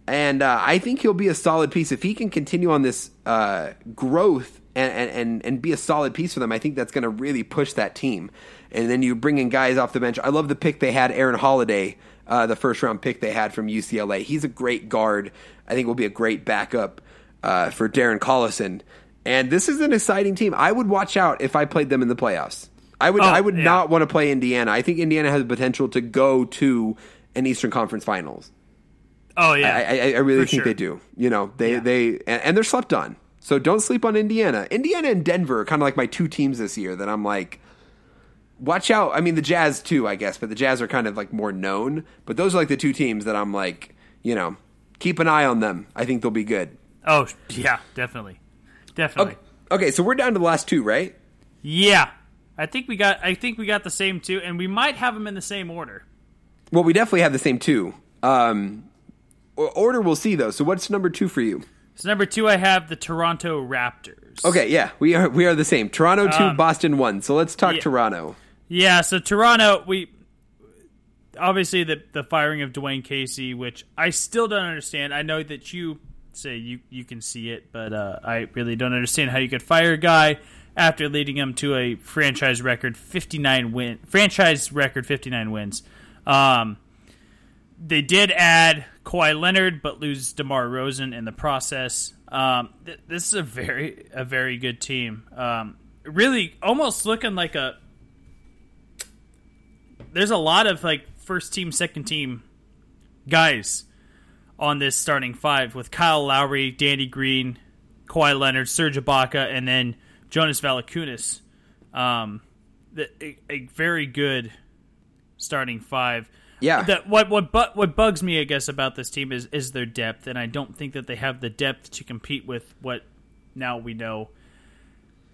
And uh, I think he'll be a solid piece if he can continue on this uh, growth and, and, and, and be a solid piece for them. I think that's going to really push that team. And then you bring in guys off the bench. I love the pick they had, Aaron Holiday, uh, the first round pick they had from UCLA. He's a great guard. I think will be a great backup uh, for Darren Collison. And this is an exciting team. I would watch out if I played them in the playoffs. I would. Oh, I would yeah. not want to play Indiana. I think Indiana has the potential to go to an Eastern Conference Finals. Oh yeah, I, I, I really For think sure. they do. You know, they they and, and they're slept on. So don't sleep on Indiana. Indiana and Denver are kind of like my two teams this year that I'm like, watch out. I mean, the Jazz too, I guess, but the Jazz are kind of like more known. But those are like the two teams that I'm like, you know, keep an eye on them. I think they'll be good. Oh yeah, definitely, definitely. Okay, okay so we're down to the last two, right? Yeah, I think we got. I think we got the same two, and we might have them in the same order. Well, we definitely have the same two. Um, order we'll see though. So what's number two for you? So number two, I have the Toronto Raptors. Okay, yeah, we are we are the same. Toronto two, Um, Boston one. So let's talk yeah. Toronto. Yeah, so Toronto, we obviously the the firing of Dwane Casey, which I still don't understand. I know that you say you you can see it, but uh, I really don't understand how you could fire a guy after leading him to a franchise record fifty nine win franchise record fifty nine wins. Um, they did add Kawhi Leonard, but lose DeMar DeRozan in the process. Um, th- this is a very a very good team. Um, really, almost looking like a there's a lot of like first team, second team guys on this starting five with Kyle Lowry, Danny Green, Kawhi Leonard, Serge Ibaka, and then Jonas Valanciunas. Um, the, a, a very good starting five. Yeah. The, what what bu- what bugs me, I guess, about this team is is their depth, and I don't think that they have the depth to compete with what now we know.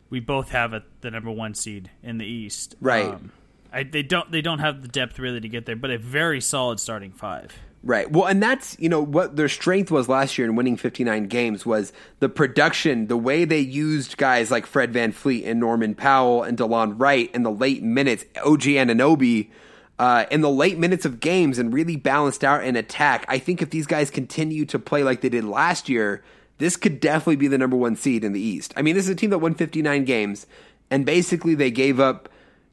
We both have a, the number one seed in the East, Right. Um, I, they don't they don't have the depth really to get there, but a very solid starting five. Right. Well, and that's, you know, what their strength was last year in winning 59 games was the production, the way they used guys like Fred VanVleet and Norman Powell and Delon Wright in the late minutes, OG Anunoby, uh, in the late minutes of games and really balanced out an attack. I think if these guys continue to play like they did last year, this could definitely be the number one seed in the East. I mean, this is a team that won 59 games, and basically they gave up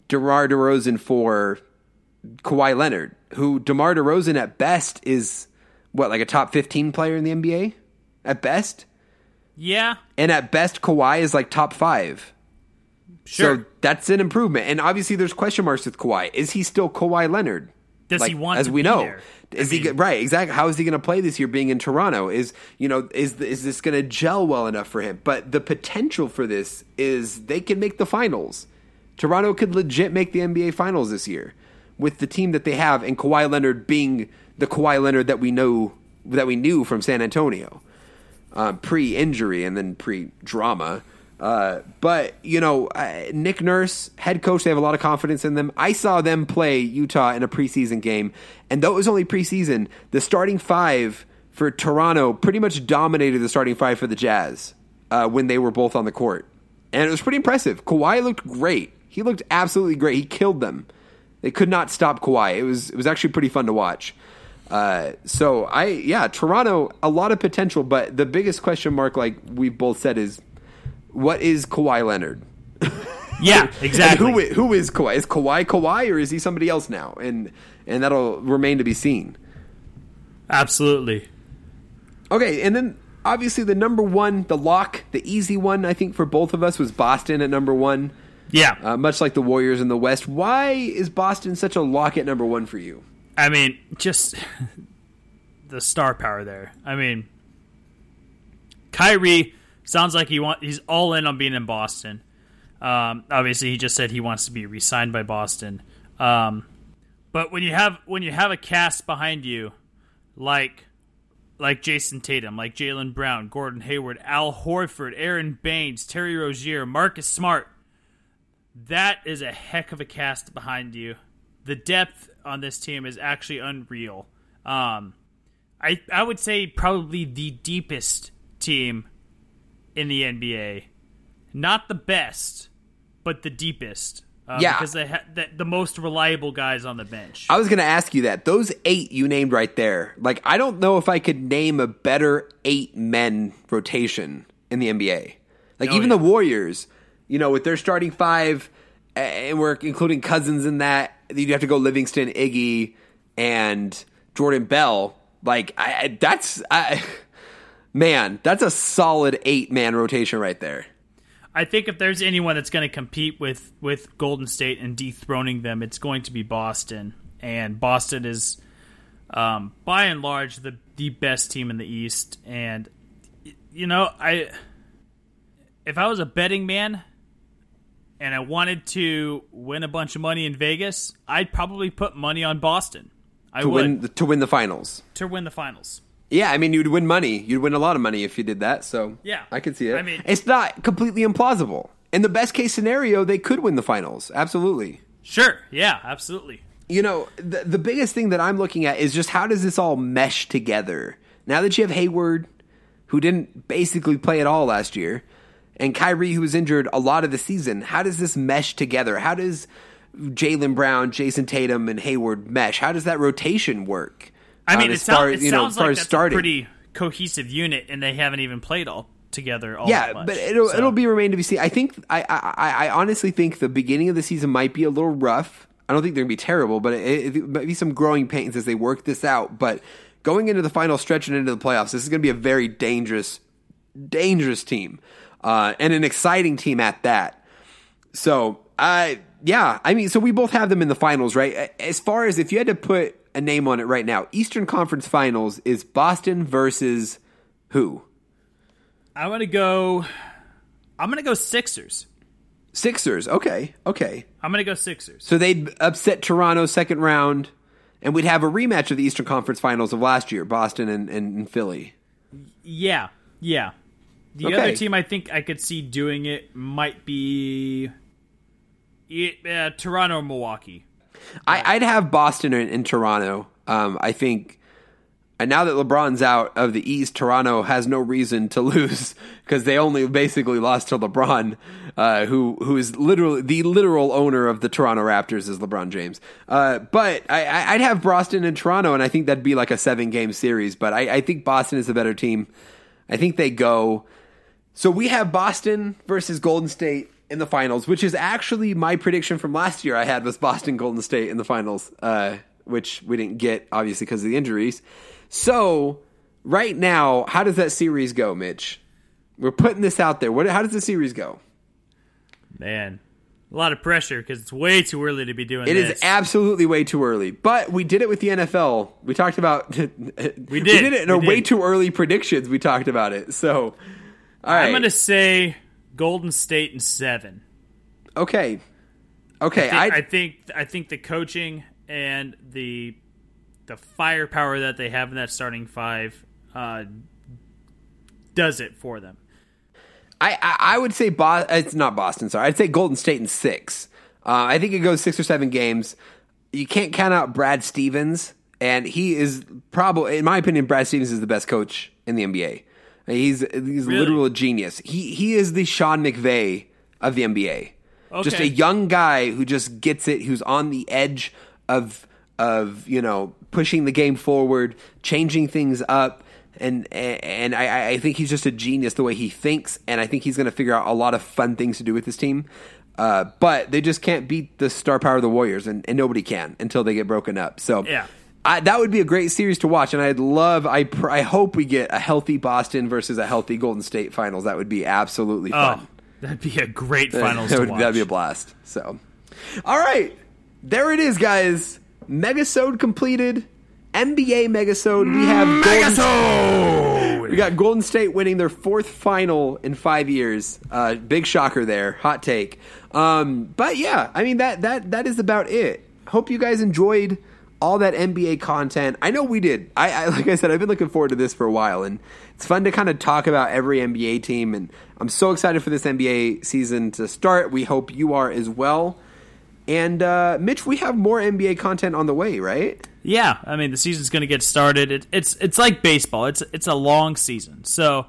DeMar DeRozan for Kawhi Leonard, who DeMar DeRozan at best is what like a top 15 player in the NBA at best, Yeah, and at best Kawhi is like top 5. Sure. So that's an improvement. And obviously there's question marks with Kawhi. Is he still Kawhi Leonard? Does Like, he want as to we be know? there? Is I he mean- right? Exactly. How is he going to play this year being in Toronto? Is you know is is this going to gel well enough for him? But the potential for this is they can make the finals. Toronto could legit make the NBA finals this year with the team that they have, and Kawhi Leonard being the Kawhi Leonard that we know that we knew from San Antonio uh, pre-injury and then pre-drama. Uh, but you know, uh, Nick Nurse, head coach, they have a lot of confidence in them. I saw them play Utah in a preseason game, and though it was only preseason, the starting five for Toronto pretty much dominated the starting five for the Jazz uh, when they were both on the court, and it was pretty impressive. Kawhi looked great. He looked absolutely great. He killed them. They could not stop Kawhi. It was it was actually pretty fun to watch. Uh, so I yeah, Toronto a lot of potential, but the biggest question mark, like we both said, is what is Kawhi Leonard? yeah, exactly. who who is Kawhi? Is Kawhi Kawhi or is he somebody else now? And and that'll remain to be seen. Absolutely. Okay, and then obviously the number one, the lock, the easy one, I think for both of us was Boston at number one. Yeah. Uh, much like the Warriors in the West. Why is Boston such a lock at number one for you? I mean, just the star power there. I mean, Kyrie sounds like he want he's all in on being in Boston. Um, obviously, he just said he wants to be re-signed by Boston. Um, but when you have when you have a cast behind you, like like Jayson Tatum, like Jaylen Brown, Gordon Hayward, Al Horford, Aron Baynes, Terry Rozier, Marcus Smart, that is a heck of a cast behind you. The depth on this team is actually unreal. Um, I I would say probably the deepest team in the NBA, not the best, but the deepest. Uh, Yeah. because they ha- the, the most reliable guys on the bench. I was going to ask you that. Those eight you named right there, like, I don't know if I could name a better eight men rotation in the NBA. Like, Oh, even yeah. the Warriors, you know, with their starting five, and we're including Cousins in that, you'd have to go Livingston, Iggy, and Jordan Bell. Like, I- that's, I, man, that's a solid eight man rotation right there. I think if there's anyone that's going to compete with with Golden State and dethroning them, it's going to be Boston. And Boston is, um, by and large, the the best team in the East. And you know, I if I was a betting man and I wanted to win a bunch of money in Vegas, I'd probably put money on Boston. I To would win, to win the finals. to win the finals. Yeah, I mean, you'd win money. You'd win a lot of money if you did that. So Yeah. I can see it. I mean- it's not completely implausible. In the best case scenario, they could win the finals. Absolutely. Sure, yeah, absolutely. You know, the, the biggest thing that I'm looking at is just how does this all mesh together? Now that you have Hayward, who didn't basically play at all last year, and Kyrie, who was injured a lot of the season, how does this mesh together? How does Jaylen Brown, Jayson Tatum, and Hayward mesh? How does that rotation work? I mean, Um, it, as far sound, it know, sounds like that's starting. a pretty cohesive unit, and they haven't even played all together. All yeah, that much. but it'll So- it'll be remain to be seen. I think I, I I honestly think the beginning of the season might be a little rough. I don't think they're gonna be terrible, but it, it might be some growing pains as they work this out. But going into the final stretch and into the playoffs, this is gonna be a very dangerous, dangerous team, uh, and an exciting team at that. So I yeah, I mean, so we both have them in the finals, right? As far as if you had to put a name on it right now, Eastern Conference Finals is Boston versus who? I'm gonna go. I'm gonna go Sixers. Sixers. Okay, okay. I'm gonna go Sixers. So they'd upset Toronto second round, and we'd have a rematch of the Eastern Conference Finals of last year, Boston and, and, Philly. Yeah, yeah. The Okay. other team I think I could see doing it might be it, uh, Toronto or Milwaukee. I, I'd have Boston in, in Toronto. Um, I think, and now that LeBron's out of the East, Toronto has no reason to lose because they only basically lost to LeBron, uh, who who is literally the literal owner of the Toronto Raptors is LeBron James. Uh, but I, I- I'd have Boston and Toronto, and I think that'd be like a seven game series. But I, I think Boston is a better team. I think they go. So we have Boston versus Golden State in the finals, which is actually my prediction from last year. I had was Boston Golden State in the finals, uh, which we didn't get obviously because of the injuries. So right now, how does that series go, Mitch? We're putting this out there. What? How does the series go? Man, a lot of pressure because it's way too early to be doing It this. is absolutely way too early, but we did it with the NFL. We talked about we did. we did it in We our way too early predictions. We talked about it. So, all right, I'm going to say Golden State in seven. okay, okay. I, I, I think I think the coaching and the the firepower that they have in that starting five uh, does it for them. I, I, I would say Bo- it's not Boston. Sorry, I'd say Golden State in six. Uh, I think it goes six or seven games. You can't count out Brad Stevens, and he is probably, in my opinion, Brad Stevens is the best coach in the NBA. He's he's Really? literal genius. He he is the Sean McVay of the NBA. Just a young guy who just gets it, who's on the edge of of you know pushing the game forward, changing things up, and and I, I think he's just a genius the way he thinks, and I think he's going to figure out a lot of fun things to do with this team. Uh, but they just can't beat the star power of the Warriors, and, and nobody can until they get broken up. So Yeah. I, that would be a great series to watch, and I'd love. I pr- I hope we get a healthy Boston versus a healthy Golden State finals. That would be absolutely fun. Oh, that'd be a great finals that to would, watch. that'd be a blast. So, all right, there it is, guys. Megasode completed. NBA Megasode. We have Golden, we got Golden State winning their fourth final in five years. Uh, big shocker there. Hot take. Um, but yeah, I mean that that that is about it. Hope you guys enjoyed all that NBA content. I know we did. I, I like I said, I've been looking forward to this for a while, and it's fun to kind of talk about every NBA team. And I'm so excited for this NBA season to start. We hope you are as well. And uh, Mitch, we have more NBA content on the way, right? Yeah, I mean the season's going to get started. It, it's it's like baseball. It's it's a long season, so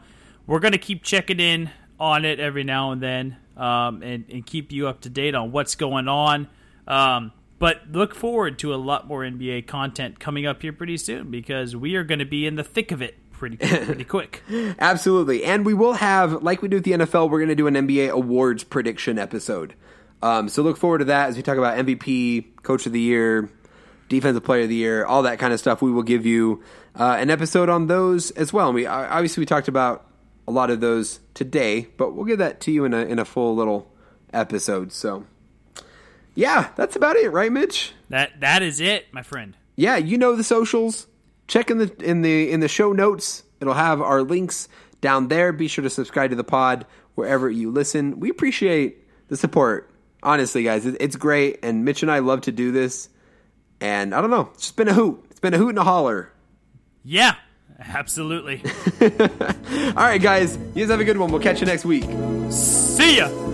we're going to keep checking in on it every now and then, um, and and keep you up to date on what's going on. Um, but look forward to a lot more NBA content coming up here pretty soon because we are going to be in the thick of it pretty pretty quick. Absolutely. And we will have, like we do with the NFL, we're going to do an NBA awards prediction episode. Um, so look forward to that as we talk about MVP, Coach of the Year, Defensive Player of the Year, all that kind of stuff. We will give you uh, an episode on those as well. And we obviously we talked about a lot of those today, but we'll give that to you in a in a full little episode. So yeah, that's about it, right, Mitch? That that is it, my friend. yeah, you know the socials. Check in the in the in the show notes. It'll have our links down there. Be sure to subscribe to the pod wherever you listen. We appreciate the support. Honestly, guys, it, it's great, and Mitch and I love to do this. And I don't know, it's just been a hoot. It's been a hoot and a holler. Yeah, absolutely. All right, guys, you guys have a good one. We'll catch you next week. See ya.